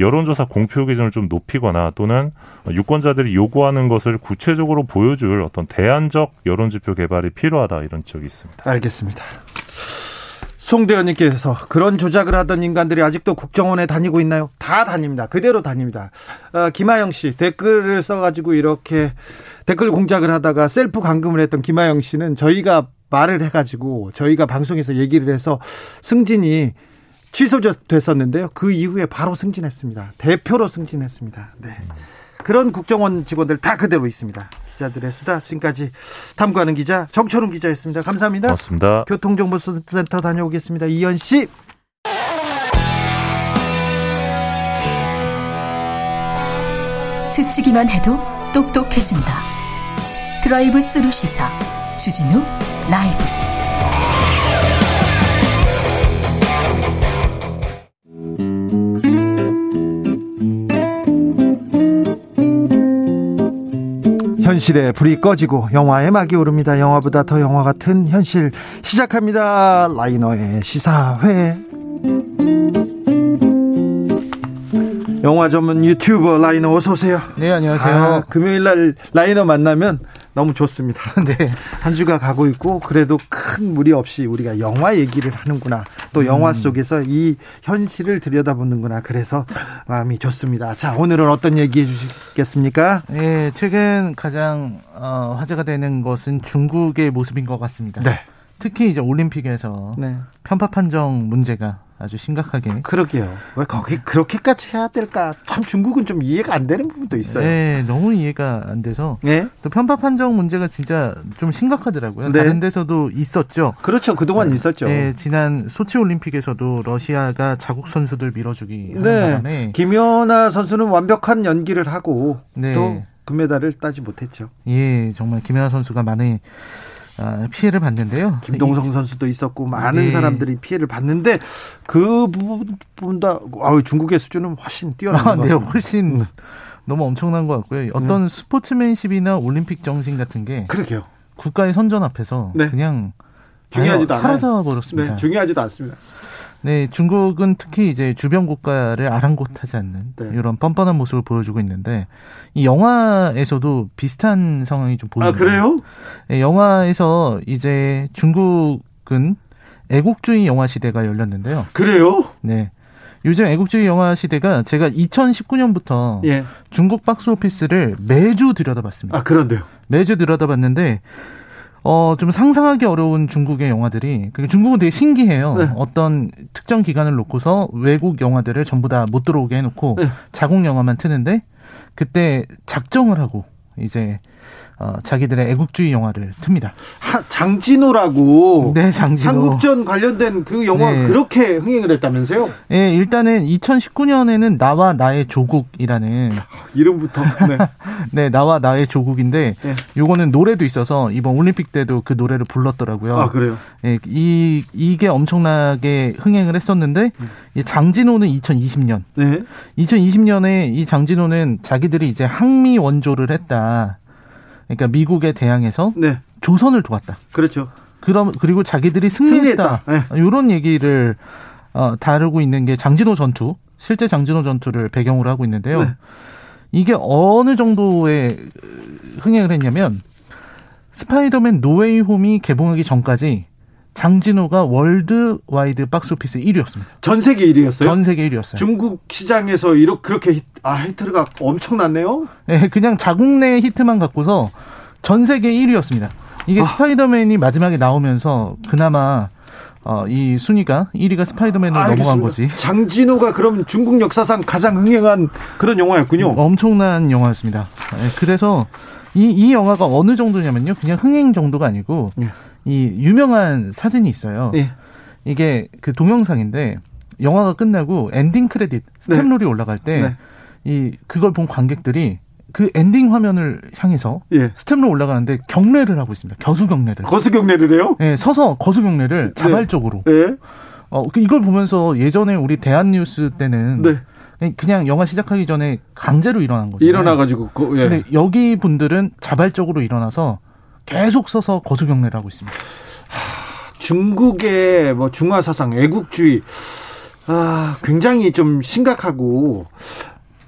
여론조사 공표 기준을 좀 높이거나 또는 유권자들이 요구하는 것을 구체적으로 보여줄 어떤 대안적 여론지표 개발이 필요하다 이런 지적이 있습니다. 알겠습니다. 송대현님께서 그런 조작을 하던 인간들이 아직도 국정원에 다니고 있나요? 다 다닙니다. 그대로 다닙니다. 어, 김하영 씨 댓글을 써가지고 이렇게 댓글 공작을 하다가 셀프 감금을 했던 김하영 씨는 저희가 말을 해가지고 저희가 방송에서 얘기를 해서 승진이 취소됐었는데요. 그 이후에 바로 승진했습니다. 대표로 승진했습니다. 네. 그런 국정원 직원들 다 그대로 있습니다. 기자들의 수다 지금까지 탐구하는 기자 정철웅 기자였습니다. 감사합니다. 고맙습니다. 교통정보센터 다녀오겠습니다. 이현 씨. 스치기만 해도 똑똑해진다. 드라이브 스루 시사 주진우 라이브. 현실의 불이 꺼지고 영화의 막이 오릅니다. 영화보다 더 영화 같은 현실 시작합니다. 라이너의 시사회. 영화 전문 유튜버 라이너 어서 오세요. 네, 안녕하세요. 아, 금요일 날 라이너 만나면 너무 좋습니다. 네. 한 주가 가고 있고 그래도 큰 무리 없이 우리가 영화 얘기를 하는구나. 또 영화 음. 속에서 이 현실을 들여다보는구나. 그래서 마음이 좋습니다. 자, 오늘은 어떤 얘기 해 주시겠습니까? 네, 최근 가장 어, 화제가 되는 것은 중국의 모습인 것 같습니다. 네. 특히 이제 올림픽에서 네. 편파 판정 문제가 아주 심각하게. 그러게요. 왜 거기 그렇게까지 해야 될까? 참 중국은 좀 이해가 안 되는 부분도 있어요. 네, 너무 이해가 안 돼서. 네? 또 편파 판정 문제가 진짜 좀 심각하더라고요. 네. 다른 데서도 있었죠. 그렇죠. 그동안 네. 있었죠. 네, 지난 소치 올림픽에서도 러시아가 자국 선수들 밀어주기 네. 바람에 김연아 선수는 완벽한 연기를 하고 네. 또 금메달을 따지 못했죠. 예, 정말 김연아 선수가 많이 아, 피해를 봤는데요. 김동성 선수도 있었고 많은 네. 사람들이 피해를 봤는데 그 부분보다 아, 중국의 수준은 훨씬 뛰어난 아, 네, 훨씬 너무 엄청난 것 같고요. 어떤 네. 스포츠맨십이나 올림픽 정신 같은 게 그러게요. 국가의 선전 앞에서 네. 그냥 중요하지도 않아요. 사라져 버렸습니다. 네, 중요하지도 않습니다. 네, 중국은 특히 이제 주변 국가를 아랑곳하지 않는 네. 이런 뻔뻔한 모습을 보여주고 있는데 이 영화에서도 비슷한 상황이 좀 보입니다. 아 그래요? 네, 영화에서 이제 중국은 애국주의 영화 시대가 열렸는데요. 그래요? 네. 요즘 애국주의 영화 시대가 제가 2019년부터 예. 중국 박스 오피스를 매주 들여다봤습니다. 아 그런데요? 매주 들여다봤는데 어, 좀 상상하기 어려운 중국의 영화들이, 그 중국은 되게 신기해요. 네. 어떤 특정 기간을 놓고서 외국 영화들을 전부 다 못 들어오게 해놓고 네. 자국 영화만 트는데, 그때 작정을 하고, 이제 어, 자기들의 애국주의 영화를 틉니다. 하, 장진호라고. 네, 장진호. 한국전 관련된 그 영화 네. 그렇게 흥행을 했다면서요? 네, 일단은 2019년에는 나와 나의 조국이라는 이름부터 네, 네 나와 나의 조국인데 네. 요거는 노래도 있어서 이번 올림픽 때도 그 노래를 불렀더라고요. 아 그래요? 네, 이 이게 엄청나게 흥행을 했었는데 음. 이 장진호는 2020년. 네. 2020년에 이 장진호는 자기들이 이제 항미 원조를 했다. 그러니까 미국에 대항해서 네. 조선을 도왔다. 그렇죠. 그럼 그리고 자기들이 승리했다. 승리했다. 네. 이런 얘기를 어, 다루고 있는 게 장진호 전투, 실제 장진호 전투를 배경으로 하고 있는데요. 네. 이게 어느 정도의 흥행을 했냐면 스파이더맨 노웨이 홈이 개봉하기 전까지 장진호가 worldwide 박스오피스 1위였습니다. 전 세계 1위였어요? 전 세계 1위였어요. 중국 시장에서 이렇게 그렇게 히트, 아 히트가 엄청났네요. 네, 그냥 자국 내 히트만 갖고서 전 세계 1위였습니다. 이게 아. 스파이더맨이 마지막에 나오면서 그나마 어, 이 순위가 1위가 스파이더맨으로 알겠습니다. 넘어간 거지. 장진호가 그럼 중국 역사상 가장 흥행한 그런 영화였군요. 엄청난 영화였습니다. 네, 그래서 이, 이 영화가 어느 정도냐면요. 그냥 흥행 정도가 아니고 네. 이 유명한 사진이 있어요. 예. 이게 그 동영상인데 영화가 끝나고 엔딩 크레딧 staff roll이 네. 올라갈 때이 네. 그걸 본 관객들이 그 엔딩 화면을 향해서 예. staff roll 올라가는데 경례를 하고 있습니다. 거수 경례를. 거수 경례를 해요? 네, 서서 거수 경례를 네. 자발적으로. 네. 어, 그 이걸 보면서 예전에 우리 대한뉴스 때는 네. 그냥 영화 시작하기 전에 강제로 일어난 거죠. 일어나가지고. 그, 예. 근데 여기 분들은 자발적으로 일어나서 계속 써서 거수 경례를 하고 있습니다. 중국의 뭐 중화 사상, 애국주의 아, 굉장히 좀 심각하고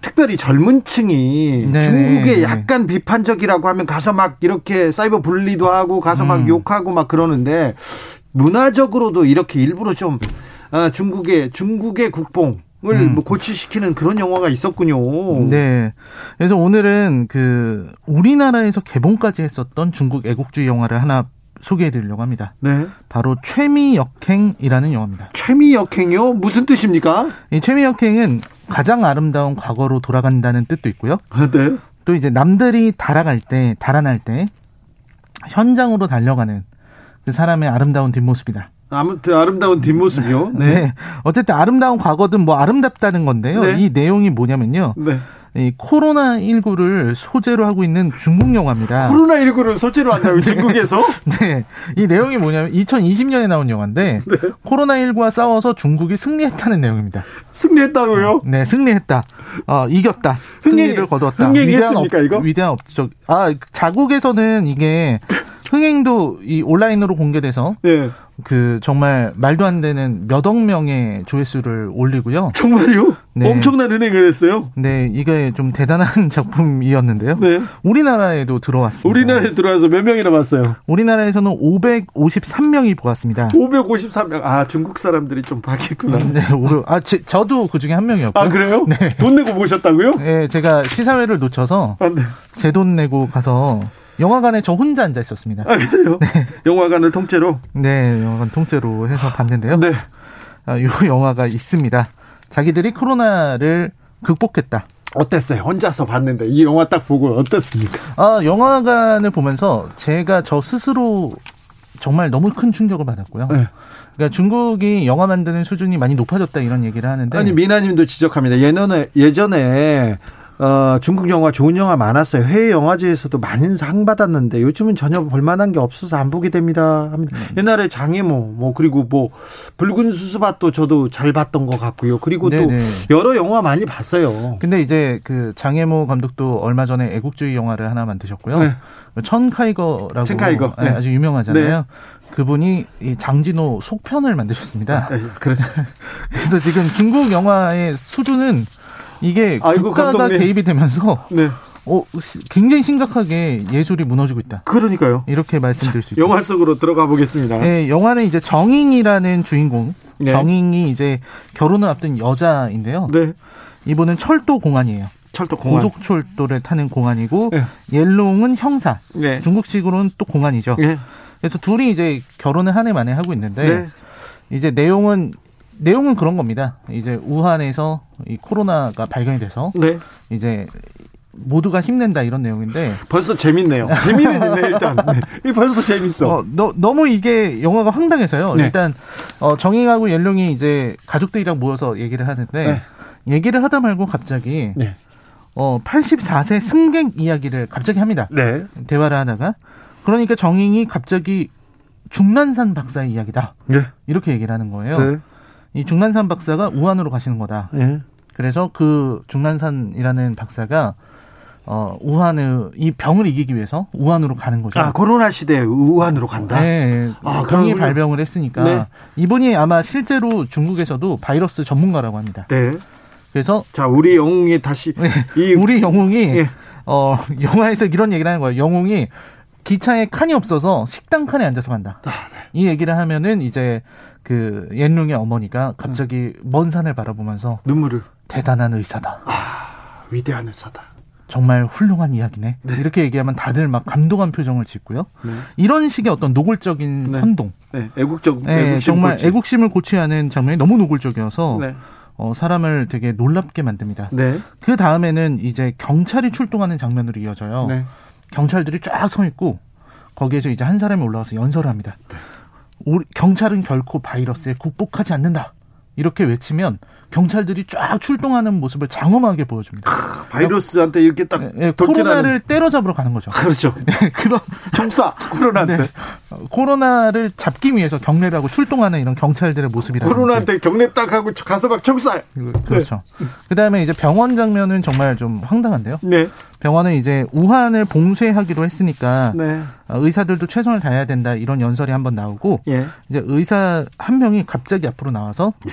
특별히 젊은 층이 네네. 중국에 약간 비판적이라고 하면 가서 막 이렇게 사이버 분리도 하고 가서 막 음. 욕하고 막 그러는데 문화적으로도 이렇게 일부러 좀 아, 중국의 중국의 국뽕 을 음. 뭐 고치시키는 그런 영화가 있었군요. 네. 그래서 오늘은 그 우리나라에서 개봉까지 했었던 중국 애국주의 영화를 하나 소개해 드리려고 합니다. 네. 바로 최미역행이라는 영화입니다. 최미역행이요? 무슨 뜻입니까? 이 최미역행은 가장 아름다운 과거로 돌아간다는 뜻도 있고요. 네. 또 이제 남들이 달아갈 때, 달아날 때 현장으로 달려가는 그 사람의 아름다운 뒷모습이다. 아무튼 아름다운 뒷모습이요. 네. 네. 어쨌든 아름다운 과거든 뭐 아름답다는 건데요. 네. 이 내용이 뭐냐면요. 네. 이 코로나 19를 소재로 하고 있는 중국 영화입니다. 코로나 19를 소재로 한다고 네. 중국에서? 네. 이 내용이 뭐냐면 2020년에 나온 영화인데 네. 코로나 19와 싸워서 중국이 승리했다는 내용입니다. 승리했다고요? 네, 승리했다. 어, 이겼다. 흥행, 승리를 거두었다. 흥행했습니까 이거? 위대한 업적. 아, 자국에서는 이게 흥행도 이 온라인으로 공개돼서 네. 그 정말 말도 안 되는 몇억 명의 조회수를 올리고요. 정말요? 네. 엄청난 은행을 했어요. 네, 이게 좀 대단한 작품이었는데요. 네. 우리나라에도 들어왔습니다. 우리나라에 들어와서 몇 명이나 봤어요? 우리나라에서는 553명이 보았습니다. 553명. 아, 중국 사람들이 좀 봤겠구나. 네, 아, 제, 저도 그 중에 한 명이었고요. 아, 그래요? 네. 돈 내고 보셨다고요? 네, 제가 시사회를 놓쳐서 아, 네. 제돈 내고 가서 영화관에 저 혼자 앉아 있었습니다. 아, 그래요? 네. 영화관을 통째로? 네, 영화관 통째로 해서 봤는데요. 네. 아, 이 영화가 있습니다. 자기들이 코로나를 극복했다. 어땠어요? 혼자서 봤는데 이 영화 딱 보고 어땠습니까? 아, 영화관을 보면서 제가 저 스스로 정말 너무 큰 충격을 받았고요. 네. 그러니까 중국이 영화 만드는 수준이 많이 높아졌다 이런 얘기를 하는데 아니 미나님도 지적합니다. 예전에 예전에 어, 중국 영화 좋은 영화 많았어요. 해외 영화제에서도 많은 상 받았는데 요즘은 전혀 볼만한 게 없어서 안 보게 됩니다. 합니다. 음. 옛날에 장애모 뭐 그리고 뭐 붉은 수수밭도 저도 잘 봤던 것 같고요. 그리고 네네. 또 여러 영화 많이 봤어요. 근데 이제 그 장애모 감독도 얼마 전에 애국주의 영화를 하나 만드셨고요. 네. 천카이거라고 천카이거. 네, 아주 유명하잖아요. 네. 그분이 이 장진호 속편을 만드셨습니다. 네, 그래서 그래서 지금 중국 영화의 수준은 이게 아이고, 국가가 감독님. 개입이 되면서 네. 어, 굉장히 심각하게 예술이 무너지고 있다. 그러니까요. 이렇게 말씀드릴 수 있죠. 영화 속으로 들어가 보겠습니다. 네, 영화는 이제 정잉이라는 주인공. 네. 정잉이 이제 결혼을 앞둔 여자인데요. 네. 이분은 철도 공안이에요. 철도 공안. 고속철도를 타는 공안이고 네. 옐롱은 형사. 네. 중국식으로는 또 공안이죠. 네. 그래서 둘이 이제 결혼을 한 해 만에 하고 있는데 네. 이제 내용은 내용은 그런 겁니다. 이제 우한에서 이 코로나가 발견이 돼서 네. 이제 모두가 힘낸다 이런 내용인데 벌써 재밌네요. 재미는 있네 일단. 네. 벌써 재밌어. 어, 너, 너무 이게 영화가 황당해서요. 네. 일단 어, 정잉하고 옐룡이 이제 가족들이랑 모여서 얘기를 하는데 네. 얘기를 하다 말고 갑자기 네. 어 84세 승객 이야기를 갑자기 합니다. 네. 대화를 하다가 그러니까 정잉이 갑자기 중난산 박사의 이야기다. 네. 이렇게 얘기를 하는 거예요. 네. 이 중난산 박사가 우한으로 가시는 거다. 예. 그래서 그 중난산이라는 박사가 어, 우한을, 이 병을 이기기 위해서 우한으로 가는 거죠. 아, 코로나 시대에 우한으로 간다? 네. 아, 병이 발병을 했으니까. 네. 이분이 아마 실제로 중국에서도 바이러스 전문가라고 합니다. 네. 그래서. 자, 우리 영웅이 다시. 네. 이 우리 영웅이, 예. 어, 영화에서 이런 얘기를 하는 거예요. 영웅이 기차에 칸이 없어서 식당 칸에 앉아서 간다. 아, 네. 이 얘기를 하면은 이제 그 옌룽의 어머니가 갑자기 음. 먼 산을 바라보면서 눈물을 대단한 의사다. 아, 위대한 의사다. 정말 훌륭한 이야기네. 네. 이렇게 얘기하면 다들 막 감동한 표정을 짓고요. 네. 이런 식의 어떤 노골적인 네. 선동. 네. 애국적. 네, 애국심 정말 고치. 애국심을 고취 하는 장면이 너무 노골적이어서 네. 어, 사람을 되게 놀랍게 만듭니다. 네. 그 다음에는 이제 경찰이 출동하는 장면으로 이어져요. 경찰들이 쫙 서 있고 거기에서 이제 한 사람이 올라와서 연설을 합니다. 경찰은 결코 바이러스에 극복하지 않는다. 이렇게 외치면 경찰들이 쫙 출동하는 모습을 장엄하게 보여줍니다. 크, 바이러스한테 이렇게 딱 예, 예, 코로나를 때려잡으러 가는 거죠. 그렇죠. 예, 그런 총사 코로나한테 네, 코로나를 잡기 위해서 경례를 하고 출동하는 이런 경찰들의 모습이라. 코로나한테 경례 딱 하고 가서 막 총사. 그렇죠. 네. 그다음에 이제 병원 장면은 정말 좀 황당한데요. 네. 병원은 이제 우한을 봉쇄하기로 했으니까 네. 어, 의사들도 최선을 다해야 된다 이런 연설이 한번 나오고 예. 이제 의사 한 명이 갑자기 앞으로 나와서. 예.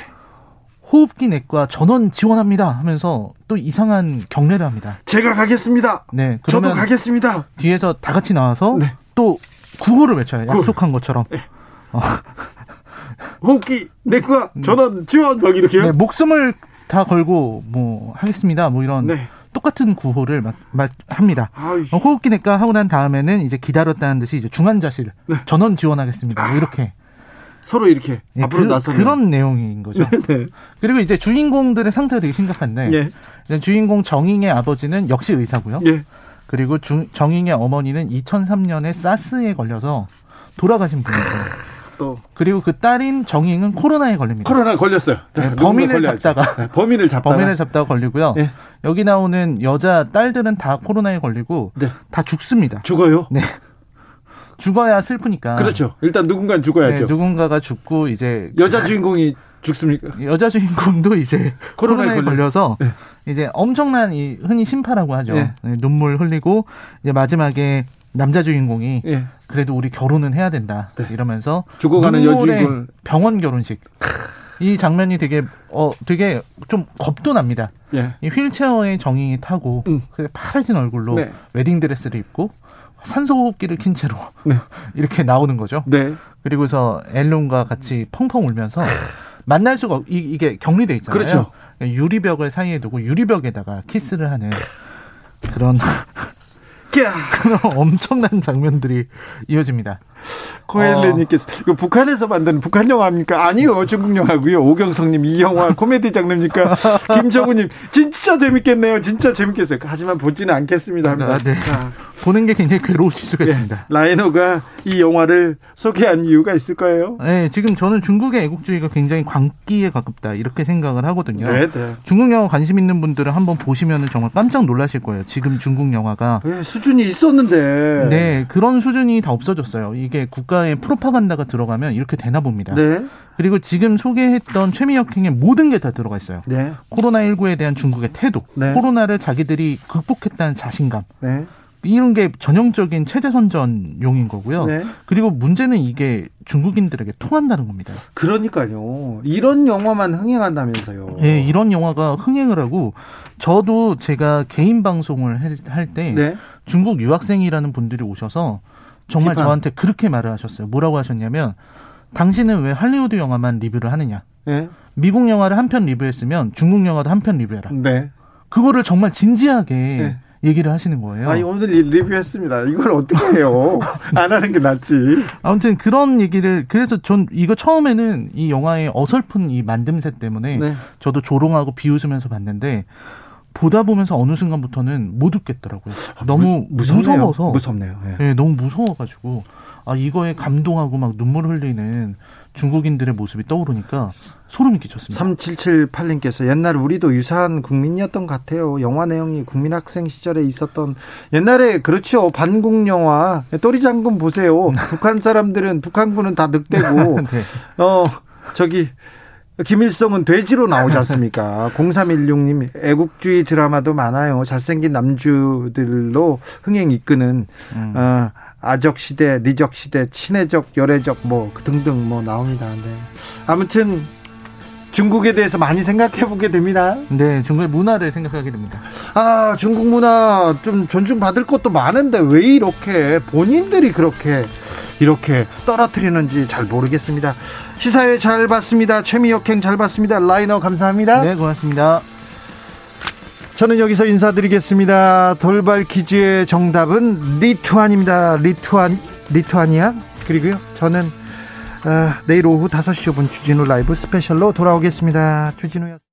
호흡기 내과 전원 지원합니다 하면서 또 이상한 경례를 합니다. 제가 가겠습니다. 네. 저도 가겠습니다. 뒤에서 다 같이 나와서 네. 또 구호를 외쳐요. 약속한 것처럼. 네. 어. 호흡기 내과 전원 지원 막 이렇게요? 네, 목숨을 다 걸고 뭐 하겠습니다. 뭐 이런 네. 똑같은 구호를 막, 막 합니다. 어, 호흡기 내과 하고 난 다음에는 이제 기다렸다는 듯이 이제 중환자실 네. 전원 지원하겠습니다. 뭐 이렇게 서로 이렇게 네, 앞으로 그, 나서 그런 내용인 거죠. 네. 그리고 이제 주인공들의 상태가 되게 심각한데 네. 주인공 정잉의 아버지는 역시 의사고요. 네. 그리고 주, 정잉의 어머니는 2003년에 사스에 걸려서 돌아가신 분이에요. 또 그리고 그 딸인 정잉은 코로나에 걸립니다. 코로나 걸렸어요. 네, 범인을 잡다가 네, 범인을 잡다가 범인을 잡다가 걸리고요. 네. 여기 나오는 여자 딸들은 다 코로나에 걸리고 네. 다 죽습니다. 죽어요? 네. 죽어야 슬프니까. 그렇죠. 일단 누군가 죽어야죠. 네, 누군가가 죽고 이제 여자 주인공이 죽습니까? 여자 주인공도 이제 코로나에, 코로나에 걸려서 네. 이제 엄청난 이 흔히 심파라고 하죠. 네. 눈물 흘리고 이제 마지막에 남자 주인공이 예. 그래도 우리 결혼은 해야 된다 네. 이러면서 죽어가는 여주인공 병원 결혼식 이 장면이 되게 어 되게 좀 겁도 납니다. 예. 이 휠체어에 정인이 타고 음. 그 파래진 얼굴로 네. 웨딩 드레스를 입고 산소호흡기를 킨 채로 네. 이렇게 나오는 거죠. 네. 그리고서 앨런과 같이 펑펑 울면서 만날 수가 없, 이, 게 격리돼 있잖아요. 그렇죠. 유리벽을 사이에 두고 유리벽에다가 키스를 하는 그런 그런 엄청난 장면들이 이어집니다. 코엘레님께서 어. 이거 북한에서 만든 북한 영화입니까? 아니요, 중국 영화고요. 오경성님 이 영화 코미디 장르입니까? 김정우님 진짜 재밌겠네요. 진짜 재밌겠어요. 하지만 보지는 않겠습니다. 아, 네. 자. 보는 게 굉장히 괴로우실 수가 예, 있습니다. 라이너가 이 영화를 소개한 이유가 있을 거예요. 네, 지금 저는 중국의 애국주의가 굉장히 광기에 가깝다 이렇게 생각을 하거든요. 네, 네. 중국 영화 관심 있는 분들은 한번 보시면 정말 깜짝 놀라실 거예요. 지금 중국 영화가 네, 수준이 있었는데, 네, 그런 수준이 다 없어졌어요. 이게 국가의 프로파간다가 들어가면 이렇게 되나 봅니다. 네. 그리고 지금 소개했던 최미혁행의 모든 게 다 들어가 있어요. 네. 코로나19에 대한 중국의 태도, 네. 코로나를 자기들이 극복했다는 자신감. 네. 이런 게 전형적인 체제 선전용인 거고요. 네. 그리고 문제는 이게 중국인들에게 통한다는 겁니다. 그러니까요. 이런 영화만 흥행한다면서요. 네, 이런 영화가 흥행을 하고 저도 제가 개인 방송을 할때 네. 중국 유학생이라는 분들이 오셔서 정말 비판. 저한테 그렇게 말을 하셨어요. 뭐라고 하셨냐면 당신은 왜 할리우드 영화만 리뷰를 하느냐? 네. 미국 영화를 한 편 리뷰했으면 중국 영화도 한 편 리뷰해라. 네. 그거를 정말 진지하게 네. 얘기를 하시는 거예요. 아니 오늘 리뷰했습니다. 이걸 어떻게 해요? 안 하는 게 낫지. 아무튼 그런 얘기를 그래서 전 이거 처음에는 이 영화의 어설픈 이 만듦새 때문에 네. 저도 조롱하고 비웃으면서 봤는데 보다 보면서 어느 순간부터는 못 웃겠더라고요. 아, 너무 무, 무서워서 무섭네요. 네. 네, 너무 무서워가지고 아 이거에 감동하고 막 눈물 흘리는 중국인들의 모습이 떠오르니까 소름이 끼쳤습니다. 3778님께서 옛날 우리도 유사한 국민이었던 것 같아요. 영화 내용이 국민학생 시절에 있었던 옛날에 그렇죠. 반국 영화 또리장군 보세요. 북한 사람들은 북한군은 다 늑대고 네. 어 저기 김일성은 돼지로 나오지 않습니까? 0316님, 애국주의 드라마도 많아요. 잘생긴 남주들로 흥행 이끄는, 음. 어, 아적 시대, 리적 시대, 친해적, 열애적, 뭐, 등등 뭐 나옵니다. 네. 아무튼, 중국에 대해서 많이 생각해 보게 됩니다. 네, 중국의 문화를 생각하게 됩니다. 아, 중국 문화 좀 존중받을 것도 많은데 왜 이렇게 본인들이 그렇게 이렇게 떨어뜨리는지 잘 모르겠습니다. 시사회 잘 봤습니다. 최미혁행 잘 봤습니다. 라이너 감사합니다. 네, 고맙습니다. 저는 여기서 인사드리겠습니다. 돌발 퀴즈의 정답은 리투안입니다. 리투안, 리투아니아? 그리고요, 저는 어, 내일 오후 5시 5분 주진우 라이브 스페셜로 돌아오겠습니다. 주진우였습니다.